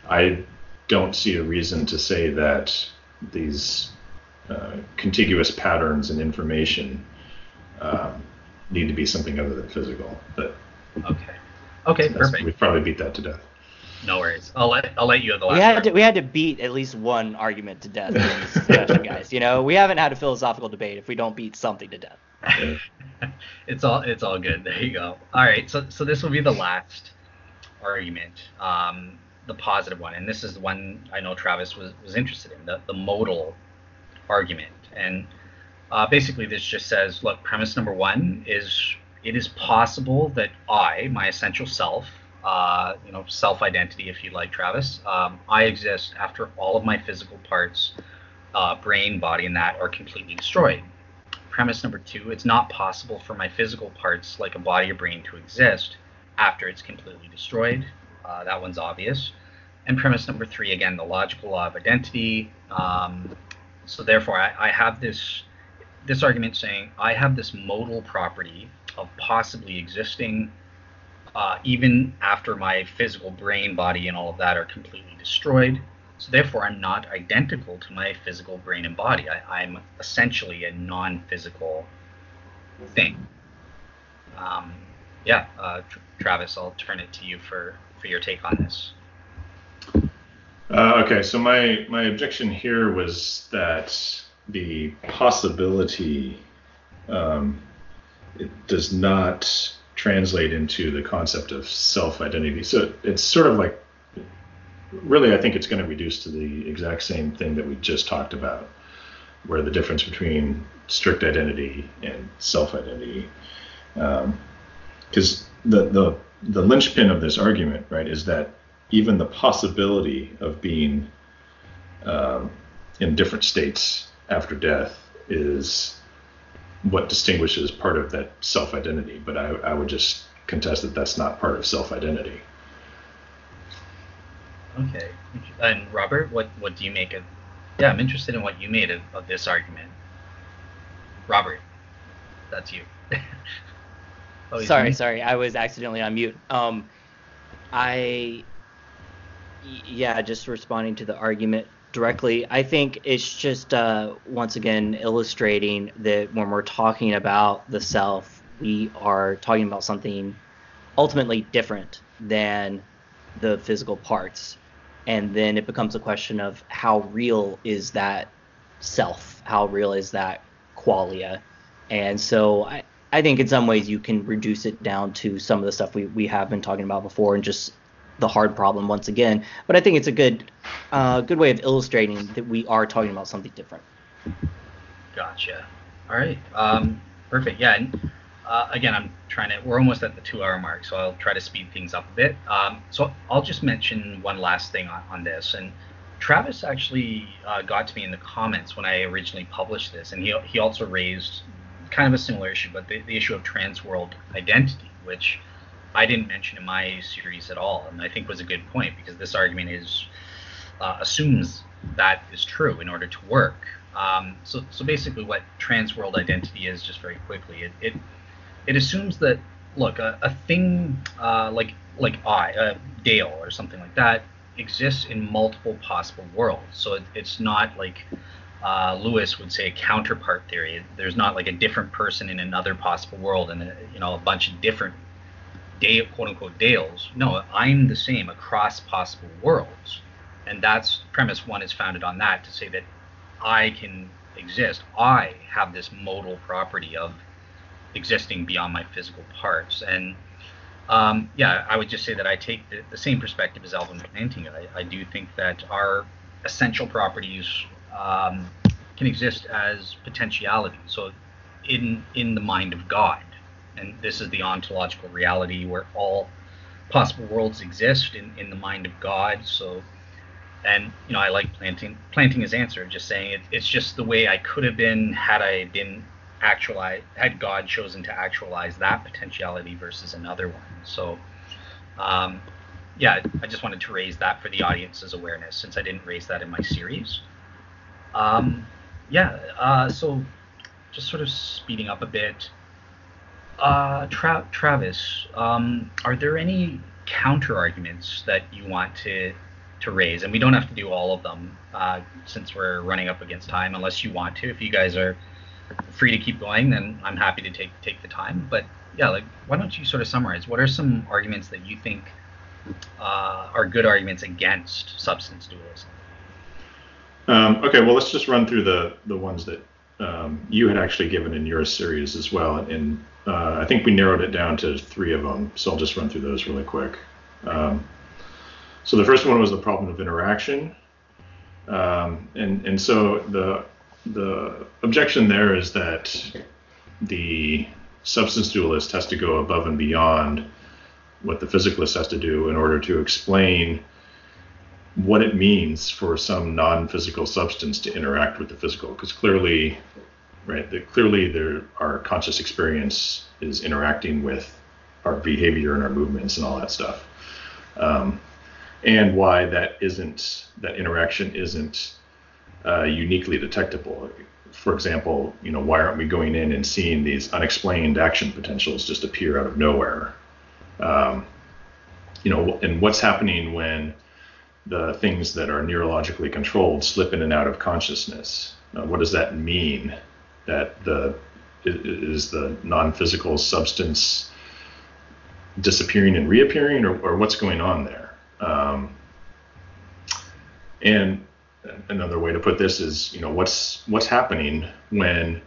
I don't see a reason to say that these uh, contiguous patterns and information um, need to be something other than physical. But
okay, okay, perfect.
we've probably beat that to death.
No worries. I'll let I'll let you have the last.
We had to, we had to beat at least one argument to death in this discussion, guys. You know, we haven't had a philosophical debate if we don't beat something to death.
it's all it's all good. There you go. All right. So so this will be the last argument. Um, the positive one, and this is the one I know Travis was, was interested in, the, the modal argument. And uh, basically, this just says, look, premise number one is it is possible that I, my essential self, uh, you know, self identity, if you like, Travis, um, I exist after all of my physical parts, uh, brain, body, and that are completely destroyed. Premise number two, it's not possible for my physical parts, like a body or brain, to exist after it's completely destroyed. Uh, that one's obvious. And premise number three, again, the logical law of identity. Um, so therefore, I, I, have this this argument saying I have this modal property of possibly existing uh, even after my physical brain, body, and all of that are completely destroyed. So therefore, I'm not identical to my physical brain and body. I, am essentially a non-physical thing. Um, yeah, uh, Travis, I'll turn it to you for for your take on this.
Uh, okay, so my my objection here was that the possibility um, it does not translate into the concept of self-identity. So it's sort of like, really, I think it's going to reduce to the exact same thing that we just talked about, where the difference between strict identity and self-identity, because um, the the the linchpin of this argument, right, is that even the possibility of being um, in different states after death is what distinguishes part of that self identity. But I, I would just contest that that's not part of self identity.
Okay. And Robert, what, what do you make of? Yeah, I'm interested in what you made of, of this argument. Robert, that's you.
oh, sorry, sorry, I was accidentally on mute. Um, I yeah, just responding to the argument directly, I think it's just uh, once again illustrating that when we're talking about the self, we are talking about something ultimately different than the physical parts. And then it becomes a question of how real is that self? How real is that qualia? And so I, I think in some ways you can reduce it down to some of the stuff we, we have been talking about before and just the hard problem once again. But I think it's a good uh, good way of illustrating that we are talking about something different.
Gotcha. All right. Um, perfect. Yeah. And uh, again, I'm trying to. We're almost at the two-hour mark, so I'll try to speed things up a bit. Um, so I'll just mention one last thing on, on this. And Travis actually uh, got to me in the comments when I originally published this, and he he also raised kind of a similar issue, but the, the issue of trans world identity, which I didn't mention in my series at all, and I think was a good point because this argument is uh, assumes that is true in order to work. Um, so, so basically, what trans world identity is, just very quickly, it it, it assumes that look, a, a thing uh, like like I, uh, Dale, or something like that, exists in multiple possible worlds. So it, it's not like uh, Lewis would say a counterpart theory. There's not like a different person in another possible world and a, you know a bunch of different Dale, quote unquote Dales. No, I'm the same across possible worlds, and that's premise one is founded on that to say that I can exist. I have this modal property of existing beyond my physical parts, and um, yeah, I would just say that I take the, the same perspective as Alvin Plantinga. I, I do think that our essential properties um, can exist as potentiality. So, in in the mind of God, and this is the ontological reality where all possible worlds exist in, in the mind of God. So, and you know, I like planting planting his answer, just saying it, it's just the way I could have been had I been actualized, had God chosen to actualize that potentiality versus another one. So, um, yeah, I just wanted to raise that for the audience's awareness since I didn't raise that in my series. Um, yeah, uh, so just sort of speeding up a bit. Uh, Tra- Travis, um, are there any counter arguments that you want to to raise? And we don't have to do all of them uh, since we're running up against time, unless you want to. If you guys are free to keep going, then I'm happy to take take the time. But yeah, like why don't you sort of summarize? What are some arguments that you think uh, are good arguments against substance dualism?
Um, okay, well, let's just run through the the ones that um, you had actually given in your series as well, and uh, I think we narrowed it down to three of them. So I'll just run through those really quick. Um, so the first one was the problem of interaction, um, and and so the the objection there is that the substance dualist has to go above and beyond what the physicalist has to do in order to explain what it means for some non-physical substance to interact with the physical because clearly right the, clearly there our conscious experience is interacting with our behavior and our movements and all that stuff um, and why that isn't that interaction isn't uh, uniquely detectable for example you know why aren't we going in and seeing these unexplained action potentials just appear out of nowhere um, you know and what's happening when the things that are neurologically controlled slip in and out of consciousness. Uh, what does that mean? That the is the non-physical substance disappearing and reappearing, or, or what's going on there? Um, and another way to put this is, you know, what's what's happening when,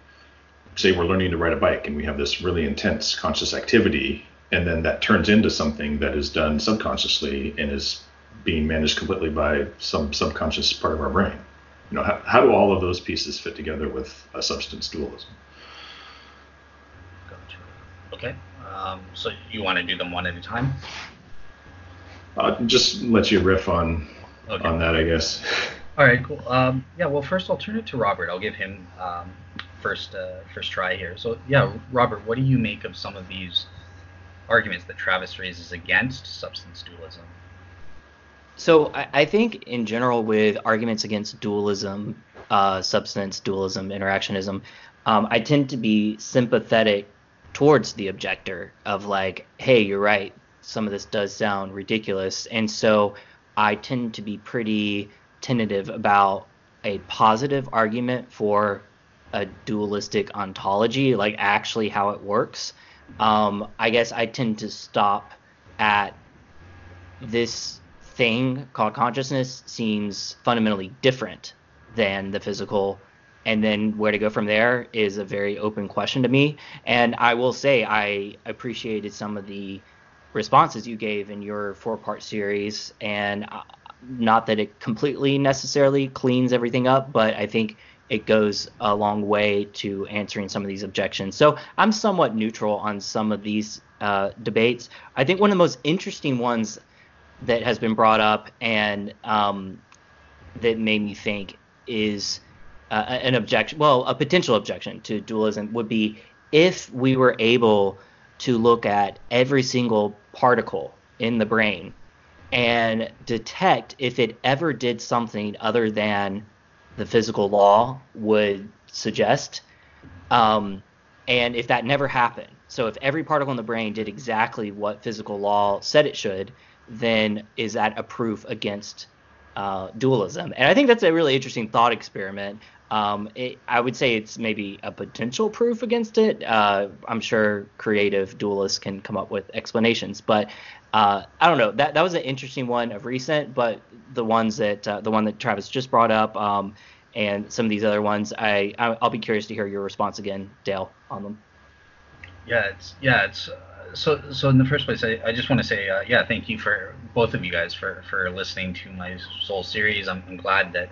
say, we're learning to ride a bike and we have this really intense conscious activity, and then that turns into something that is done subconsciously and is being managed completely by some subconscious part of our brain. You know, how, how do all of those pieces fit together with a substance dualism?
Gotcha. Okay. Um, so you want to do them one at a time?
Uh, just let you riff on okay. on that, I guess.
All right, cool. Um, yeah, well, first I'll turn it to Robert. I'll give him um, first uh, first try here. So, yeah, Robert, what do you make of some of these arguments that Travis raises against substance dualism?
So I, I think in general with arguments against dualism, uh, substance dualism, interactionism, um, I tend to be sympathetic towards the objector of like, hey, you're right. Some of this does sound ridiculous, and so I tend to be pretty tentative about a positive argument for a dualistic ontology, like actually how it works. Um, I guess I tend to stop at this thing called consciousness seems fundamentally different than the physical. And then where to go from there is a very open question to me. And i will say i appreciated some of the responses you gave in your four part series. And uh, not that it completely necessarily cleans everything up but i think it goes a long way to answering some of these objections. So i'm somewhat neutral on some of these uh, debates. I think one of the most interesting ones that has been brought up and um, that made me think is uh, an objection, well, a potential objection to dualism would be if we were able to look at every single particle in the brain and detect if it ever did something other than the physical law would suggest, um, and if that never happened, so if every particle in the brain did exactly what physical law said it should, then is that a proof against uh, dualism? And I think that's a really interesting thought experiment. Um, it, I would say it's maybe a potential proof against it. Uh, I'm sure creative dualists can come up with explanations, but uh, I don't know. That that was an interesting one of recent, but the ones that uh, the one that Travis just brought up, um, and some of these other ones, I I'll be curious to hear your response again, Dale, on them.
Yeah, it's yeah, it's so so. In the first place, I, I just want to say uh, yeah, thank you for both of you guys for for listening to my Soul series. I'm, I'm glad that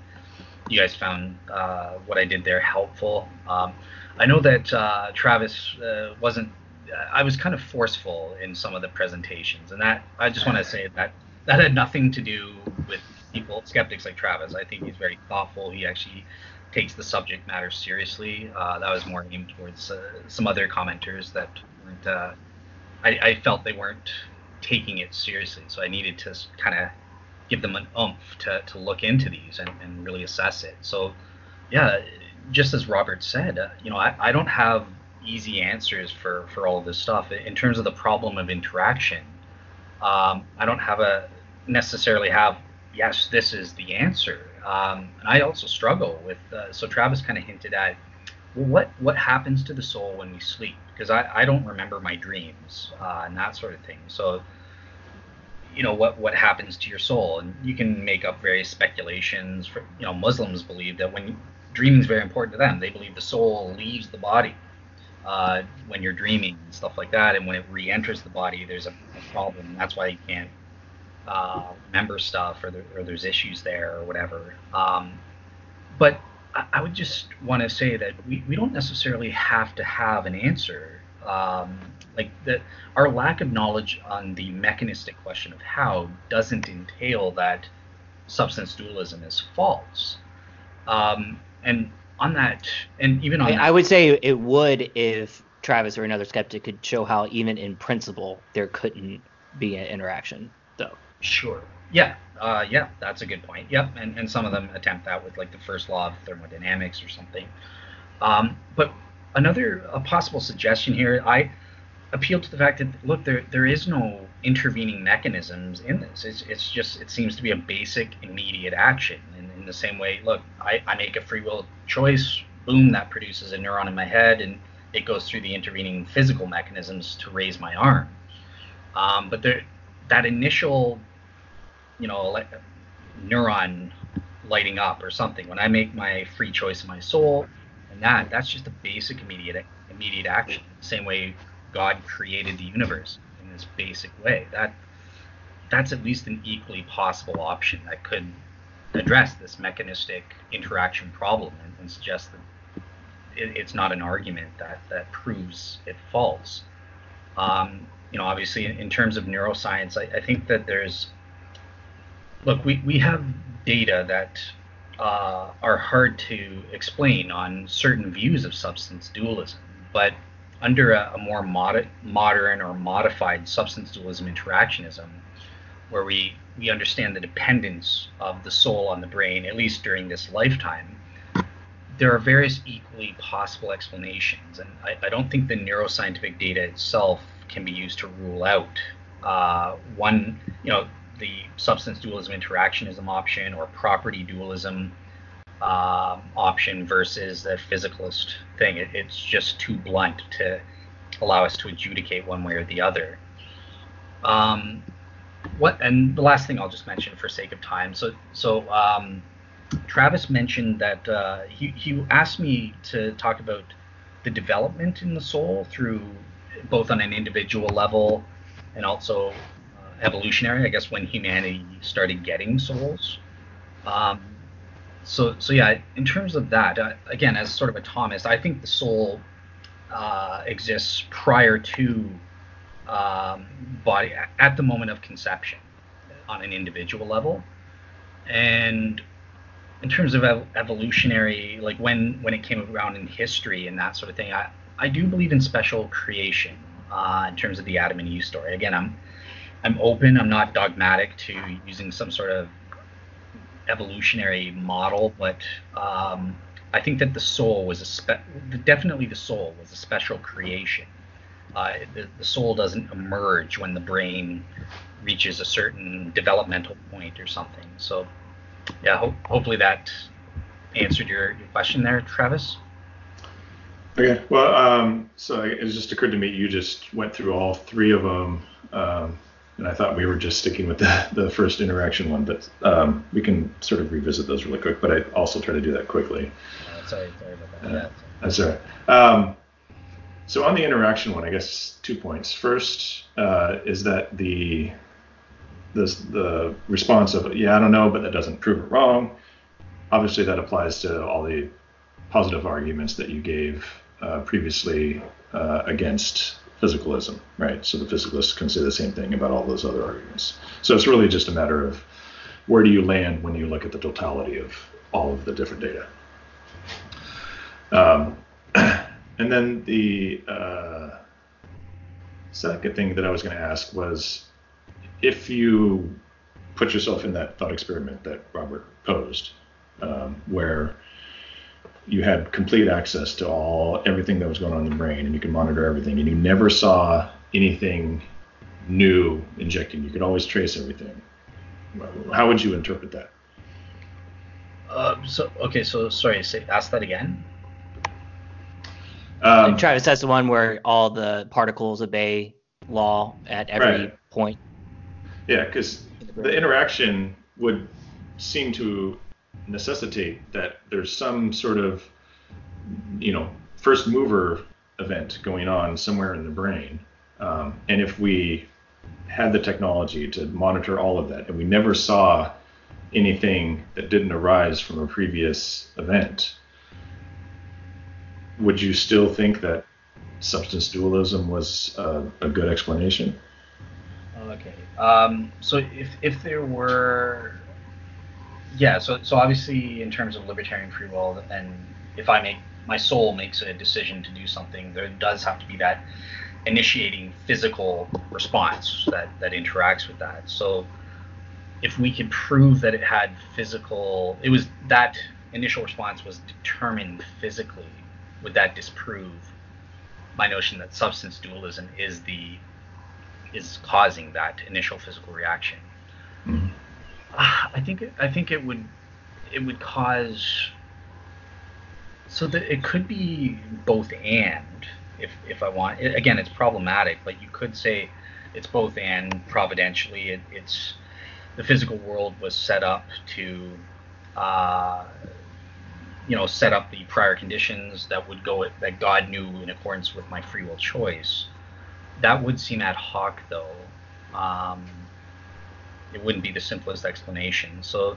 you guys found uh, what I did there helpful. Um, I know that uh, Travis uh, wasn't. I was kind of forceful in some of the presentations, and that I just want to say that that had nothing to do with people skeptics like Travis. I think he's very thoughtful. He actually takes the subject matter seriously. Uh, that was more aimed towards uh, some other commenters that weren't. I, I, felt they weren't taking it seriously, so I needed to kind of give them an oomph to, to look into these and, and really assess it. So, yeah, just as Robert said, uh, you know, I, I don't have easy answers for for all this stuff in terms of the problem of interaction. Um, I don't have a necessarily have yes, this is the answer. Um, and I also struggle with. Uh, so Travis kind of hinted at, well, what what happens to the soul when we sleep? Because I, I don't remember my dreams uh, and that sort of thing. So you know what what happens to your soul, and you can make up various speculations. For, you know, Muslims believe that when dreaming is very important to them, they believe the soul leaves the body uh, when you're dreaming and stuff like that, and when it re-enters the body, there's a, a problem. That's why you can't uh, member stuff or, there, or, there's issues there or whatever. Um, but I, would just want to say that we, we don't necessarily have to have an answer. Um, like that, our lack of knowledge on the mechanistic question of how doesn't entail that substance dualism is false. Um, and on that, and even on I, that,
I would say it would if Travis or another skeptic could show how even in principle there couldn't be an interaction, though.
Sure. Yeah. Uh, yeah, that's a good point. Yep. And, and some of them attempt that with like the first law of thermodynamics or something. Um, but another a possible suggestion here, I appeal to the fact that look, there there is no intervening mechanisms in this. It's it's just it seems to be a basic immediate action. And in the same way, look, I, I make a free will choice, boom, that produces a neuron in my head and it goes through the intervening physical mechanisms to raise my arm. Um, but there that initial you know, like neuron lighting up or something. When I make my free choice of my soul, and that that's just a basic immediate immediate action. Same way God created the universe in this basic way. That that's at least an equally possible option that could address this mechanistic interaction problem and, and suggest that it, it's not an argument that that proves it false. Um, you know, obviously, in, in terms of neuroscience, I, I think that there's look, we, we have data that uh, are hard to explain on certain views of substance dualism, but under a, a more mod- modern or modified substance dualism interactionism, where we, we understand the dependence of the soul on the brain, at least during this lifetime, there are various equally possible explanations. And I, I don't think the neuroscientific data itself can be used to rule out uh, one, you know, the substance dualism interactionism option or property dualism um, option versus the physicalist thing. It, it's just too blunt to allow us to adjudicate one way or the other. Um, what and the last thing I'll just mention for sake of time. So so um, Travis mentioned that uh, he he asked me to talk about the development in the soul through both on an individual level and also evolutionary, I guess, when humanity started getting souls. Um, so, so yeah, in terms of that, uh, again, as sort of a Thomist, I think the soul uh, exists prior to um, body at the moment of conception on an individual level, and in terms of ev- evolutionary, like when when it came around in history and that sort of thing, I I do believe in special creation uh, in terms of the Adam and Eve story. Again, I'm I'm open. I'm not dogmatic to using some sort of evolutionary model, but um, I think that the soul was a spe- definitely the soul was a special creation. Uh, the, the soul doesn't emerge when the brain reaches a certain developmental point or something. So, yeah, ho- hopefully that answered your, your question there, Travis.
Okay. Well, um, so it just occurred to me you just went through all three of them, um, and I thought we were just sticking with the, the first interaction one, but um, we can sort of revisit those really quick. But I also try to do that quickly.
Sorry, sorry about that. Uh, yeah.
That's all right. Um, so on the interaction one, I guess two points. First uh, is that the this, the response of yeah I don't know, but that doesn't prove it wrong. Obviously, that applies to all the positive arguments that you gave uh, previously uh, against physicalism, right? So the physicalists can say the same thing about all those other arguments. So it's really just a matter of where do you land when you look at the totality of all of the different data. Um, and then the uh, second thing that I was going to ask was if you put yourself in that thought experiment that Robert posed, um, where you had complete access to all everything that was going on in the brain and you could monitor everything and you never saw anything new injecting you could always trace everything how would you interpret that
uh, so okay so sorry say, ask that again
um, Travis, that's the one where all the particles obey law at every
right.
point.
Yeah, because the interaction would seem to necessitate that there's some sort of, you know, first mover event going on somewhere in the brain. Um, and if we had the technology to monitor all of that and we never saw anything that didn't arise from a previous event, would you still think that substance dualism was uh, a good explanation?
Okay. Um, so if, if there were yeah, so so obviously in terms of libertarian free will, and if I make my soul makes a decision to do something, there does have to be that initiating physical response that that interacts with that. So if we could prove that it had physical, it was that initial response was determined physically, would that disprove my notion that substance dualism is the is causing that initial physical reaction? Mm-hmm. I think I think it would it would cause so that it could be both and if if I want again it's problematic but you could say it's both and providentially. It, it's the physical world was set up to uh, you know set up the prior conditions that would go that God knew in accordance with my free will choice. That would seem ad hoc though. Um, it wouldn't be the simplest explanation. So,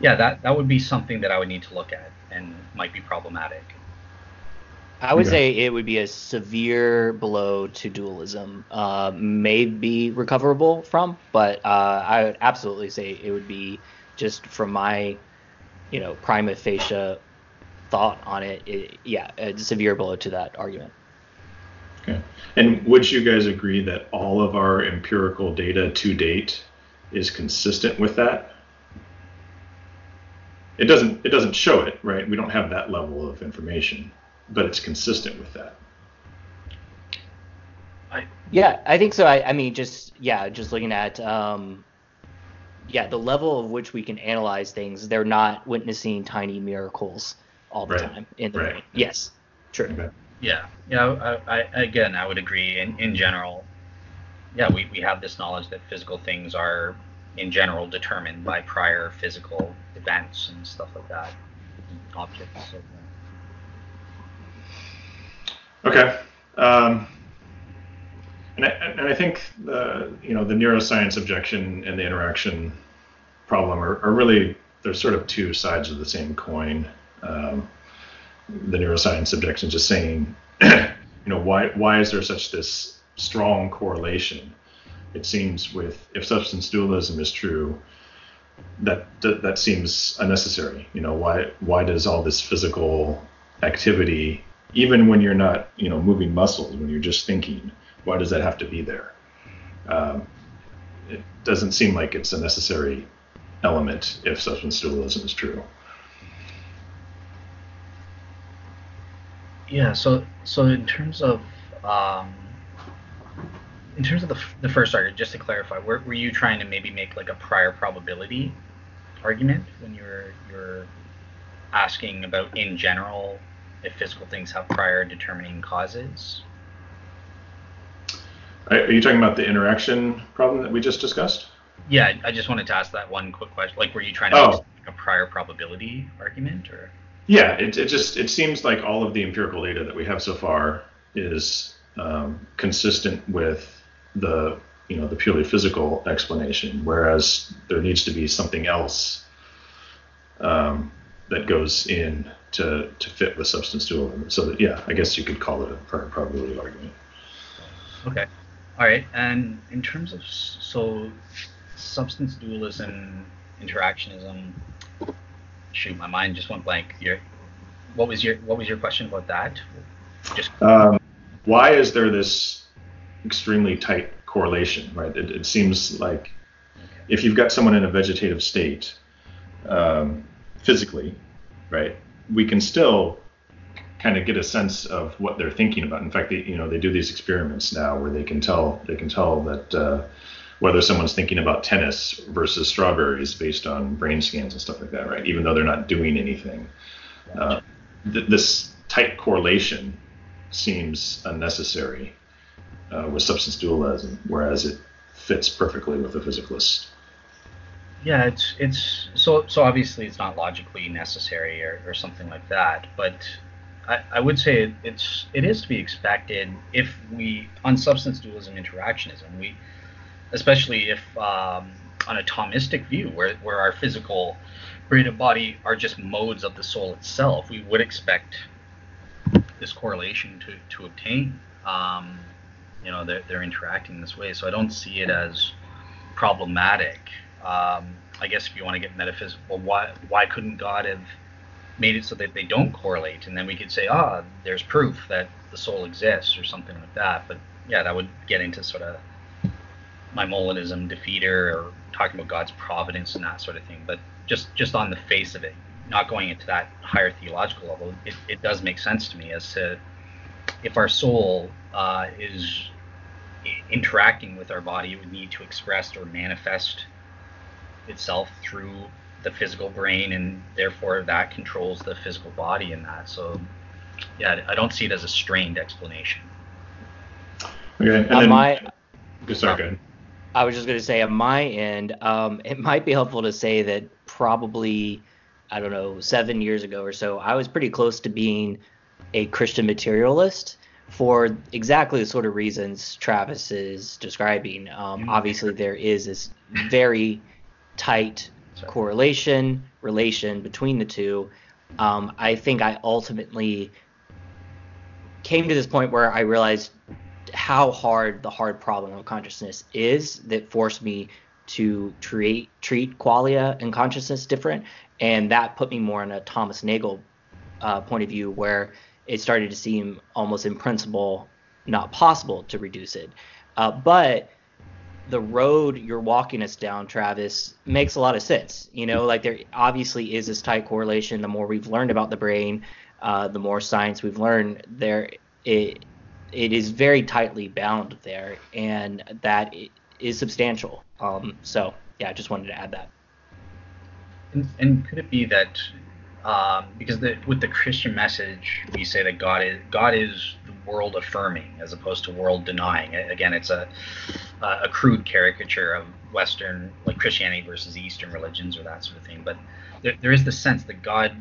yeah, that that would be something that I would need to look at and might be problematic.
I would say it would be a severe blow to dualism. Uh, may be recoverable from, but uh, I would absolutely say it would be just from my, you know, prima facie thought on it. it yeah, a severe blow to that argument.
Okay. And would you guys agree that all of our empirical data to date is consistent with that. It doesn't it doesn't show it, right? We don't have that level of information, but it's consistent with that.
I, yeah, I think so. I, I mean, just yeah, just looking at um, yeah, the level of which we can analyze things, they're not witnessing tiny miracles all the right. time in the right. Yes, true. Okay.
Yeah, yeah. I, I, again, I would agree. In in general, yeah, we, we have this knowledge that physical things are in general determined by prior physical events and stuff like that, objects. So,
Okay. Um, and, I, and I think the you know the neuroscience objection and the interaction problem are, are really there's sort of two sides of the same coin. Um, the neuroscience objection just saying, you know, why why is there such this strong correlation. It seems with if substance dualism is true, that that, that seems unnecessary. You know, why why does all this physical activity even when you're not, you know, moving muscles, when you're just thinking, why does that have to be there? Um, it doesn't seem like it's a necessary element if substance dualism is true.
Yeah. So so in terms of um, in terms of the, the first argument, just to clarify, were, were you trying to maybe make like a prior probability argument when you're you're asking about in general if physical things have prior determining causes?
Are you talking about the interaction problem that we just discussed?
Yeah, I just wanted to ask that one quick question. Like, were you trying to oh. make a prior probability argument, or?
Yeah, it, it just it seems like all of the empirical data that we have so far is um, consistent with the you know the purely physical explanation, whereas there needs to be something else um, that goes in to to fit with substance dualism. So that yeah, I guess you could call it a prior probability argument.
Okay. All right. And in terms of so substance dualism, interactionism, shoot, my mind just went blank. Your what was your what was your question about that?
Just um, why is there this extremely tight correlation, right? It, it seems like if you've got someone in a vegetative state, um, physically, right, we can still kind of get a sense of what they're thinking about. In fact, they, you know, they do these experiments now where they can tell they can tell that uh, whether someone's thinking about tennis versus strawberries based on brain scans and stuff like that, right? Even though they're not doing anything, uh, th- this tight correlation seems unnecessary uh, with substance dualism, whereas it fits perfectly with the physicalist.
Yeah, it's it's so so obviously it's not logically necessary or, or something like that, but I, I would say it, it's it is to be expected if we on substance dualism interactionism we especially if um, on a Thomistic view where where our physical brain and body are just modes of the soul itself, we would expect this correlation to to obtain. Um, you know they're, they're interacting this way. So i don't see it as problematic. Um, i guess if you want to get metaphysical why why couldn't god have made it so that they don't correlate? And then we could say ah there's proof that the soul exists or something like that. But yeah that would get into sort of Maimonidean defeater or talking about god's providence and that sort of thing. But just just on the face of it not going into that higher theological level it, it does make sense to me as to if our soul uh, is interacting with our body, it would need to express or manifest itself through the physical brain, and therefore that controls the physical body in that. So, yeah, I don't see it as a strained explanation.
Okay, and then, my, sorry, go
I was just going to say, on my end, um, it might be helpful to say that probably, I don't know, seven years ago or so, I was pretty close to being a Christian materialist for exactly the sort of reasons Travis is describing. Um, mm-hmm. obviously, there is this very tight correlation relation between the two. Um, I think I ultimately came to this point where I realized how hard the hard problem of consciousness is that forced me to treat treat qualia and consciousness different, and that put me more in a Thomas Nagel uh, point of view where it started to seem almost in principle not possible to reduce it. Uh, but the road you're walking us down, Travis, makes a lot of sense. You know, like there obviously is this tight correlation. The more we've learned about the brain, uh, the more science we've learned, there it it is very tightly bound there, and that is substantial. Um, so yeah, I just wanted to add that.
And, and could it be that um, because the, with the Christian message, we say that God is God is the world affirming as opposed to world denying. Again, it's a a crude caricature of Western like Christianity versus Eastern religions or that sort of thing. But there, there is the sense that God,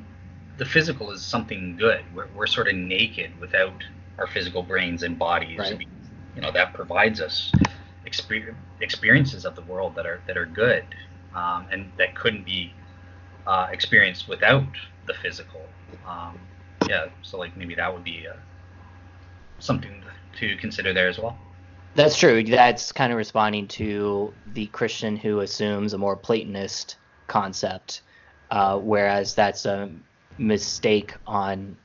the physical is something good. We're, we're sort of naked without our physical brains and bodies.
Right.
You know that provides us experiences of the world that are that are good um, and that couldn't be uh, experienced without the physical. Um, yeah, so like maybe that would be uh, something to consider there as well.
That's true. That's kind of responding to the Christian who assumes a more Platonist concept, uh, whereas that's a mistake on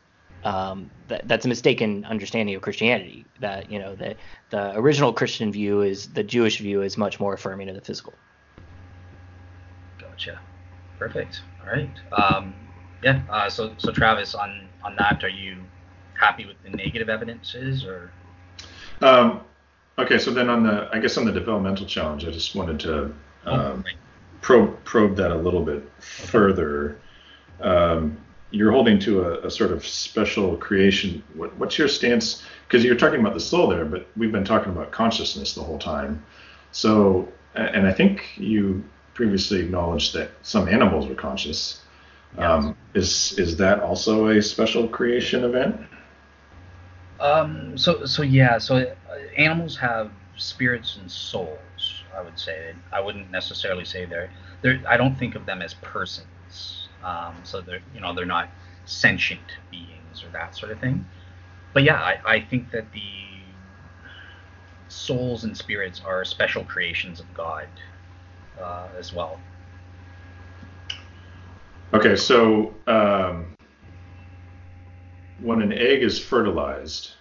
um, that, that's a mistaken understanding of Christianity. That you know the the original Christian view is the Jewish view is much more affirming of the physical.
Gotcha. Perfect. All right. Um, yeah. Uh, so so Travis, on on that, are you happy with the negative evidences or?
Um, okay. So then on the I guess on the developmental challenge, I just wanted to oh, um, oh, right. probe probe that a little bit further. Um, you're holding to a, a, sort of special creation. What, what's your stance? Because you're talking about the soul there, but we've been talking about consciousness the whole time. So, and I think you previously acknowledged that some animals were conscious. Um, is is that also a special creation event?
Um, so so yeah. So uh, animals have spirits and souls. I would say. I wouldn't necessarily say they're. They're. I don't think of them as persons um, so they're you know they're not sentient beings or that sort of thing. But yeah, I, I think that the souls and spirits are special creations of God uh, as well.
Okay, so um, when an egg is fertilized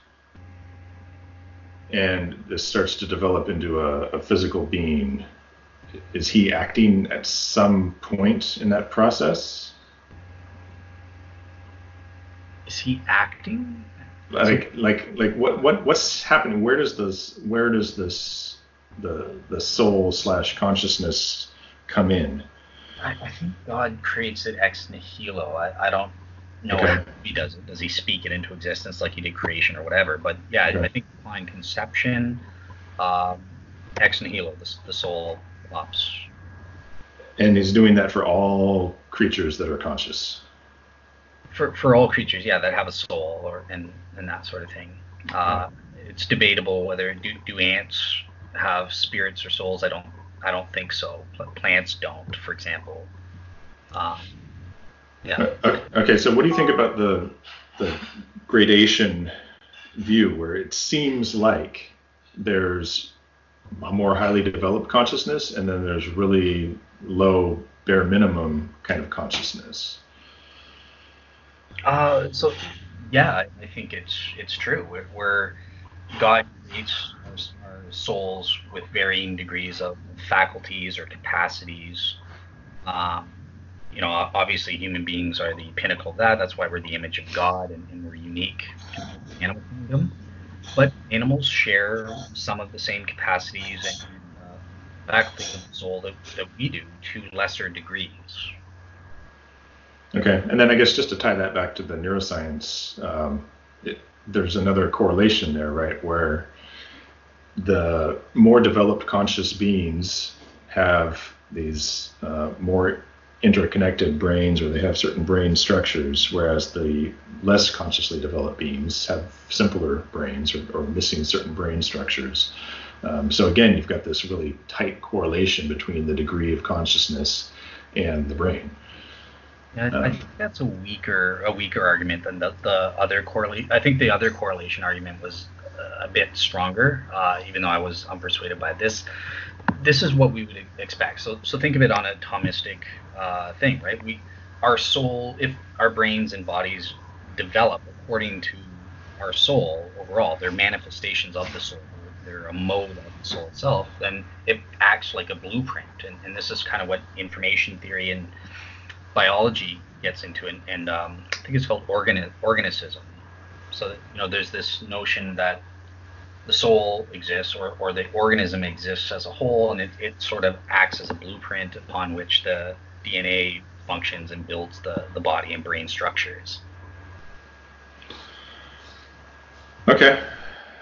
and this starts to develop into a, a physical being, is he acting at some point in that process?
is he acting?
Like like like what what what's happening? Where does this where does this the the soul slash consciousness come in?
I, I, think God creates it ex nihilo. I, I don't know okay. how he does it. Does he speak it into existence like he did creation or whatever? But yeah, okay. I, I think divine conception, um, ex nihilo, the, the soul pops.
And he's doing that for all creatures that are conscious
for for all creatures, yeah, that have a soul or and and that sort of thing. Uh, it's debatable whether do do ants have spirits or souls. I don't I don't think so. Plants don't, for example. Um,
yeah. Uh, okay, so what do you think about the the gradation view, where it seems like there's a more highly developed consciousness, and then there's really low bare minimum kind of consciousness?
Uh, so yeah, I, think it's it's true. We're, we're God creates our, souls with varying degrees of faculties or capacities. Um, you know, obviously human beings are the pinnacle of that. That's why we're the image of God and, and we're unique to the animal kingdom. But animals share some of the same capacities and uh, faculties of the soul that, that we do to lesser degrees.
Okay, and then I guess just to tie that back to the neuroscience, um, it, there's another correlation there, right, where the more developed conscious beings have these uh, more interconnected brains or they have certain brain structures, whereas the less consciously developed beings have simpler brains or, or missing certain brain structures. Um, so again, you've got this really tight correlation between the degree of consciousness and the brain.
Yeah, I, um, I think that's a weaker a weaker argument than the, the other correlation. I think the other correlation argument was a bit stronger, uh, even though I was unpersuaded by this. This is what we would expect. So so think of it on a Thomistic uh, thing, right? We our soul, if our brains and bodies develop according to our soul overall, they're manifestations of the soul. They're a mode of the soul itself. Then it acts like a blueprint, and, and this is kind of what information theory and biology gets into, it, and um, I think it's called organi- organicism. So you know, there's this notion that the soul exists, or, or the organism exists as a whole, and it, it sort of acts as a blueprint upon which the DNA functions and builds the, the body and brain structures.
Okay.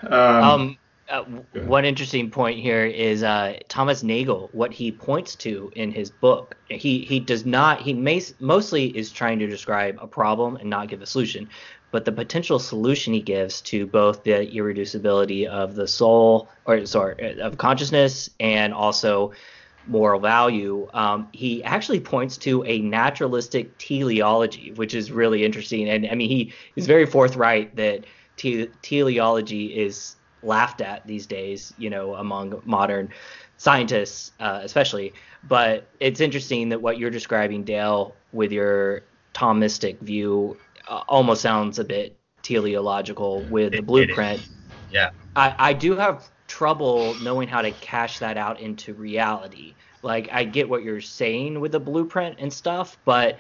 Um, um, uh, one interesting point here is uh, Thomas Nagel. What he points to in his book, he he does not. He may, mostly is trying to describe a problem and not give a solution, but the potential solution he gives to both the irreducibility of the soul, or sorry, of consciousness, and also moral value. Um, he actually points to a naturalistic teleology, which is really interesting. And I mean, he is very forthright that te- teleology is laughed at these days, you know, among modern scientists, uh, especially. But it's interesting that what you're describing, Dale, with your Thomistic view, uh, almost sounds a bit teleological with it, the blueprint.
Yeah.
I, I do have trouble knowing how to cash that out into reality. Like I get what you're saying with the blueprint and stuff, but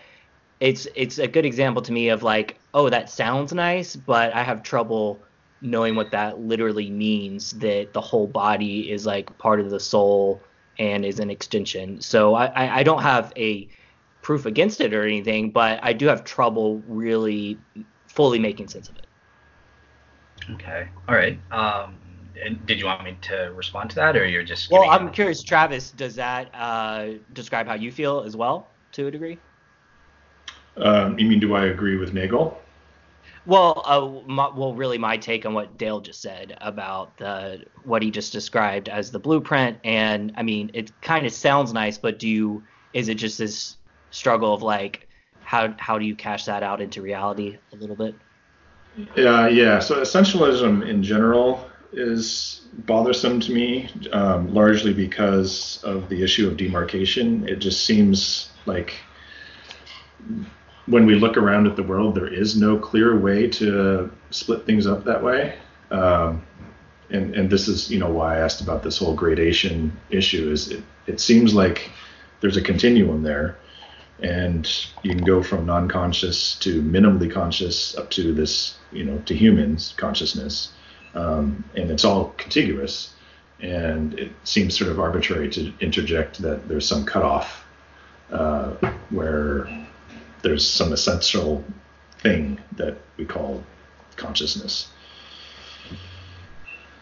it's it's a good example to me of like, oh, that sounds nice, but I have trouble knowing what that literally means that the whole body is like part of the soul and is an extension. So I, I don't have a proof against it or anything, but I do have trouble really fully making sense of it.
Okay. All right. Um, and did you want me to respond to that, or you're just?
Well, I'm curious, Travis. Does that uh, describe how you feel as well, to a degree?
Um, you mean, do I agree with Nagel?
Well, uh, my, well, really, my take on what Dale just said about the what he just described as the blueprint, and I mean, it kind of sounds nice, but do you? Is it just this struggle of like, how how do you cash that out into reality a little bit?
Yeah, yeah. So essentialism in general is bothersome to me, um, largely because of the issue of demarcation. It just seems like when we look around at the world, there is no clear way to split things up that way. Um, and and this is you know why I asked about this whole gradation issue. Is it it seems like there's a continuum there, and you can go from non-conscious to minimally conscious up to this you know to humans consciousness, um, and it's all contiguous. And it seems sort of arbitrary to interject that there's some cutoff uh, where there's some essential thing that we call consciousness.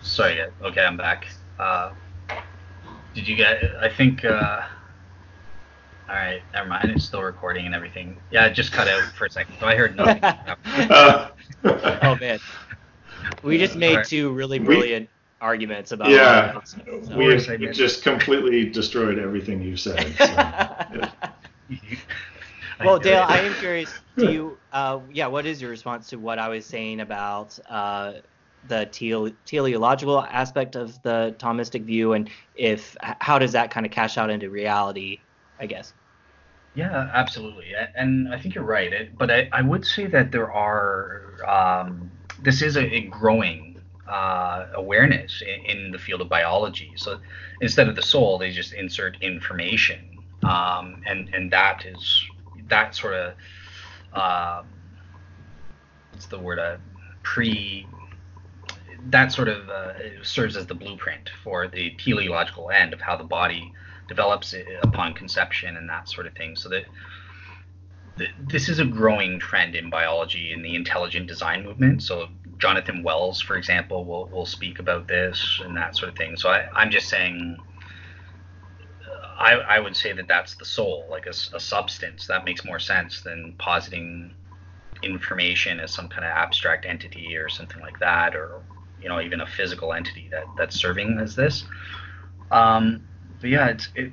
Sorry. Okay, I'm back. Uh, did you get? I think. Uh, all right, never mind. It's still recording and everything. Yeah, it just cut out for a second, so I heard nothing.
oh man, we just made right. two really brilliant we, arguments about.
Yeah, so. we, we just completely destroyed everything you said. So, yeah.
well, Dale, I am curious. Do you, uh, yeah, what is your response to what I was saying about uh, the tele- teleological aspect of the Thomistic view, and if how does that kind of cash out into reality? I guess.
Yeah, absolutely, and I think you're right. It, but I, I would say that there are um, this is a, a growing uh, awareness in, in, the field of biology. So instead of the soul, they just insert information, um, and and that is that sort of um, what's the word uh, pre that sort of uh, serves as the blueprint for the teleological end of how the body develops upon conception and that sort of thing. So that this is a growing trend in biology in the intelligent design movement. So Jonathan Wells, for example, will will speak about this and that sort of thing. So I, I'm just saying I, I would say that that's the soul, like a, a substance. That makes more sense than positing information as some kind of abstract entity or something like that, or you know even a physical entity that that's serving as this. Um, but yeah, it's it,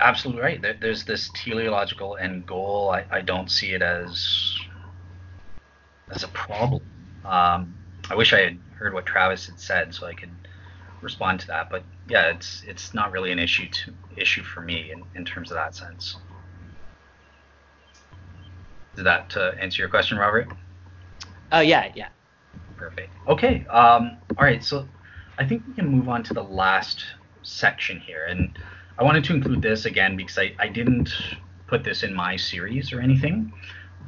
absolutely right. There, there's this teleological end goal. I, I don't see it as as a problem. Um, I wish I had heard what Travis had said so I could respond to that. But yeah, it's it's not really an issue to issue for me in, in terms of that sense. Did that uh, answer your question, Robert?
Oh uh, yeah, yeah.
Perfect. Okay. Um, all right. So I think we can move on to the last section here, and I wanted to include this again because I, I didn't put this in my series or anything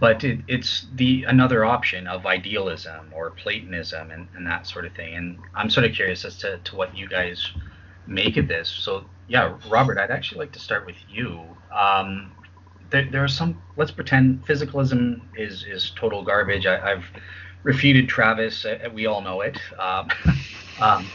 but it, it's the another option of idealism or Platonism and, and that sort of thing. And I'm sort of curious as to, to what you guys make of this. So yeah, Robert, I'd actually like to start with you. Um, there, there are some. Let's pretend physicalism is is total garbage. I, have refuted Travis. Uh, we all know it. Um, um,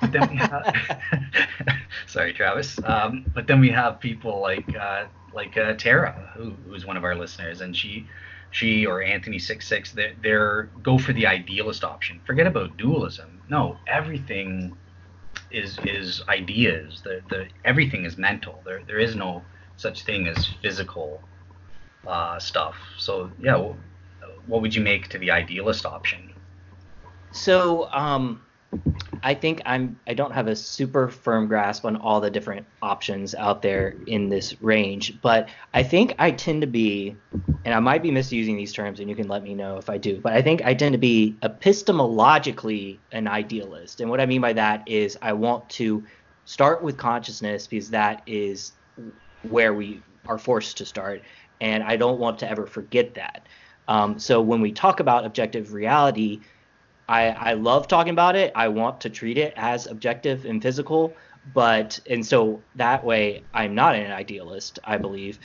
but then we have, sorry, Travis. Um, but then we have people like uh, like uh, Tara, who, who's one of our listeners, and she she or Anthony six six they're, they're go for the idealist option. Forget about dualism. No, everything is is ideas. The the everything is mental. There there is no such thing as physical uh, stuff. So yeah, what would you make to the idealist option?
So um, I think I'm I don't have a super firm grasp on all the different options out there in this range, but I think I tend to be and I might be misusing these terms and you can let me know if I do, but I think I tend to be epistemologically an idealist. And what I mean by that is I want to start with consciousness because that is where we are forced to start and I don't want to ever forget that. Um, so when we talk about objective reality, I, I love talking about it. I want to treat it as objective and physical, but and so that way I'm not an idealist. I believe.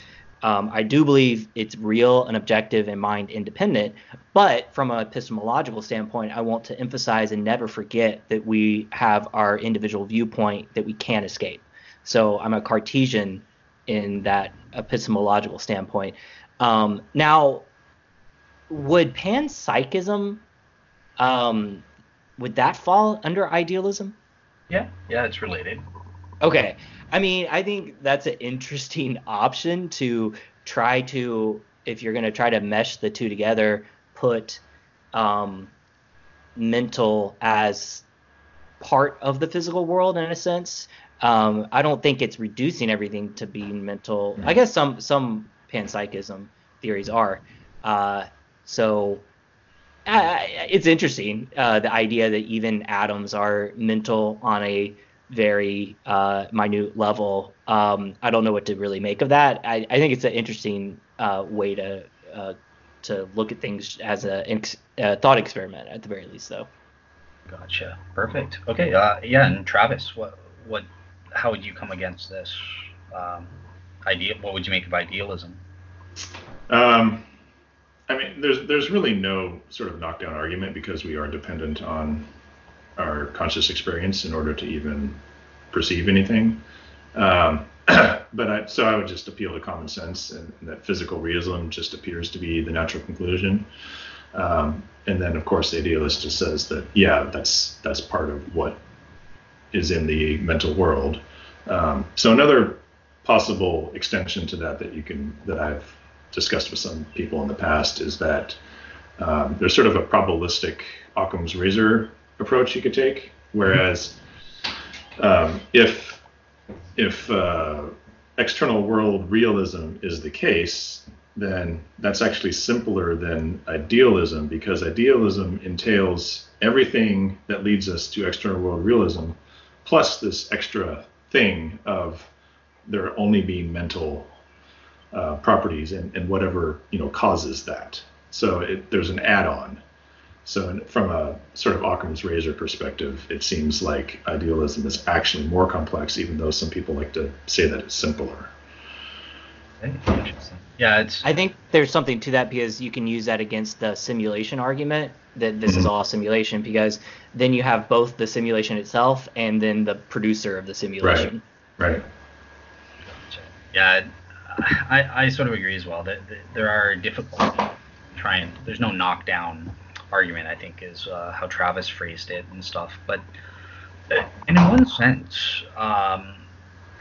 Um, I do believe it's real and objective and mind independent, but from an epistemological standpoint, I want to emphasize and never forget that we have our individual viewpoint that we can't escape. So I'm a Cartesian in that epistemological standpoint. Um, now, would panpsychism um, would that fall under idealism?
Yeah, yeah, it's related.
Okay. I mean, I think that's an interesting option to try to, if you're going to try to mesh the two together, put um, mental as part of the physical world in a sense. Um, I don't think it's reducing everything to being mental. I guess some some panpsychism theories are. Uh, so uh, it's interesting uh, the idea that even atoms are mental on a very uh, minute level. Um, I don't know what to really make of that. I, I think it's an interesting uh, way to uh, to look at things as a, a, thought experiment at the very least, though.
Gotcha. Perfect. Okay. Uh, yeah. And Travis, what what how would you come against this um, idea? What would you make of idealism?
Um, I mean, there's there's really no sort of knockdown argument because we are dependent on our conscious experience in order to even perceive anything. Um, but I, so I would just appeal to common sense, and, and, that physical realism just appears to be the natural conclusion. Um, and then, of course, the idealist just says that yeah, that's that's part of what is in the mental world. Um, so another possible extension to that that you can that I've discussed with some people in the past is that um, there's sort of a probabilistic Occam's razor approach you could take, whereas um, if if uh, external world realism is the case, then that's actually simpler than idealism because idealism entails everything that leads us to external world realism, plus this extra thing of there only being mental uh, properties and, and whatever you know causes that. So it, there's an add-on. So from a sort of Occam's razor perspective, it seems like idealism is actually more complex, even though some people like to say that it's simpler.
Interesting. Yeah, it's.
I think there's something to that because you can use that against the simulation argument that this mm-hmm. is all simulation because then you have both the simulation itself and then the producer of the simulation.
Right. Right.
Yeah, I, I sort of agree as well that, that there are difficult trying. There's no knockdown argument. I think is uh, how Travis phrased it and stuff. But uh, in one sense, um,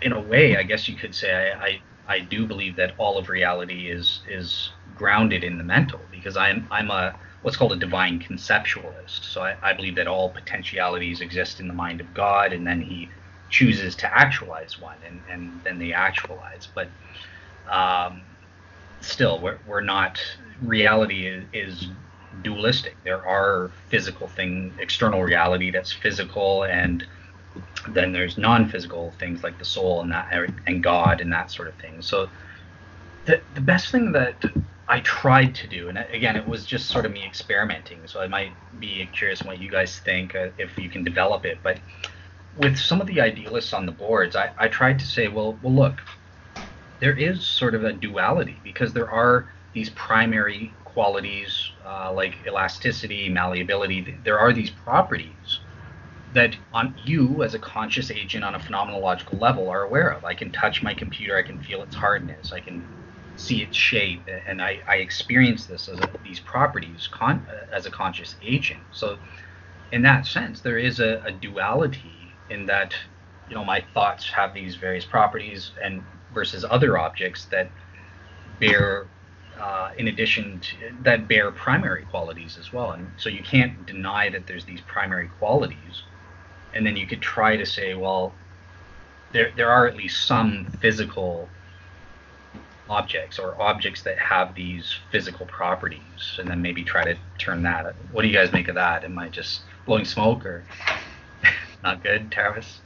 in a way, I guess you could say I, I I do believe that all of reality is is grounded in the mental because I'm I'm a what's called a divine conceptualist. So I, I believe that all potentialities exist in the mind of God, and then He chooses to actualize one, and, and then they actualize. But um, still we're, we're not reality is, is, dualistic. There are physical thing external reality that's physical and then there's non-physical things like the soul and that and god and that sort of thing. So the, the best thing that i tried to do and again it was just sort of me experimenting so i might be curious what you guys think uh, if you can develop it but with some of the idealists on the boards i, I tried to say well well look there is sort of a duality because there are these primary qualities uh, like elasticity, malleability. There are these properties that on you as a conscious agent on a phenomenological level are aware of. I can touch my computer, I can feel its hardness, I can see its shape, and I, I experience this as a, these properties con, as a conscious agent. So, in that sense, there is a, a duality in that you know my thoughts have these various properties and versus other objects that bear uh, in addition to that bear primary qualities as well and so you can't deny that there's these primary qualities and then you could try to say, well, there there are at least some physical objects or objects that have these physical properties, and then maybe try to turn that. What do you guys make of that? Am I just blowing smoke or not good, Travis?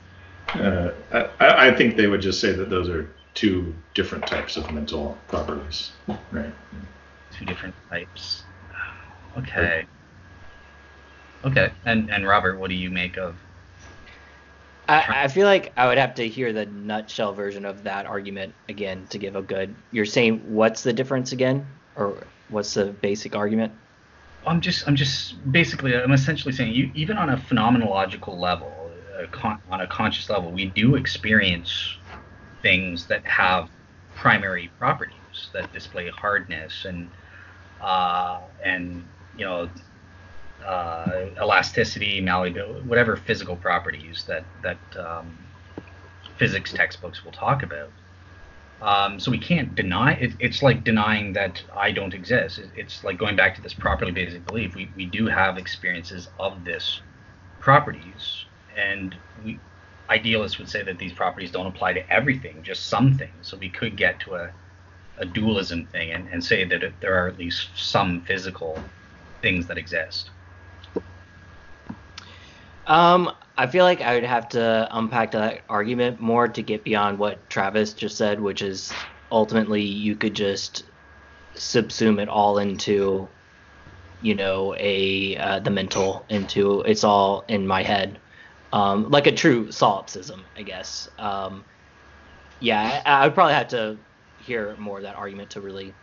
Uh, I, I think they would just say that those are two different types of mental properties, right?
Two different types. Okay. Okay. And and Robert, what do you make of?
I, I feel like I would have to hear the nutshell version of that argument again to give a good. You're saying what's the difference again, or what's the basic argument?
I'm just I'm just basically I'm essentially saying you even on a phenomenological level, a con, on a conscious level, we do experience things that have primary properties that display hardness and uh, and you know uh, elasticity, malleability, whatever physical properties that that um, physics textbooks will talk about. Um, so we can't deny it, it's like denying that I don't exist. It, it's like going back to this properly basic belief. We, we do have experiences of this properties, and we idealists would say that these properties don't apply to everything, just some things. So we could get to a, a dualism thing and, and say that there are at least some physical things that exist.
Um, I feel like I would have to unpack that argument more to get beyond what Travis just said, which is ultimately you could just subsume it all into, you know, a uh, the mental into it's all in my head, um, like a true solipsism, I guess. Um, yeah, I, I would probably have to hear more of that argument to really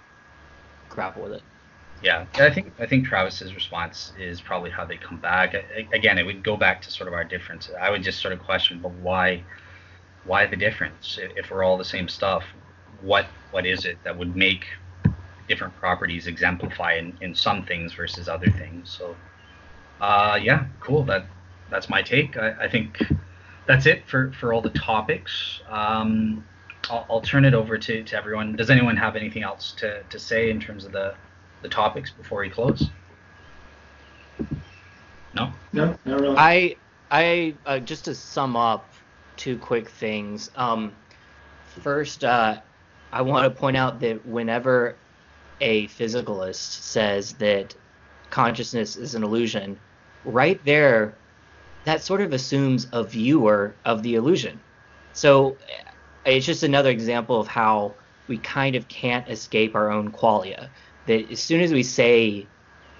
grapple with it.
Yeah, I think I think Travis's response is probably how they come back. Again, it would go back to sort of our difference. I would just sort of question, but why, why the difference? If we're all the same stuff, what what is it that would make different properties exemplify in, in some things versus other things? So, uh, yeah, cool. That that's my take. I, I think that's it for for all the topics. Um, I'll, I'll turn it over to, to everyone. Does anyone have anything else to, to say in terms of the the topics before we close? No.
No, not really.
I I uh, just to sum up two quick things. Um, first, uh, I want to point out that whenever a physicalist says that consciousness is an illusion, right there, that sort of assumes a viewer of the illusion. So it's just another example of how we kind of can't escape our own qualia that as soon as we say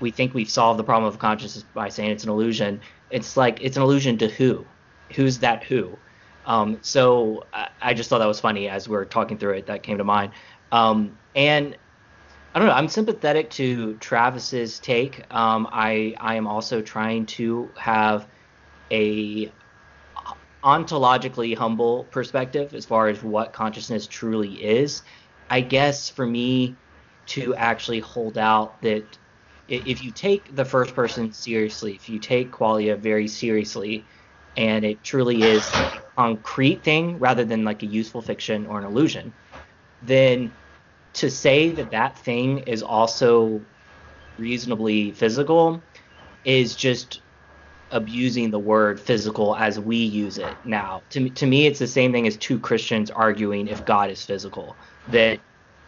we think we've solved the problem of consciousness by saying it's an illusion, it's like it's an illusion to who? Who's that who? Um, so I, I, just thought that was funny as we are talking through it. That came to mind. Um, and I don't know. I'm sympathetic to Travis's take. Um, I I am also trying to have a ontologically humble perspective as far as what consciousness truly is. I guess for me, to actually hold out that if you take the first person seriously, if you take qualia very seriously, and it truly is a concrete thing rather than like a useful fiction or an illusion, then to say that that thing is also reasonably physical is just abusing the word physical as we use it now. To, to me, it's the same thing as two Christians arguing if God is physical. That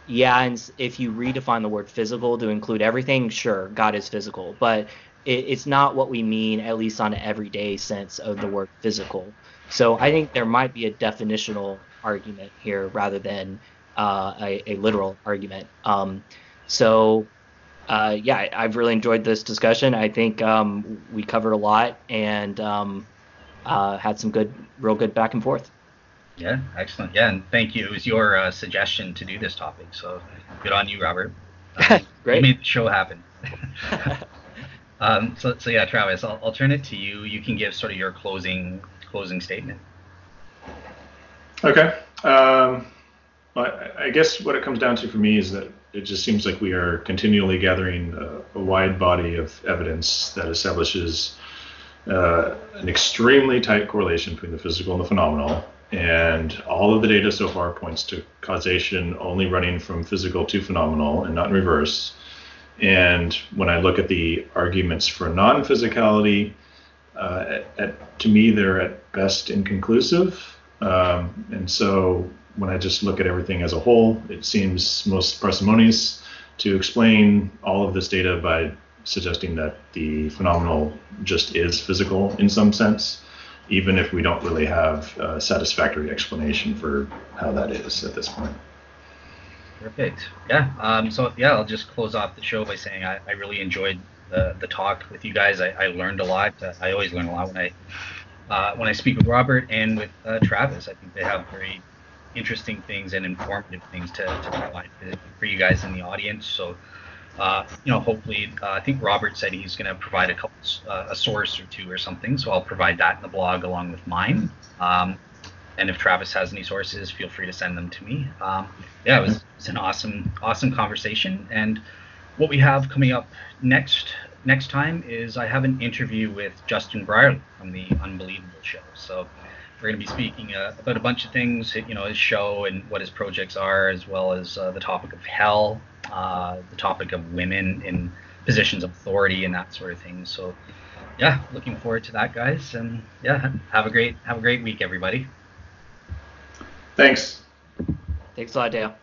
yeah, and if you redefine the word physical to include everything, sure, God is physical, but it, it's not what we mean, at least on an everyday sense of the word physical. So I think there might be a definitional argument here rather than uh, a, a, literal argument. Um, so uh, yeah, I, have really enjoyed this discussion. I think um, we covered a lot and um, uh, had some good, real good back and forth.
Yeah, excellent. Yeah, and thank you. It was your uh, suggestion to do this topic, so good on you, Robert.
Um, Great.
You made the show happen. um, so, so yeah, Travis, I'll, I'll turn it to you. You can give sort of your closing closing statement.
Okay. Um, well, I, I guess what it comes down to for me is that it just seems like we are continually gathering a, a wide body of evidence that establishes uh, an extremely tight correlation between the physical and the phenomenal and all of the data so far points to causation only running from physical to phenomenal and not in reverse. And when I look at the arguments for non physicality, uh, at, at, to me, they're at best inconclusive. Um, and so when I just look at everything as a whole, it seems most parsimonious to explain all of this data by suggesting that the phenomenal just is physical in some sense, even if we don't really have a satisfactory explanation for how that is at this point.
Perfect. Yeah. Um, so yeah, I'll just close off the show by saying I, I really enjoyed the, the talk with you guys. I, I learned a lot. I always learn a lot when I uh, when I speak with Robert and with uh, Travis. I think they have very interesting things and informative things to, to provide for you guys in the audience. So, uh, you know, hopefully, uh, I think Robert said he's going to provide a couple, uh, a source or two or something. So I'll provide that in the blog along with mine. Um, and if Travis has any sources, feel free to send them to me. Um, yeah, it was, it was an awesome, awesome conversation. And what we have coming up next next time is I have an interview with Justin Brierley from the Unbelievable Show. So we're going to be speaking uh, about a bunch of things, you know, his show and what his projects are, as well as uh, the topic of hell, uh, the topic of women in positions of authority, and that sort of thing. So, yeah, looking forward to that, guys. And yeah, have a great have a great week, everybody.
Thanks.
Thanks a lot, Dale.